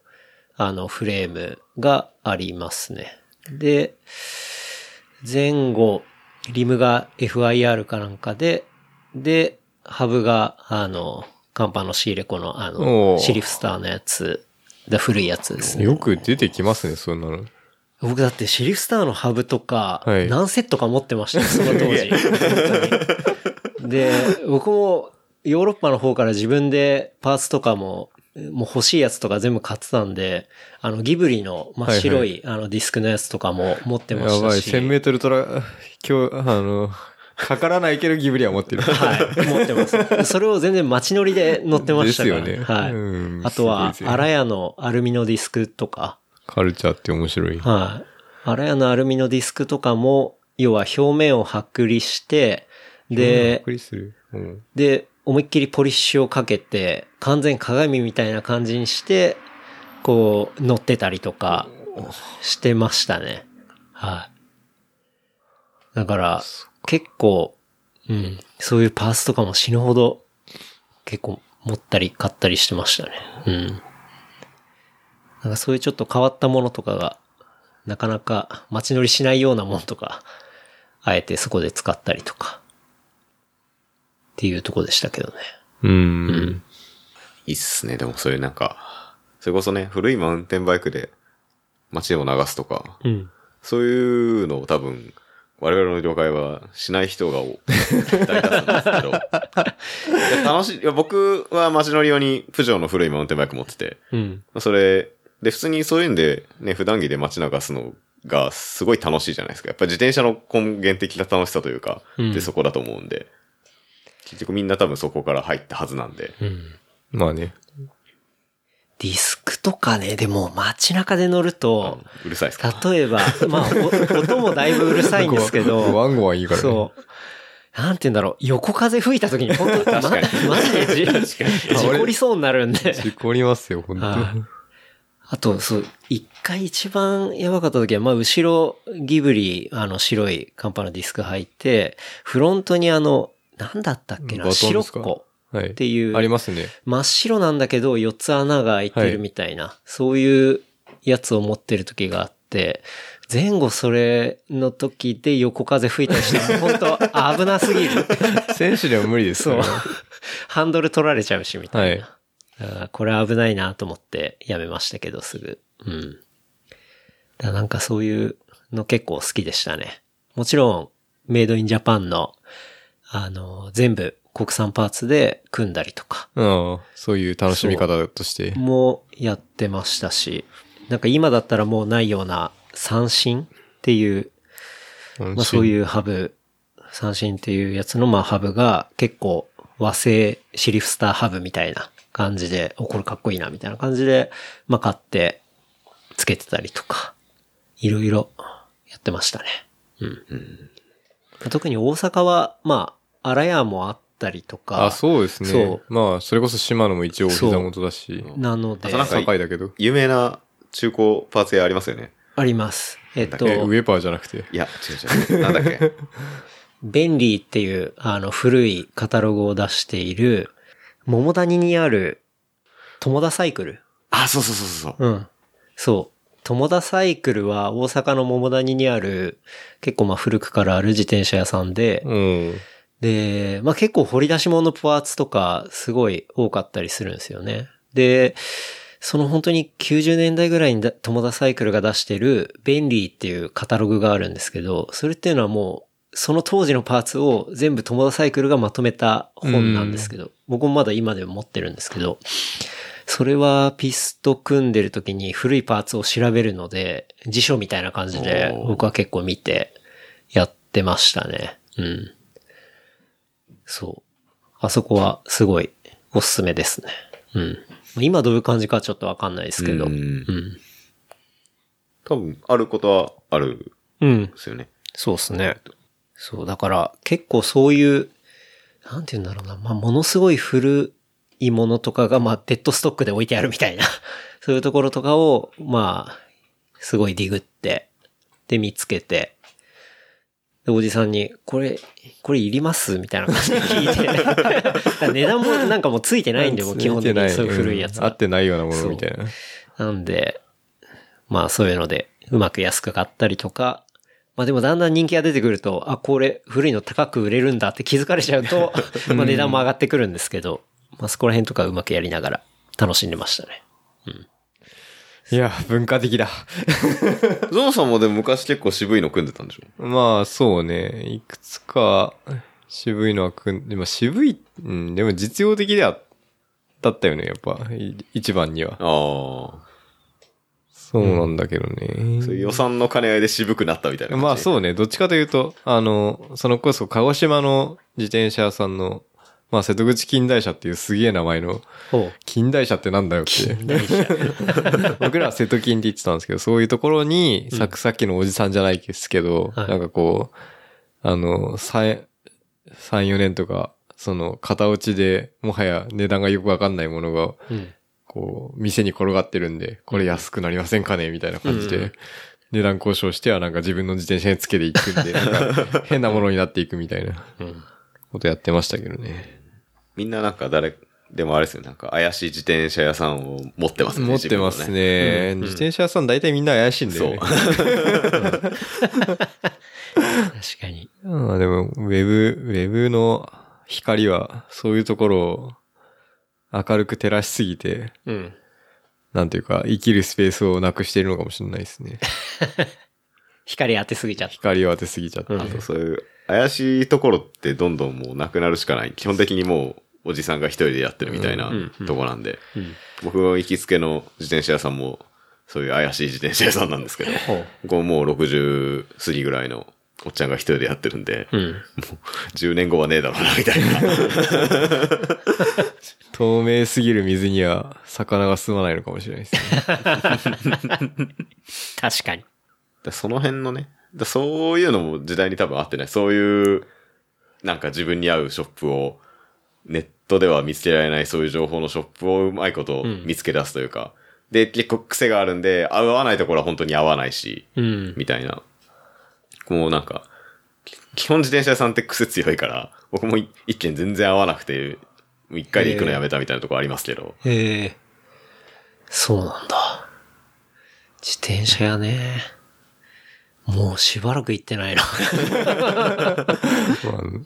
あの、フレームがありますね。で、前後、リムが FIR かなんかで、で、ハブが、あの、カンパの仕入れ子の、あおの、ーシリフスターのやつ、で古いやつですね。よく出てきますね、そんなの。僕だってシリフスターのハブとか、はい何セットか持ってましたよ、その当時。で、僕もヨーロッパの方から自分でパーツとかも、もう欲しいやつとか全部買ってたんで、あのギブリの真っ白い、あのディスクのやつとかも持ってまやばい、したし。1000メートルトラ、今日、あの、かからないけどギブリは持ってる。はい、持ってます。それを全然街乗りで乗ってましたから。ですよねはい。うんあとは、アラヤのアルミのディスクとか、カルチャーって面白い。はい。アラヤのアルミのディスクとかも、要は表面を剥離して、で。うん。で、思いっきりポリッシュをかけて、完全鏡みたいな感じにして、こう、乗ってたりとか、してましたね。はい。だから、結構、うん、そういうパーツとかも死ぬほど、結構持ったり買ったりしてましたね。うん。なんかそういうちょっと変わったものとかが、なかなか街乗りしないようなものとか、あえてそこで使ったりとか、っていうところでしたけどね。うん。いいっすね。でもそういうなんか、それこそね、古いマウンテンバイクで街でも流すとか、うん。そういうのを多分、我々の業界はしない人が多大多数なんですけど。い や楽しい。いや僕は街乗り用にプジョーの古いマウンテンバイク持ってて、うん。まあそれ、で、普通にそういうんで、ね、普段着で街流すのがすごい楽しいじゃないですか。やっぱり自転車の根源的な楽しさというか、うんで、そこだと思うんで、結局みんな多分そこから入ったはずなんで、うん。まあね。ディスクとかね、でも街中で乗ると、うるさいですか？例えば、まあ、お音もだいぶうるさいんですけど、ワンゴはいいからね。そう。なんて言うんだろう、横風吹いた時に本当に、ま、かにマジでじ事故りそうになるんで。事故りますよ、本当はいあと、そう、一回一番やばかった時は、まあ、後ろ、ギブリ、あの、白いカンパのディスク入って、フロントにあの、なんだったっけな、白っこはい。っていう、ありますね。真っ白なんだけど、4つ穴が開いてるみたいな、そういうやつを持ってる時があって、前後それの時で横風吹いたりして、本当危なすぎる。選手でも無理ですそう。ハンドル取られちゃうし、みたいな。はいこれ危ないなと思ってやめましたけど、すぐ。うん。だなんかそういうの結構好きでしたね。もちろん、メイドインジャパンの、あの、全部国産パーツで組んだりとか、うん。そういう楽しみ方として。もやってましたし、なんか今だったらもうないような三振っていう、まあそうう。いうハブ、三振っていうやつのまあハブが結構和製シリフスターハブみたいな感じで、お、これかっこいいなみたいな感じで、まあ買ってつけてたりとか、いろいろやってましたね。うん。特に大阪は、まあ、荒屋もあったりとか、あ、そうですね。そうまあ、それこそ島野も一応お膝元だし。なので高いだけど。有名な中古パーツ屋ありますよね。あります。えっと、え、ウェパーじゃなくて？いや、違う違う。なんだっけ？便利っていう、あの、古いカタログを出している、桃谷にある、友田サイクル。あ、そうそうそうそう。うん。そう。友田サイクルは大阪の桃谷にある、結構まあ古くからある自転車屋さんで、うん。で、まあ結構掘り出し物のパーツとかすごい多かったりするんですよね。で、その本当に90年代ぐらいにだ友田サイクルが出してる便利っていうカタログがあるんですけど、それっていうのはもうその当時のパーツを全部友田サイクルがまとめた本なんですけど、僕もまだ今でも持ってるんですけど、それはピスト組んでる時に古いパーツを調べるので、辞書みたいな感じで僕は結構見てやってましたね。うん。そう。あそこはすごいおすすめですね。うん。今どういう感じかちょっとわかんないですけど。ううんん。多分、あることはあるんうん。ですよね。そうですね。そう、だから結構そういう、なんて言うんだろうな、まあ、ものすごい古いものとかが、まあ、デッドストックで置いてあるみたいな、そういうところとかを、まあ、すごいディグって、で、見つけて、で、おじさんに、これ、これいります？みたいな感じで聞いて。値段もなんかもうついてないんで、もう基本的に。そういう古いやつはうん合ってないようなものみたいな。なんで、まあそういうので、うまく安く買ったりとか、まあでもだんだん人気が出てくると、あ、これ古いの高く売れるんだって気づかれちゃうと、まあ値段も上がってくるんですけど、まあそこら辺とかうまくやりながら楽しんでましたね。いや、文化的だ。ゾノさんもでも昔結構渋いの組んでたんでしょ？まあ、そうね。いくつか渋いのはくん、でも渋い、うん、でも実用的では、だったよね、やっぱ。い一番には。ああ。そうなんだけどね。そういう予算の兼ね合いで渋くなったみたいな。まあそうね、どっちかというと、あの、そのこそ鹿児島の自転車屋さんのまあ瀬戸口近代社っていうすげえ名前の。近代社ってなんだよって。僕らは瀬戸金って言ってたんですけど、そういうところに、ささっきのおじさんじゃないですけど、はいなんかこう、あの、3、3、4年とか、その、型落ちで、もはや値段がよくわかんないものが、うん。こう、店に転がってるんで、これ安くなりませんかねみたいな感じで、うん値段交渉してはなんか自分の自転車につけていくんで、変なものになっていくみたいなうん。ことやってましたけどね。みんななんか誰でもあれですよね。なんか怪しい自転車屋さんを持ってますね。持ってます自分の。ね。うん自転車屋さん大体みんな怪しいんだよね。確かに。うん、でも、ウェブ、ウェブの光は、そういうところを明るく照らしすぎて、うん。なんていうか、生きるスペースをなくしているのかもしれないですね。光当てすぎちゃった。光を当てすぎちゃって。うんあとそういう怪しいところってどんどんもうなくなるしかない。基本的にもうおじさんが一人でやってるみたいなとこなんで。うん。僕の行きつけの自転車屋さんもそういう怪しい自転車屋さんなんですけど。ここもう60過ぎぐらいのおっちゃんが一人でやってるんで、うん。10年後はねえだろうな、みたいな。透明すぎる水には魚が住まないのかもしれないですね。確かに。だその辺のね、だそういうのも時代に多分合ってない。そういう、なんか自分に合うショップを、ネットでは見つけられないそういう情報のショップをうまいことうん見つけ出すというか、で、結構癖があるんで、合わないところは本当に合わないし、うん。みたいな。もうなんか、き基本自転車屋さんって癖強いから、僕もい一軒全然合わなくて、もう一回で行くのやめたみたいなとこありますけど、へえ。そうなんだ。自転車屋ね。もうしばらく行ってないな。ま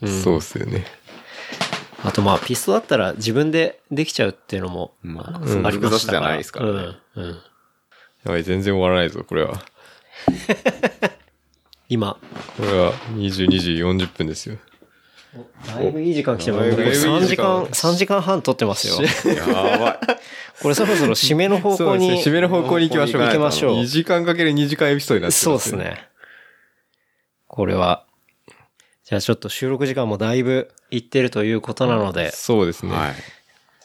あ、そうっすよね。あとまあ、ピストだったら自分でできちゃうっていうのも、まあ、ありましたから。複雑じゃないですからね。うん。うん。やばい、全然終わらないぞ、これは。今、これは22時40分ですよ。だいぶいい時間来てます。だいぶいい時間3時間、3時間半撮ってますよ。やばい。これそろそろ締めの方向に。そうですね。締めの方向に行きましょう。行きましょう2時間かける2時間エピソードになってます、そうです。ね。これは。じゃあちょっと収録時間もだいぶいってるということなので、そうですね。はい。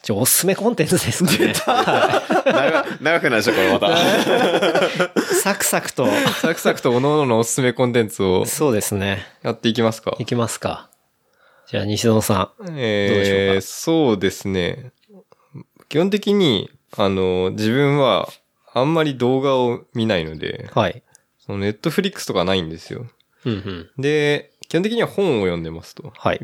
じゃあおすすめコンテンツですかね。長長くなるでしょ、これまた。サクサクと。サクサクと各々のおすすめコンテンツをそうですね。やっていきますかい。きますか。じゃあ西野さん。えー、そうですね。基本的に、あの、自分はあんまり動画を見ないので、はい。そのネットフリックスとかないんですよ。うんうん。で、基本的には本を読んでますと。はい。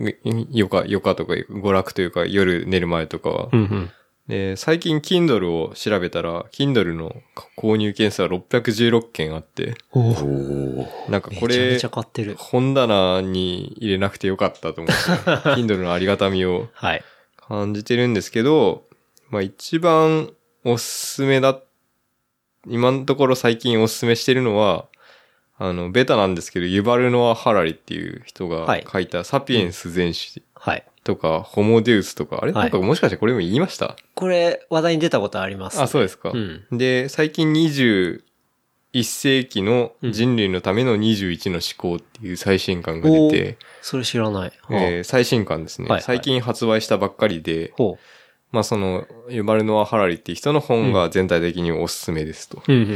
よか、よかとか、娯楽というか、夜寝る前とかは。うんうん。で、最近 Kindle を調べたら、Kindle の購入件数は616件あって、おなんかこれ。本棚に入れなくてよかったと思って、Kindle のありがたみをはい。感じてるんですけど、まあ一番おすすめだ、今のところ最近おすすめしてるのは、あの、ベタなんですけど、ユバルノア・ハラリっていう人がはい書いたサピエンス全史はい。とか、ホモデウスとか、あれ、はいなんかもしかしてこれも言いました？これ、話題に出たことあります。あ、そうですか。うん。で、最近21世紀の人類のための21の思考っていう最新刊が出て、それ知らない。えー最新刊ですね、はいはい最近発売したばっかりで、ほまあその、ユバルノア・ハラリっていう人の本が全体的におすすめですと。う。うんうん。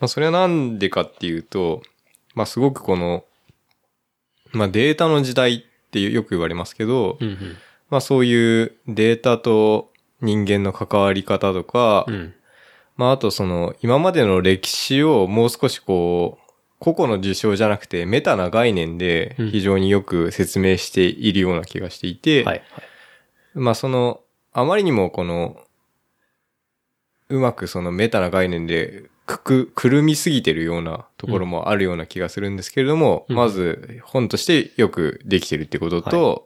まあそれはなんでかっていうと、まあすごくこの、まあデータの時代ってよく言われますけど、うんうん。まあそういうデータと人間の関わり方とか、うん。まああとその今までの歴史をもう少しこう、個々の事象じゃなくてメタな概念でうん非常によく説明しているような気がしていて、はい。まあその、あまりにもこの、うまくそのメタな概念でくく、くるみすぎてるようなところもあるような気がするんですけれども、うん。まず本としてよくできてるってことと、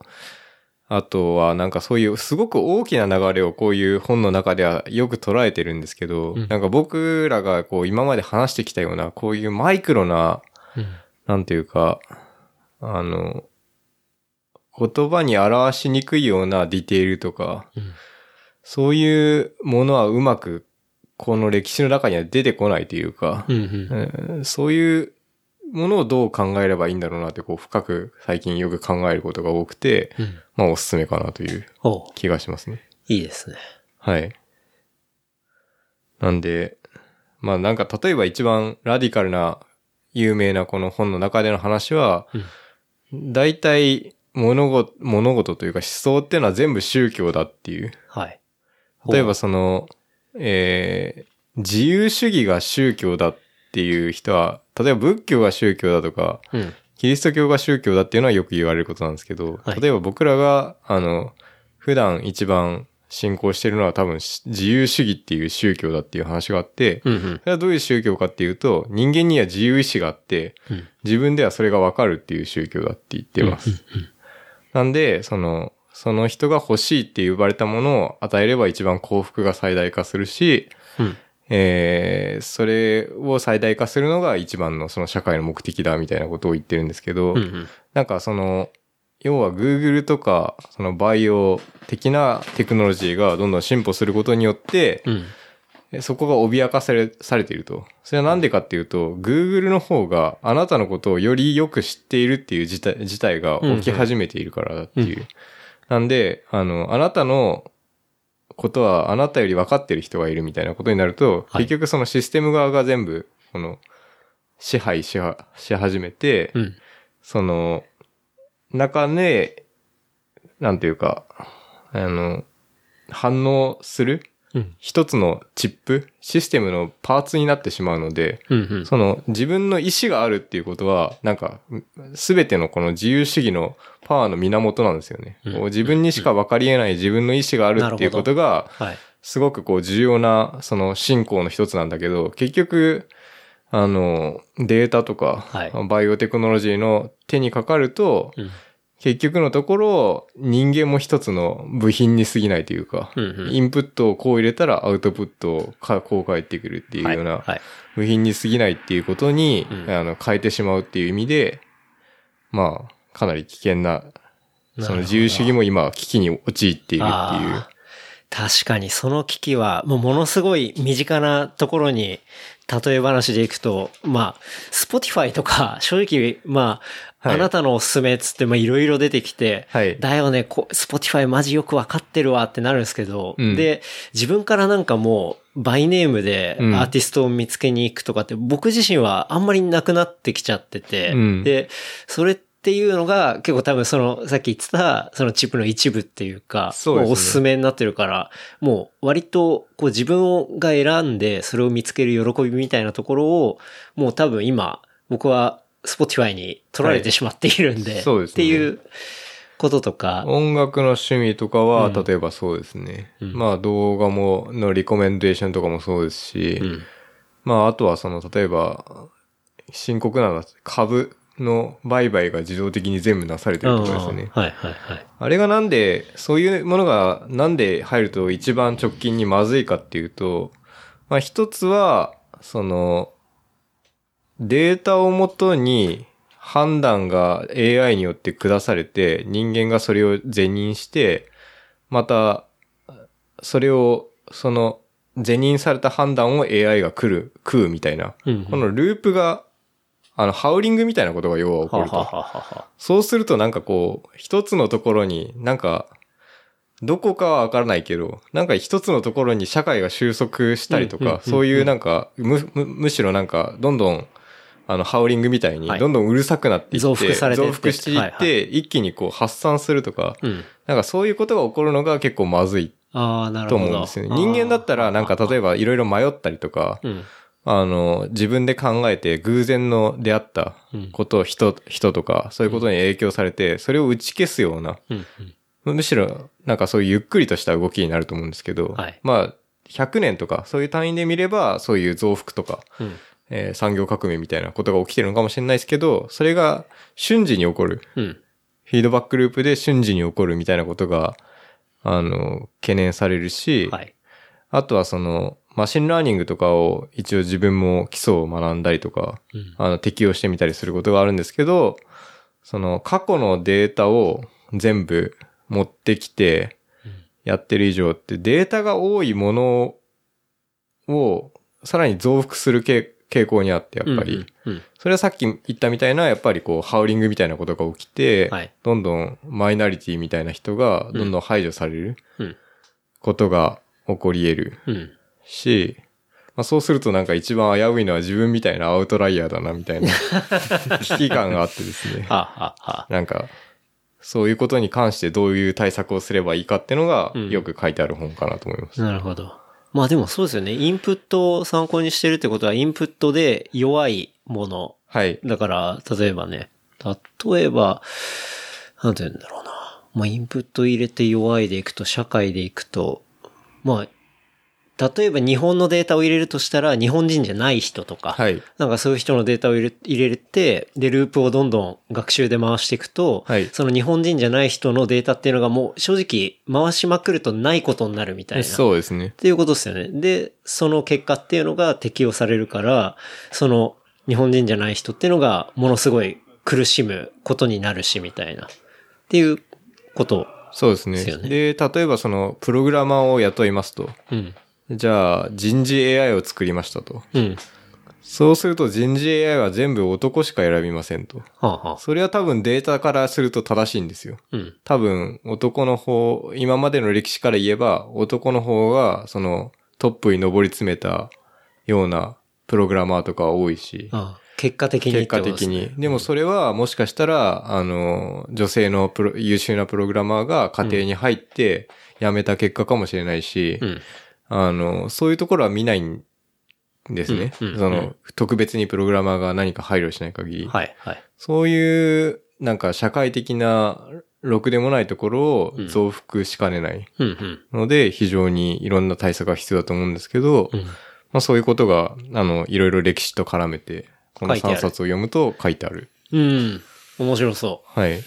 あとはなんかそういうすごく大きな流れをこういう本の中ではよく捉えてるんですけど、うん。なんか僕らがこう今まで話してきたようなこういうマイクロな、うん。なんていうか、あの、言葉に表しにくいようなディテールとか、うん。そういうものはうまくこの歴史の中には出てこないというか、うんうん。うんそういうものをどう考えればいいんだろうなって、こう、深く最近よく考えることが多くて、うん。まあ、おすすめかなという気がしますね。いいですね。はい。なんで、まあなんか例えば一番ラディカルな有名なこの本の中での話は、大体物事、物事というか思想っていうのは全部宗教だっていう。はい。例えばその、えー自由主義が宗教だっていう人は、例えば仏教が宗教だとか、うん。キリスト教が宗教だっていうのはよく言われることなんですけど、はい例えば僕らが、あの、普段一番信仰してるのは多分し自由主義っていう宗教だっていう話があって、うんうん。それはどういう宗教かっていうと、人間には自由意志があって、うん自分ではそれがわかるっていう宗教だって言ってます。なんで、その、その人が欲しいって呼ばれたものを与えれば一番幸福が最大化するし、うん。えー、それを最大化するのが一番のその社会の目的だみたいなことを言ってるんですけど、うんうん。なんかその、要は Google とか、そのバイオ的なテクノロジーがどんどん進歩することによって、うん。えそこが脅かされ、されていると。それはなんでかっていうと、Google の方があなたのことをよりよく知っているっていう事態事態が起き始めているからだっていう。なんで、あの、あなたのことはあなたより分かってる人がいるみたいなことになると、はい結局そのシステム側が全部、この、支配しはし始めて、うん。その、中で、なんていうか、あの、反応するうん。一つのチップ、システムのパーツになってしまうので、うんうん。その自分の意思があるっていうことは、なんか、すべてのこの自由主義のパワーの源なんですよね。うん自分にしか分かり得ない自分の意思があるっていうことが、はい。すごくこう重要な、その信仰の一つなんだけど、結局、あの、データとか、はいバイオテクノロジーの手にかかると、うん。結局のところ、人間も一つの部品に過ぎないというか、うんうんインプットをこう入れたらアウトプットをかこう返ってくるっていうような、はい。はい。部品に過ぎないっていうことに、うんあの変えてしまうっていう意味で、まあ、かなり危険な、その自由主義も今危機に陥っているっていうあ。確かにその危機は、もうものすごい身近なところに、例え話でいくと、まあ、スポティファイとか、正直、まあ、はい。あなたのおすすめっつって、まあ、いろいろ出てきて、はい。だよね、こスポティファイマジよくわかってるわってなるんですけど、うん。で、自分からなんかもう、バイネームでうん。アーティストを見つけに行くとかって、僕自身はあんまりなくなってきちゃってて、うん。で、それっていうのが結構多分その、さっき言ってた、そのチップの一部っていうか、そうね。おすすめになってるから、もう割とこう自分が選んでそれを見つける喜びみたいなところを、もう多分今、僕は Spotify に取られてしまっているんで、そうですねっていうこととか、音楽の趣味とかは、うん例えばそうですね。うんまあ動画も、のリコメンデーションとかもそうですし、うん。まああとはその、例えば、深刻なのは株の売買が自動的に全部なされてるとかですよね。はいはいはい。あれがなんで、そういうものがなんで入ると一番直近にまずいかっていうと、まあ一つは、その、データをもとに判断が AI によって下されて、人間がそれを是認して、また、それを、その、是認された判断を AI が来る、食うみたいな。うんうんこのループが、あの、ハウリングみたいなことが要は起こると。ははは。そうするとなんかこう、一つのところになんか、どこかはわからないけど、なんか一つのところに社会が収束したりとか、そういうなんか、む、む、むしろなんか、どんどん、あの、ハウリングみたいにはい、どんどんうるさくなっていって、増幅されて増幅していって、一気にこう発散するとか、うん。なんかそういうことが起こるのが結構まずいと。思うんですよね。人間だったらなんか例えばいろいろ迷ったりとか、うん。あの、自分で考えて偶然の出会ったこと、人、人とか、そういうことに影響されて、それを打ち消すような。むしろ、なんかそういうゆっくりとした動きになると思うんですけど、はいまあ、100年とか、そういう単位で見れば、そういう増幅とか、うん。えー産業革命みたいなことが起きてるのかもしれないですけど、それが瞬時に起こる。うん。フィードバックループで瞬時に起こるみたいなことが、あの、懸念されるし、はい。あとはその、 machine learning とかを一応自分も基礎を学んだりとか、うん。あの、適用してみたりすることがあるんですけど、その過去のデータを全部持ってきてやってる以上ってデータが多いものをさらに増幅するけ傾向にあって、やっぱり。うんうん。それはさっき言ったみたいな、やっぱりこう、ハウリングみたいなことが起きて、はいどんどんマイナリティみたいな人が、どんどん排除されるうんことが起こり得るうん。し、まあ、そうするとなんか一番危ういのは自分みたいなアウトライヤーだな、みたいな 危機感があってですね。なんか、そういうことに関してどういう対策をすればいいかっていうのがうんよく書いてある本かなと思います。なるほど。まあでもそうですよね。インプットを参考にしてるってことは、インプットで弱いもの。はい。だから、例えばね、例えば、なんて言うんだろうな。まあインプット入れて弱いでいくと、社会でいくと、まあ、例えば日本のデータを入れるとしたら、日本人じゃない人とか、はい。なんかそういう人のデータを入れ入れて、で、ループをどんどん学習で回していくと、はいその日本人じゃない人のデータっていうのがもう正直回しまくるとないことになるみたいな。そうですねっ。ていうことですよね。で、その結果っていうのが適用されるから、その日本人じゃない人っていうのがものすごい苦しむことになるしみたいな。っていうこと。そうですね。ですよねで、例えばその、プログラマーを雇いますと。うん。じゃあ、人事 AI を作りましたと。うん。そうすると人事 AI は全部男しか選びませんと。はあ、はあ。それは多分データからすると正しいんですよ。うん。多分男の方、今までの歴史から言えば男の方がそのトップに上り詰めたようなプログラマーとかは多いし。ああ結果的にって結果的に。でもそれはもしかしたら、あの、女性のプロ優秀なプログラマーが家庭に入って辞めた結果かもしれないし、うん。あの、そういうところは見ないんですね。うんうんその、特別にプログラマーが何か配慮しない限り。はい、はい。そういう、なんか社会的な、ろくでもないところを増幅しかねない。ので、非常にいろんな対策が必要だと思うんですけど、うん。まあそういうことが、あの、いろいろ歴史と絡めて、この書いてある3冊を読むと書いてある。うん。面白そう。はい。っ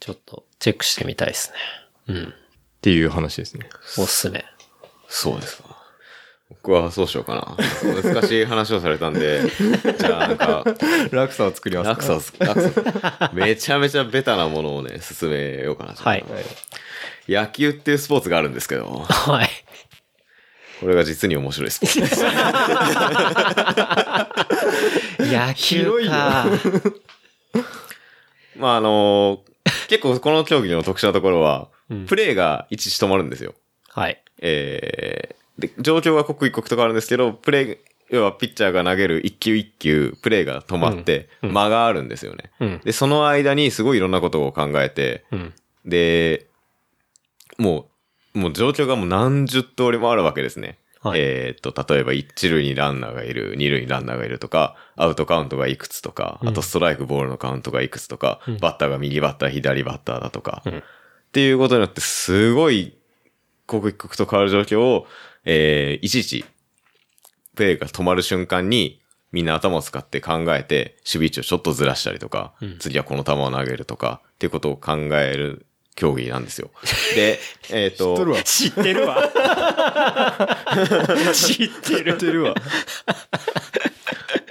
ちょっとチェックしてみたいですね。うん。ていう話ですね。おすすめ。そうですか。僕はそうしようかな。難しい話をされたんで、じゃあなんか、落差を作りますか？落差をす、落差めちゃめちゃベタなものをね、進めようかな。はい。野球っていうスポーツがあるんですけど、はい。これが実に面白いスポーツです。野球か。まああの結構この競技の特殊なところは、うんプレーが一時止まるんですよ。はい。えー、で、状況が刻一刻と変わるんですけど、プレー、要はピッチャーが投げる一球一球、プレーが止まって、うんうん間があるんですよね。うん。で、その間にすごいいろんなことを考えて、うん。で、もう、もう状況がもう何十通りもあるわけですね。はいえーっと、例えば一塁にランナーがいる、二塁にランナーがいるとか、アウトカウントがいくつとか、うんあとストライクボールのカウントがいくつとか、うんバッターが右バッター、左バッターだとか、うんっていうことによってすごい刻一刻と変わる状況を、えー、いちいち、プレーが止まる瞬間に、みんな頭を使って考えて、守備位置をちょっとずらしたりとか、うん次はこの球を投げるとか、っていうことを考える競技なんですよ。で、えっ、と、知ってるわ。知ってる。てるわ。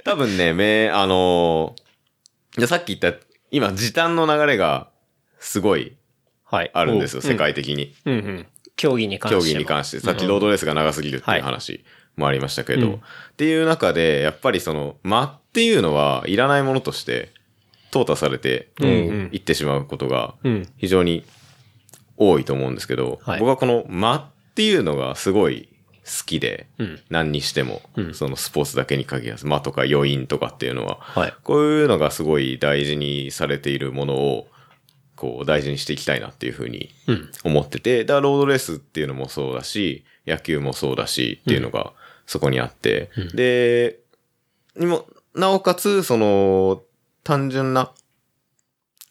多分ね、め、あのーじゃあさっき言った、今時短の流れがすごいはい。あるんですよ、世界的に。うんうん。競技に関して競も。技に関して。さっきロードレースが長すぎるっていうはい話もありましたけど、うんっていう中で、やっぱりその、間っていうのはいらないものとして、淘汰されていってしまうことがうん。非常に多いと思うんですけど、はい僕はこの間っていうのがすごい好きで、うん。何にしても、うんそのスポーツだけに限らず、間とか余韻とかっていうのは、はい。こういうのがすごい大事にされているものを、こう大事にしていきたいなっていうふうにうん。思ってて、だからロードレースっていうのもそうだし、野球もそうだしっていうのがそこにあって、うんで、にも、なおかつ、その、単純な、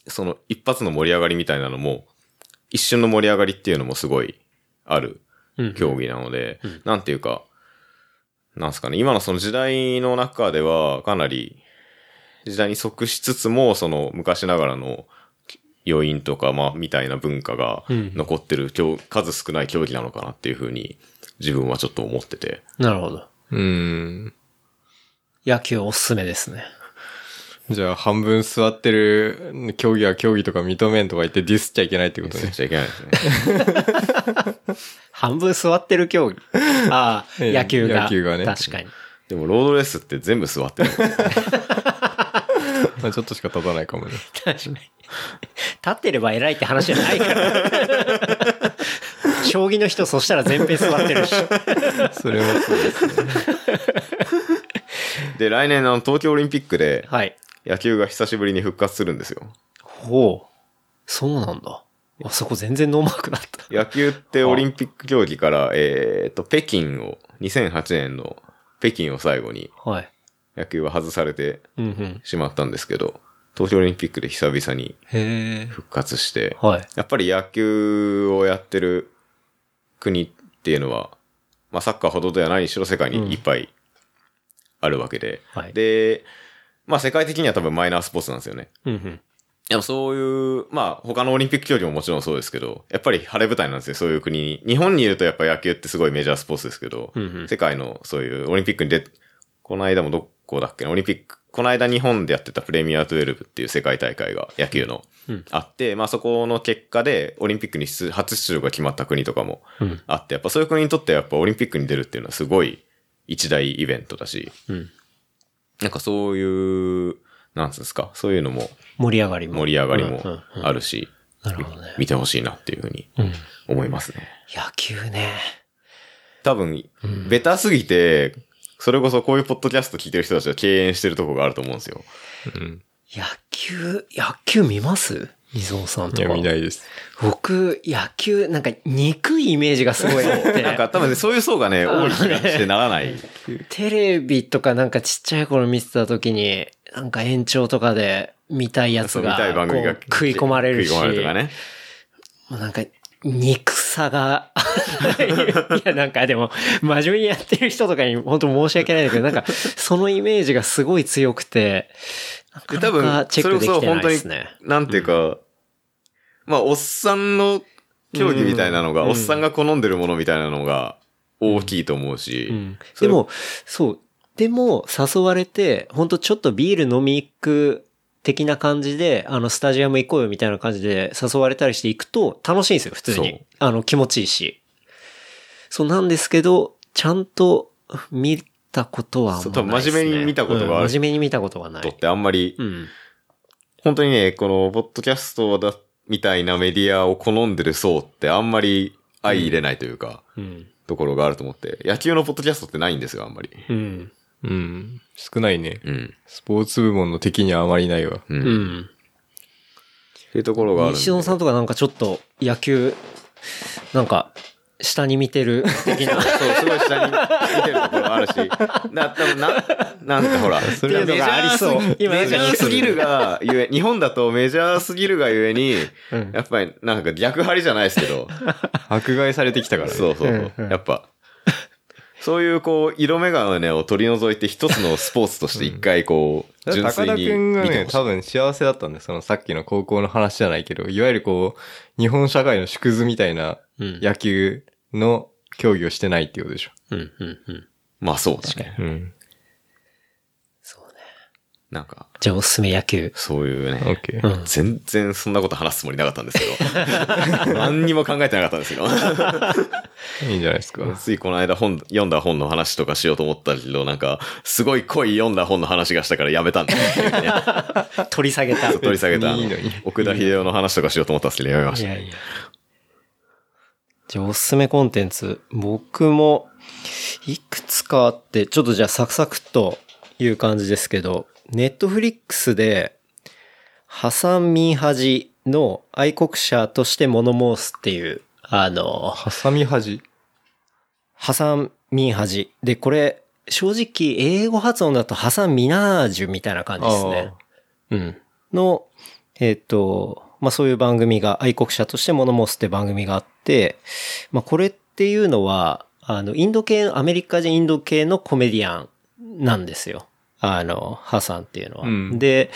その一発の盛り上がりみたいなのも、一瞬の盛り上がりっていうのもすごいあるうん。競技なので、うんなんていうか、なんすかね、今のその時代の中ではかなり時代に即しつつも、その昔ながらの余韻とか、まあ、みたいな文化がうん残ってる、競数少ない競技なのかなっていうふうに自分はちょっと思ってて。なるほど。うーん。野球おすすめですね。じゃあ半分座ってる競技は競技とか認めんとか言ってディスっちゃいけないってことね言っ。ちゃいけないですね。半分座ってる競技。ああ、え え野球が。野球がね確かに。でもロードレースって全部座ってるんですよ。まあちょっとしか立たないかもね。確かに。立ってれば偉いって話じゃないから。将棋の人、そしたら全編座ってるし。それもそうですね。で、来年の東京オリンピックではい。野球が久しぶりに復活するんですよ。ほう。そうなんだ。あそこ全然ノーマークだった。野球ってオリンピック競技から、えっと、北京を、2008年の北京を最後にはい。野球は外されてうんうん。しまったんですけど、東京オリンピックで久々に。復活して、はい。やっぱり野球をやってる国っていうのは、まあサッカーほどではないにしろ世界にいっぱいあるわけで、はいで、まあ世界的には多分マイナースポーツなんですよね。うんうん。でもそういう、まあ他のオリンピック競技ももちろんそうですけど、やっぱり晴れ舞台なんですよ、そういう国に。日本にいるとやっぱ野球ってすごいメジャースポーツですけど、うんうん世界のそういうオリンピックに出、この間もどこだっけな、オリンピック、この間日本でやってたプレミア12っていう世界大会が野球のうんあって、まあそこの結果でオリンピックに出初出場が決まった国とかもうんあって、やっぱそういう国にとってはやっぱオリンピックに出るっていうのはすごい一大イベントだし、うん。なんかそういう、なんつうんですか、そういうのも盛り上がりも。盛り上がりもうんうんうんあるし、なるほどね。見てほしいなっていうふうにうん。思いますね。野球ね。多分、ベタすぎて、それこそこういうポッドキャスト聞いてる人たちは敬遠してるとこがあると思うんですよ。うん。野球、野球見ます？リゾンさんいや、とか。見ないです。僕、野球、なんか憎いイメージがすごいあって。なんか多分ね、そういう層がね、多い気がしてならない。テレビとかなんかちっちゃい頃見てた時に、なんか延長とかで見たいやつ見たい番組がこう食い込まれるし、食い込まれるとかね。もうなんか憎さが、いやなんかでも真面目にやってる人とかに本当申し訳ないんだけど、なんかそのイメージがすごい強くて、なかで、多分、それこそ本当にいですね。、なんていうか、まあ、おっさんの競技みたいなのが、うん。おっさんが好んでるものみたいなのが大きいと思うし、でも、そう。でも、誘われて、本当ちょっとビール飲み行く的な感じで、あの、スタジアム行こうよみたいな感じで誘われたりして行くと楽しいんですよ、普通に。あの、気持ちいいし。そうなんですけど、ちゃんと見たことはないです、ね。真面目に見たことがあるうん真面目に見たことがない。ってあんまり、うん。本当にね、この、ポッドキャストだ、みたいなメディアを好んでる層ってあんまり相入れないというか、うん。ところがあると思って、野球のポッドキャストってないんですよ、あんまり。うん。うん。少ないね。うん。スポーツ部門の敵にはあまりないわ。う。うんん。っていうところがある。西野さんとかなんかちょっと野球、なんか、下に見てる 的な。そう、すごい下に見てるところもあるし、な、多分な、なんかほら、それはメジャーすぎありそう今メジャーすぎるがゆえ、日本だとメジャーすぎるがゆえに、うんやっぱりなんか逆張りじゃないですけど、迫害されてきたからね。そうそうそううんうんやっぱ、そういうこう、色眼鏡を取り除いて一つのスポーツとして一回こう、純だから高田粋にくんがね、多分幸せだったんです。そのさっきの高校の話じゃないけど、いわゆるこう、日本社会の縮図みたいなうん野球の競技をしてないっていうことでしょ。うん、うん、うん。まあそうだね。うん。なんか、じゃあおすすめ野球。そういうオね、ッケー。うん。全然そんなこと話すつもりなかったんですけど、何にも考えてなかったんですけど、いいんじゃないですか。ついこの間本、読んだ本の話とかしようと思ったけど、なんか、すごい濃い読んだ本の話がしたからやめたんだよね。取り下げた。取り下げた。いいのに奥田秀夫の話とかしようと思ったんですけど、やめました。いやいや。じゃあおすすめコンテンツ。僕も、いくつかあって、ちょっとじゃあサクサクっという感じですけど、ネットフリックスで、ハサン・ミンハジの愛国者として物申すっていう、あの、ハサミ端ハサン・ミンハジ。で、これ、正直、英語発音だとハサン・ミナージュみたいな感じですね。うん。の、えっ、と、まあ、そういう番組が、愛国者として物申すって番組があって、まあ、これっていうのは、あの、インド系、アメリカ人インド系のコメディアンなんですよ。あの、ハサンっていうのは。うんで、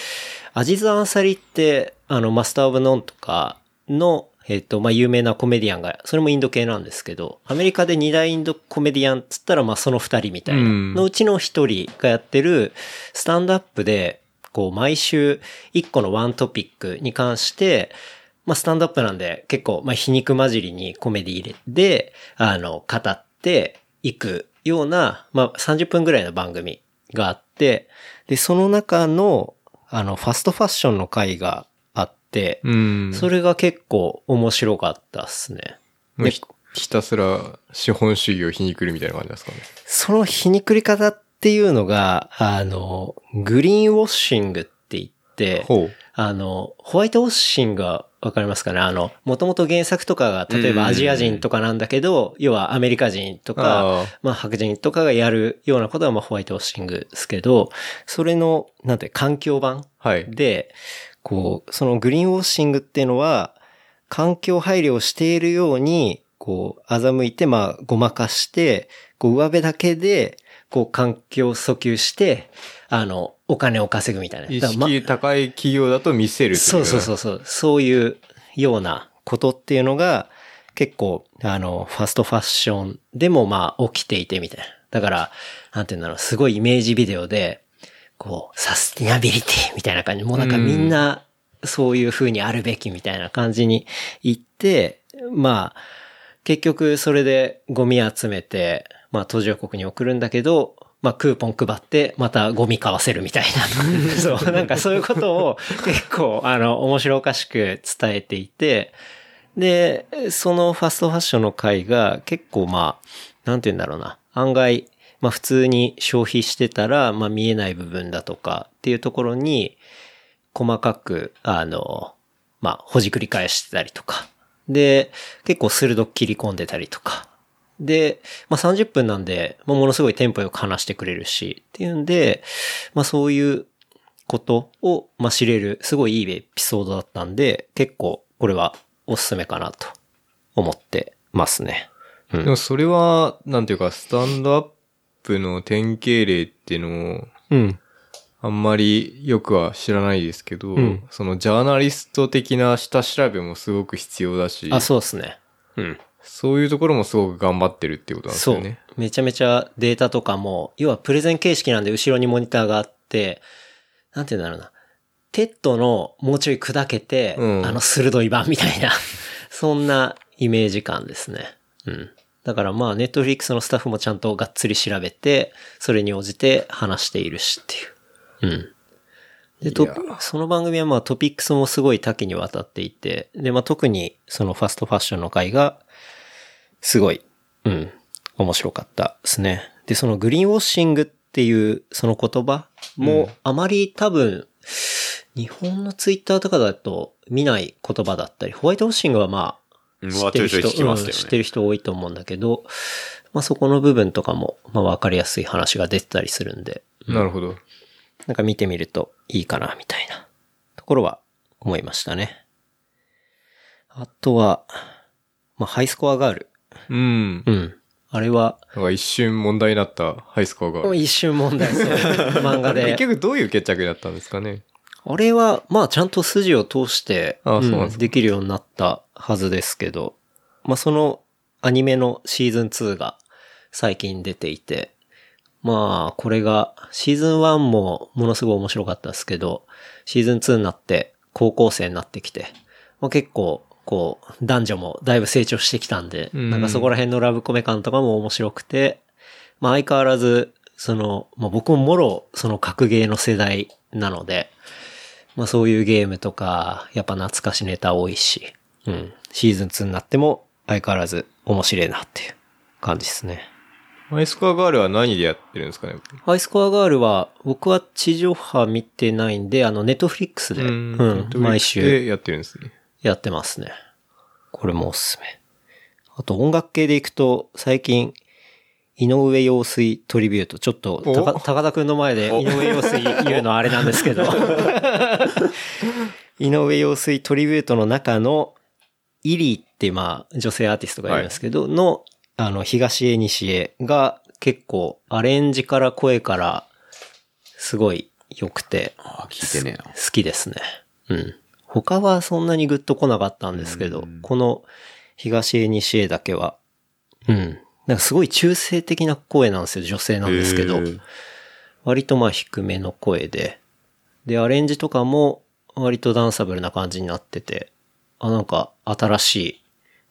アジズ・アンサリって、あの、マスター・オブ・ノンとかの、えっ、と、まあ、有名なコメディアンが、それもインド系なんですけど、アメリカで二大インドコメディアンっつったら、まあ、その二人みたいな。うんのうちの一人がやってる、スタンドアップで、こう、毎週一個のワントピックに関して、まあ、スタンドアップなんで、結構、まあ、皮肉混じりにコメディで、あの、語っていく、ような、まあ30分ぐらいの番組があって、で、その中の、あの、ファストファッションの回があって、うん。それが結構面白かったっすね。ひひたすら資本主義を皮肉るみたいな感じですかね。その皮肉り方っていうのが、あの、グリーンウォッシングって言って。あの、ホワイトウォッシングがわかりますかね？あの、もともと原作とかが、例えばアジア人とかなんだけど、要はアメリカ人とかまあ白人とかがやるようなことはまあホワイトウォッシングですけど、それの、なんて、環境版はい。で、こう、そのグリーンウォッシングっていうのは、環境配慮をしているように、こう、欺いて、まあ、ごまかして、こう、上辺だけで、こう、環境訴求して、あの、お金を稼ぐみたいな。意識高い企業だと見せるっていそうそうそうそう。そういうようなことっていうのが、結構、あの、ファストファッションでもまあ起きていてみたいな。だから、なんていうんだろう、すごいイメージビデオで、こう、サスティナビリティみたいな感じ。もうなんかみんな、そういう風にあるべきみたいな感じに言って、まあ、結局それでゴミ集めて、まあ途上国に送るんだけど、まあクーポン配ってまたゴミ買わせるみたいな。そう、なんかそういうことを結構あの面白おかしく伝えていて、で、そのファストファッションの回が結構まあ、なんて言うんだろうな。案外、まあ普通に消費してたら、まあ見えない部分だとかっていうところに、細かく、あの、まあ、ほじくり返してたりとか。で、結構鋭く切り込んでたりとか。で、まあ30分なんで、まあ、ものすごいテンポよく話してくれるし、っていうんで、まあそういうことを、まあ知れる、すごいいいエピソードだったんで、結構これはおすすめかなと思ってますね。うでん。もそれは、なんていうか、スタンドアップの典型例っていうのを、うん。あんまりよくは知らないですけど、うんそのジャーナリスト的な下調べもすごく必要だし、あ、そうですね。うん。そういうところもすごく頑張ってるっていうことなんですそうよね。。めちゃめちゃデータとかも、要はプレゼン形式なんで後ろにモニターがあって、なんて言うんだろうな。 TED のもうちょい砕けて、うんあの鋭い版みたいな、そんなイメージ感ですね。うん。だからまあ、ネットフリックスのスタッフもちゃんとがっつり調べて、それに応じて話しているしっていう。うん。で、とその番組はまあトピックスもすごい多岐にわたっていて、で、まあ特にそのファストファッションの回が、すごい、うん、面白かったですね。で、そのグリーンウォッシングっていうその言葉もあまり多分、日本のツイッターとかだと見ない言葉だったり、ホワイトウォッシングはまあ、うん知ってる人、うん知ってる人多いと思うんだけど、まあそこの部分とかも、まあわかりやすい話が出てたりするんで、なるほど。なんか見てみるといいかな、みたいなところは思いましたね。あとは、まあハイスコアガール。うん。うん。あれは、なんか一瞬問題になったハイスコアが。一瞬問題ですね。漫画で結。局どういう決着だったんですかね？あれは、まあちゃんと筋を通して、あそうなんでできるようになったはずですけど、まあそのアニメのシーズン2が最近出ていて、まあこれがシーズン1もものすごい面白かったですけど、シーズン2になって高校生になってきて、まあ、結構こう男女もだいぶ成長してきたんで、うんなんかそこら辺のラブコメ感とかも面白くて、まあ相変わらず、その、まあ僕ももろその格ゲーの世代なので、まあそういうゲームとか、やっぱ懐かしネタ多いし、うん。シーズン2になっても相変わらず面白いなっていう感じですね。ハイスコアガールは何でやってるんですかね？ハイスコアガールは、僕は地上波見てないんで、あの、ネットフリックスで、ううんん。毎週でやってるんですね。やってますね。これもおすすめ。あと音楽系でいくと、最近、井上陽水トリビュート。ちょっと、たかお？高田くんの前で井上陽水言うのはあれなんですけど。井上陽水トリビュートの中の、イリーってまあ、女性アーティストがいるんですけど、の、あの、東へ西へが結構、アレンジから声から、すごい良くて、ああ、聞いてねえな。好きですね。うん。他はそんなにグッと来なかったんですけど、この東へ西へだけは、うん。なんかすごい中性的な声なんですよ、女性なんですけど。割とまあ低めの声で。で、アレンジとかも割とダンサブルな感じになってて、あ、なんか新しい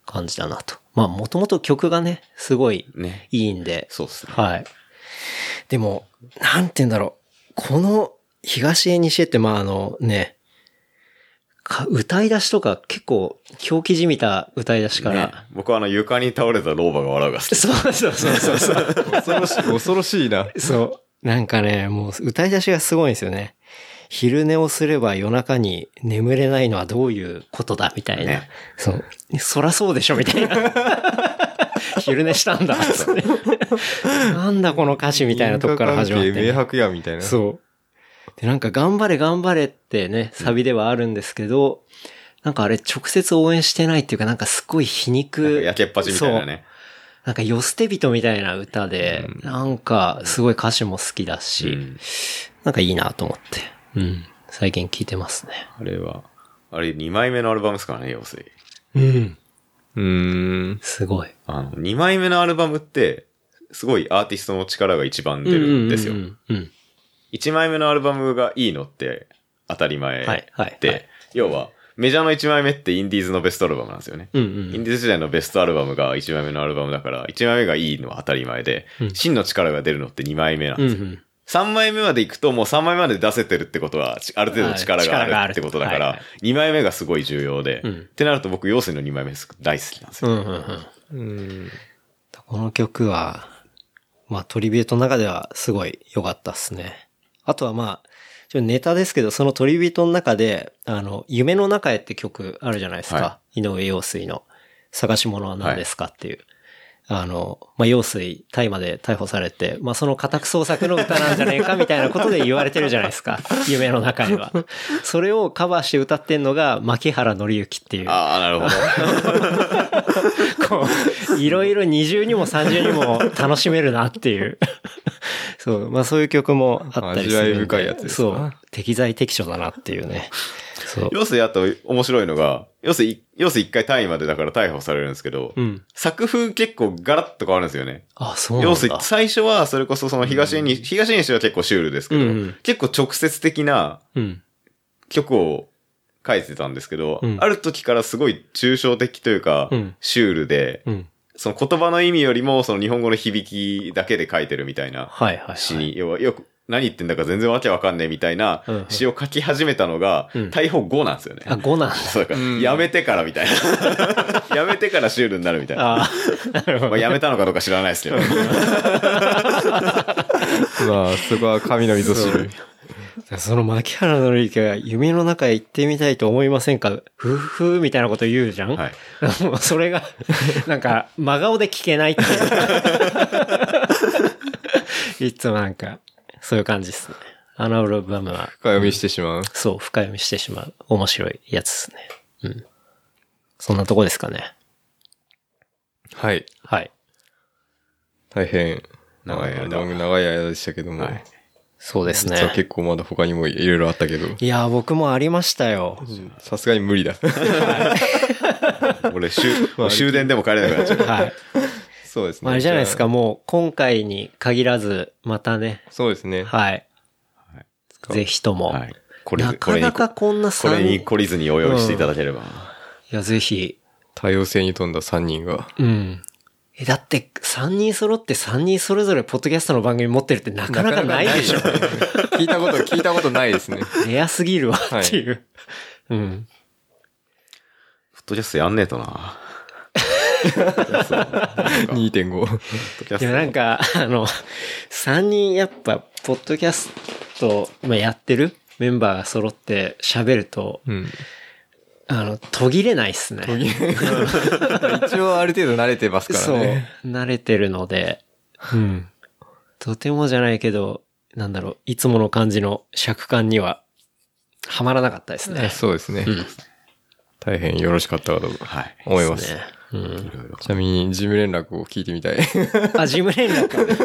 感じだなと。まあ、もともと曲がね、すごいね。いいんで、そうっすね。はい。でも、なんて言うんだろう。この東へ西へって、まああのね、か歌い出しとか結構狂気じみた歌い出しから、ね僕はあの床に倒れた老婆が笑うが好き。そうそうそうそう。恐ろしい、恐ろしいな。そう。なんかね、もう歌い出しがすごいんですよね。昼寝をすれば夜中に眠れないのはどういうことだみたいな。ねそう。そらそうでしょみたいな。昼寝したんだ。なんだこの歌詞みたいなとこから始まって、明白や、みたいな。そう。で、なんか頑張れ頑張れってね、サビではあるんですけど、なんかあれ直接応援してないっていうか、なんかすっごい皮肉。焼けっぱちみたいなね。なんか、よ捨て人みたいな歌で、なんか、すごい歌詞も好きだし、うんなんかいいなと思って、うん。最近聴いてますね。あれは、あれ2枚目のアルバムですからね、要するに。うん。うーん。すごい。あの、2枚目のアルバムって、すごいアーティストの力が一番出るんですよう。んうん1枚目のアルバムがいいのって当たり前で、はいはいはい要は、メジャーの1枚目ってインディーズのベストアルバムなんですよね。うん。うんうん。インディーズ時代のベストアルバムが1枚目のアルバムだから、1枚目がいいのは当たり前で、真の力が出るのって2枚目なんですよ。うんうん。3枚目まで行くともう3枚目まで出せてるってことは、ちある程度力はいがあるってことだから力がある、2枚目がすごい重要で、うんってなると僕、陽水の2枚目大好きなんですよ。うんうんうん。うん。この曲は、まあトリビュートの中ではすごい良かったっすね。あとはまあ、ちょっとネタですけど、そのトリビュートの中で、あの、夢の中へって曲あるじゃないですか。は井上陽水の探し物は何ですかっていう。あの、まあ、陽水、大麻で逮捕されて、まあ、その家宅捜索の歌なんじゃねえかみたいなことで言われてるじゃないですか。夢の中では。それをカバーして歌ってんのが、牧原紀之っていう。ああ、なるほど。こう、いろいろ二重にも三重にも楽しめるなっていう。そう、まあそういう曲もあったりする。味わい深いやつですそなう。適材適所だなっていうね。そう。陽水あと面白いのが、陽水、陽水一回単位までだから逮捕されるんですけど、うん。作風結構ガラッと変わるんですよね。あ、そうなんだ。陽水、最初はそれこそその東に、東西は結構シュールですけど、うんうん結構直接的なうん。曲を書いてたんですけど、うんある時からすごい抽象的というか、うんシュールで、うん。その言葉の意味よりもその日本語の響きだけで書いてるみたいなはいはい、はい。詩に、要はよく何言ってんだか全然わけわかんねえみたいな詩を書き始めたのが、うん逮捕後なんですよね。あ、5なんだ。そうだから、うんやめてからみたいな。やめてからシュールになるみたいな。あなるほど。まあ、やめたのかどうか知らないですけど。まあ、そこは神の味噌汁。その牧原紀之が夢の中へ行ってみたいと思いませんか？ふーふーみたいなこと言うじゃん？はい。それが、なんか、真顔で聞けないっていう。いつもなんか、そういう感じですね。あのアルバムは、深読みしてしまう？そう、深読みしてしまう。面白いやつですね。うん。そんなとこですかね。はい。はい。大変。長い間まあ長い間でしたけども。はいそうです実はね。結構まだ他にもいろいろあったけど。いやー、僕もありましたよ。さすがに無理だ。俺、終終電でも帰れなくなっちゃう。はい。そうですね。まあ、あれじゃないですか、あ。もう、今回に限らず、またね、そうですね。はい。いぜひとも。はい。これなかなかこんなこれに3懲りずにお用意していただければ。いや、ぜひ。多様性に富んだ3人が。うん。え、だって、3人揃って3人それぞれポッドキャストの番組持ってるってなかなかないでしょ。聞いたこと、聞いたことないですね。レアすぎるわっていう。うん。フットキャストやんねえとな。2.5。でもなんか、あの、3人やっぱ、ポッドキャスト、まあ、やってる？メンバーが揃って喋ると、うん。あの、途切れないっすね。一応ある程度慣れてますからそうね。。慣れてるので、うん。とてもじゃないけど、なんだろう、いつもの感じの尺感には、はまらなかったですね。そうですね。ん大変よろしかったかとはい。思います。ね。うん。ちなみに、事務連絡を聞いてみたい。あ、事務連絡。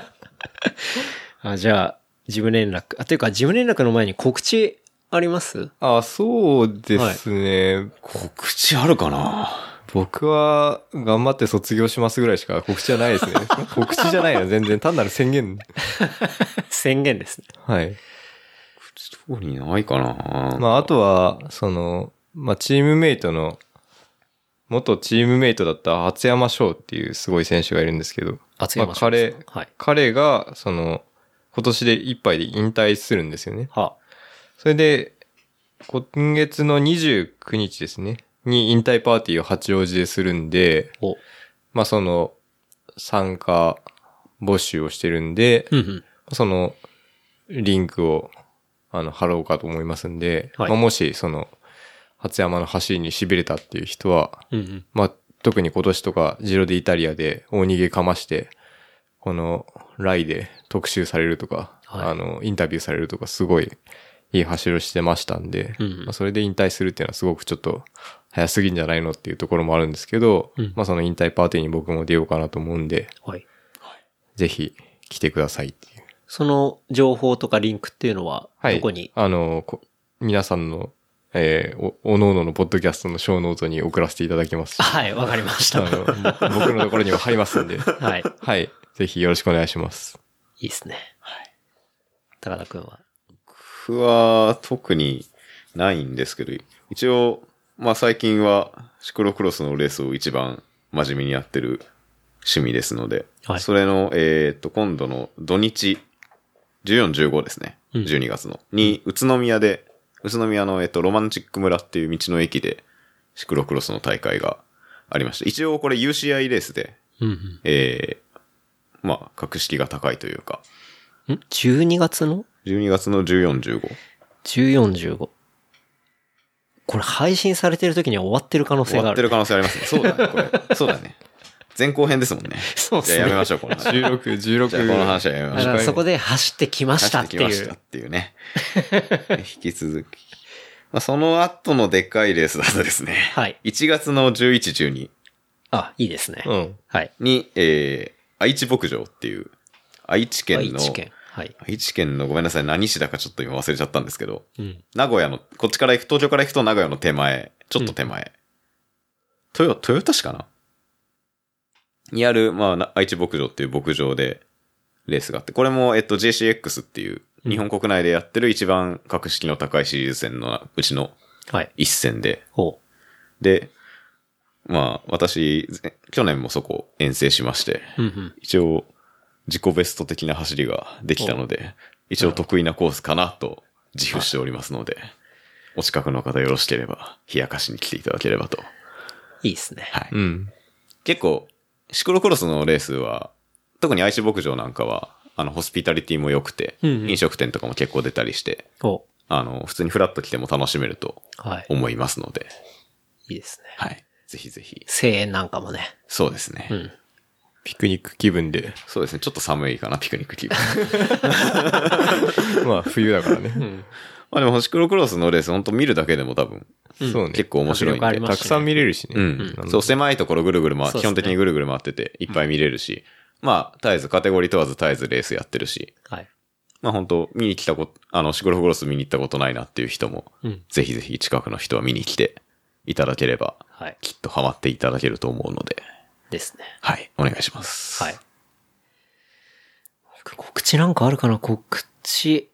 あ、じゃあ、事務連絡。あ、というか、事務連絡の前に告知あります？あ、そうですね。告知あるかな？僕は、頑張って卒業しますぐらいしか 告知はないですね。告知じゃないな、全然。単なる宣言。宣言ですね。はい。特にないかなまあ、あとは、その、まあ、チームメイトの、元チームメイトだった初山翔っていうすごい選手がいるんですけど、厚山まあ彼はい。彼が、その、今年でいっぱいで引退するんですよね。はそれで、今月の29日ですね、に引退パーティーを八王子でするんで、お。まあその、参加募集をしてるんで、うんうん。その、リンクを、あの、貼ろうかと思いますんで、はいまあもし、その、初山の走りに痺れたっていう人は、うんうん。まあ、特に今年とか、ジロデイタリアで大逃げかまして、この、ライで特集されるとか、はいあの、インタビューされるとか、すごい、いい走りをしてましたんで、うんうんまあ、それで引退するっていうのはすごくちょっと、早すぎんじゃないのっていうところもあるんですけど、うんまあその引退パーティーに僕も出ようかなと思うんで、はい。ぜひ来てくださいっていう。その情報とかリンクっていうのは、はい。どこに、あの、こ皆さんの、えーお、おのおののポッドキャストのショーノートに送らせていただきますし。はい、わかりました。あの、ぼ僕のところにも貼りますんで。はい。はい。ぜひよろしくお願いします。いいですね。はい。高田くんは？僕は特にないんですけど、一応、まあ最近はシクロクロスのレースを一番真面目にやってる趣味ですので、はいそれの、えーっと、今度の土日、14、15ですね。うん12月の。に、宇都宮で、宇都宮の、えっと、ロマンチック村っていう道の駅で、シクロクロスの大会がありました。一応これ UCI レースで、うんうん。えー、まあ、格式が高いというか、ん ?12 月の？12月の14、15。14、15。これ配信されてる時には終わってる可能性がある。終わってる可能性ありますね。そうだね、これ。そうだね。前後編ですもんね。そうっすねじゃあやめましょう、この話。16、16。じゃあこの話はやめましょう。そこで走ってきましたっていう走ってきましたっ。ていうね。引き続き。まあ、その後のでっかいレースだとですね。はい1月の11、12あ、いいですね。うん。はい。に、えー、愛知牧場っていう、愛知県の、愛知県。はい。愛知県のごめんなさい、何市だかちょっと今忘れちゃったんですけど、うん。名古屋の、こっちから行く、東京から行くと名古屋の手前、ちょっと手前。豊、豊田市かなにある、まあな、愛知牧場っていう牧場でレースがあって、これも、えっと、JCX っていう、日本国内でやってる一番格式の高いシリーズ戦のうちのはい。一戦で、ほで、まあ、私、ぜ去年もそこ遠征しまして、う。うんうん。一応、自己ベスト的な走りができたので、一応得意なコースかなと自負しておりますので、お近くの方よろしければ、冷やかしに来ていただければと。いいですね。はい。うん。結構、シクロクロスのレースは、特に愛知牧場なんかは、あの、ホスピタリティも良くて、うんうん飲食店とかも結構出たりして、ほあの、普通にフラッと来ても楽しめるとう。はい。思いますので、いいですね。はい。ぜひぜひ。声援なんかもね。そうですね。うん。ピクニック気分で。そうですね。ちょっと寒いかな、ピクニック気分。まあ、冬だからね。まあでも、シクロクロスのレース、本当見るだけでも多分、そうね。結構面白いんでたくさん見れるしね。うん。そう、狭いところぐるぐる回、基本的にぐるぐる回ってて、いっぱい見れるし、まあ、絶えずカテゴリー問わず絶えずレースやってるし、はい。まあ本当見に来たこと、あの、シクロクロス見に行ったことないなっていう人も、うん。ぜひぜひ近くの人は見に来ていただければ、はい。きっとハマっていただけると思うので、ですね。はい、お願いします。はい。僕告知なんかあるかな？告知、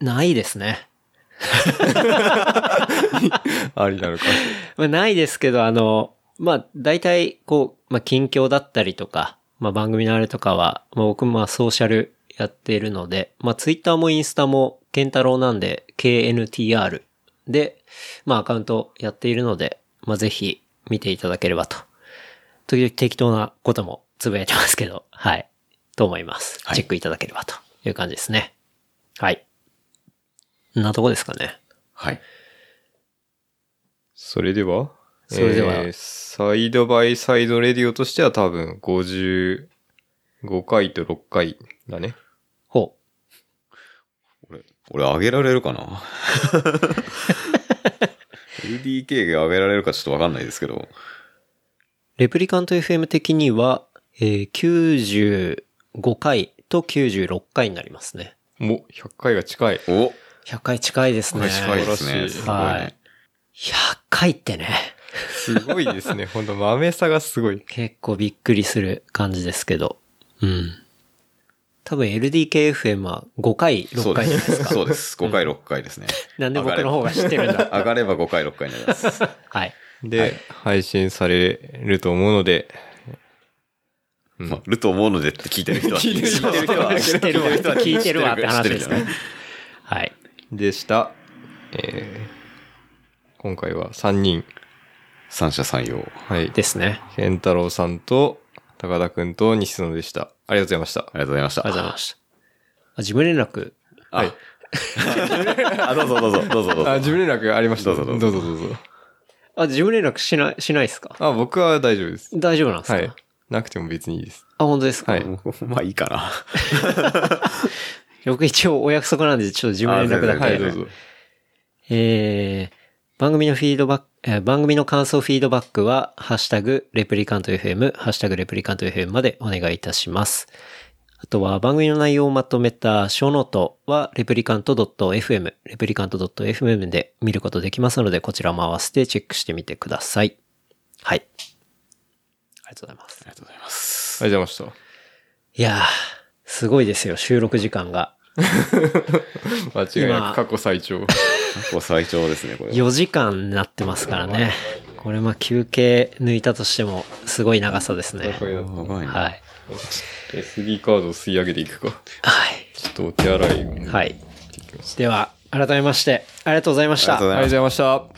ないですね。ありなのか。まあ、ないですけど、あの、まあ、大体、こう、まあ、近況だったりとか、まあ、番組のあれとかは、まあ、僕もまあソーシャルやっているので、まあ、ツイッターもインスタも、ケンタロウなんで、KNTR で、まあ、アカウントやっているので、まあ、ぜひ見ていただければと。時々適当なこともつぶやいてますけど、はい。と思います。はいチェックいただければという感じですね。はい。なとこですかね。はい。それではそれではえーサイドバイサイドレディオとしては多分55回と6回だね。ほ俺、俺上げられるかな ?LDK が上げられるかちょっとわかんないですけど、う。レプリカント FM 的には、えー95回と96回になりますね。もう100回が近い。お100回近いですね。近いですね。はい。100回ってね、すごいですね。ほんと豆さがすごい。結構びっくりする感じですけど。うん。多分 LDKFM は5回、6そうで回じゃないですす。か。そうです。5回、6回ですね。なんで僕の方が知ってるんだ。上がれば5回、6回になります。はい。で、配信されると思うので、まあると思うのでって聞いてる人は。聞いてる人は 聞いてるわって話ですね。はい。でした。えー今回は3人。三者三様。はい。ですね。健太郎さんと、高田くんと西野でした。ありがとうございました。ありがとうございました。ありがとうございました。あ、事務連絡。はい。あ、どうぞどうぞ、どうぞどうぞ。あ、自分連絡ありました。どうぞどうぞどうぞどうぞ。あ、事務連絡しない、しないですか？あ、僕は大丈夫です。大丈夫なんですか？はい。なくても別にいいです。あ、本当ですか？はい。まあいいかな。僕一応お約束なんで、ちょっと事務連絡だけ。あはい、どうぞ。えー、番組のフィードバック、えー番組の感想フィードバックは、ハッシュタグ、レプリカント FM、ハッシュタグ、レプリカント FM までお願いいたします。あとは、番組の内容をまとめたショーノートは、 replicant.fm、replicant.fm で見ることできますので、こちらも合わせてチェックしてみてください。はい。ありがとうございます。ありがとうございます。ありがとうございましいやー、すごいですよ、収録時間が。た。間違いなく過去最長。過去最長ですね、これは。4時間になってますからね。これまあ休憩抜いたとしても、すごい長さですね。やばいな。はい。SD カードを吸い上げていくか。はい。ちょっとお手洗いを。はい。では、改めまして、ありがとうございました。ありがとうございました。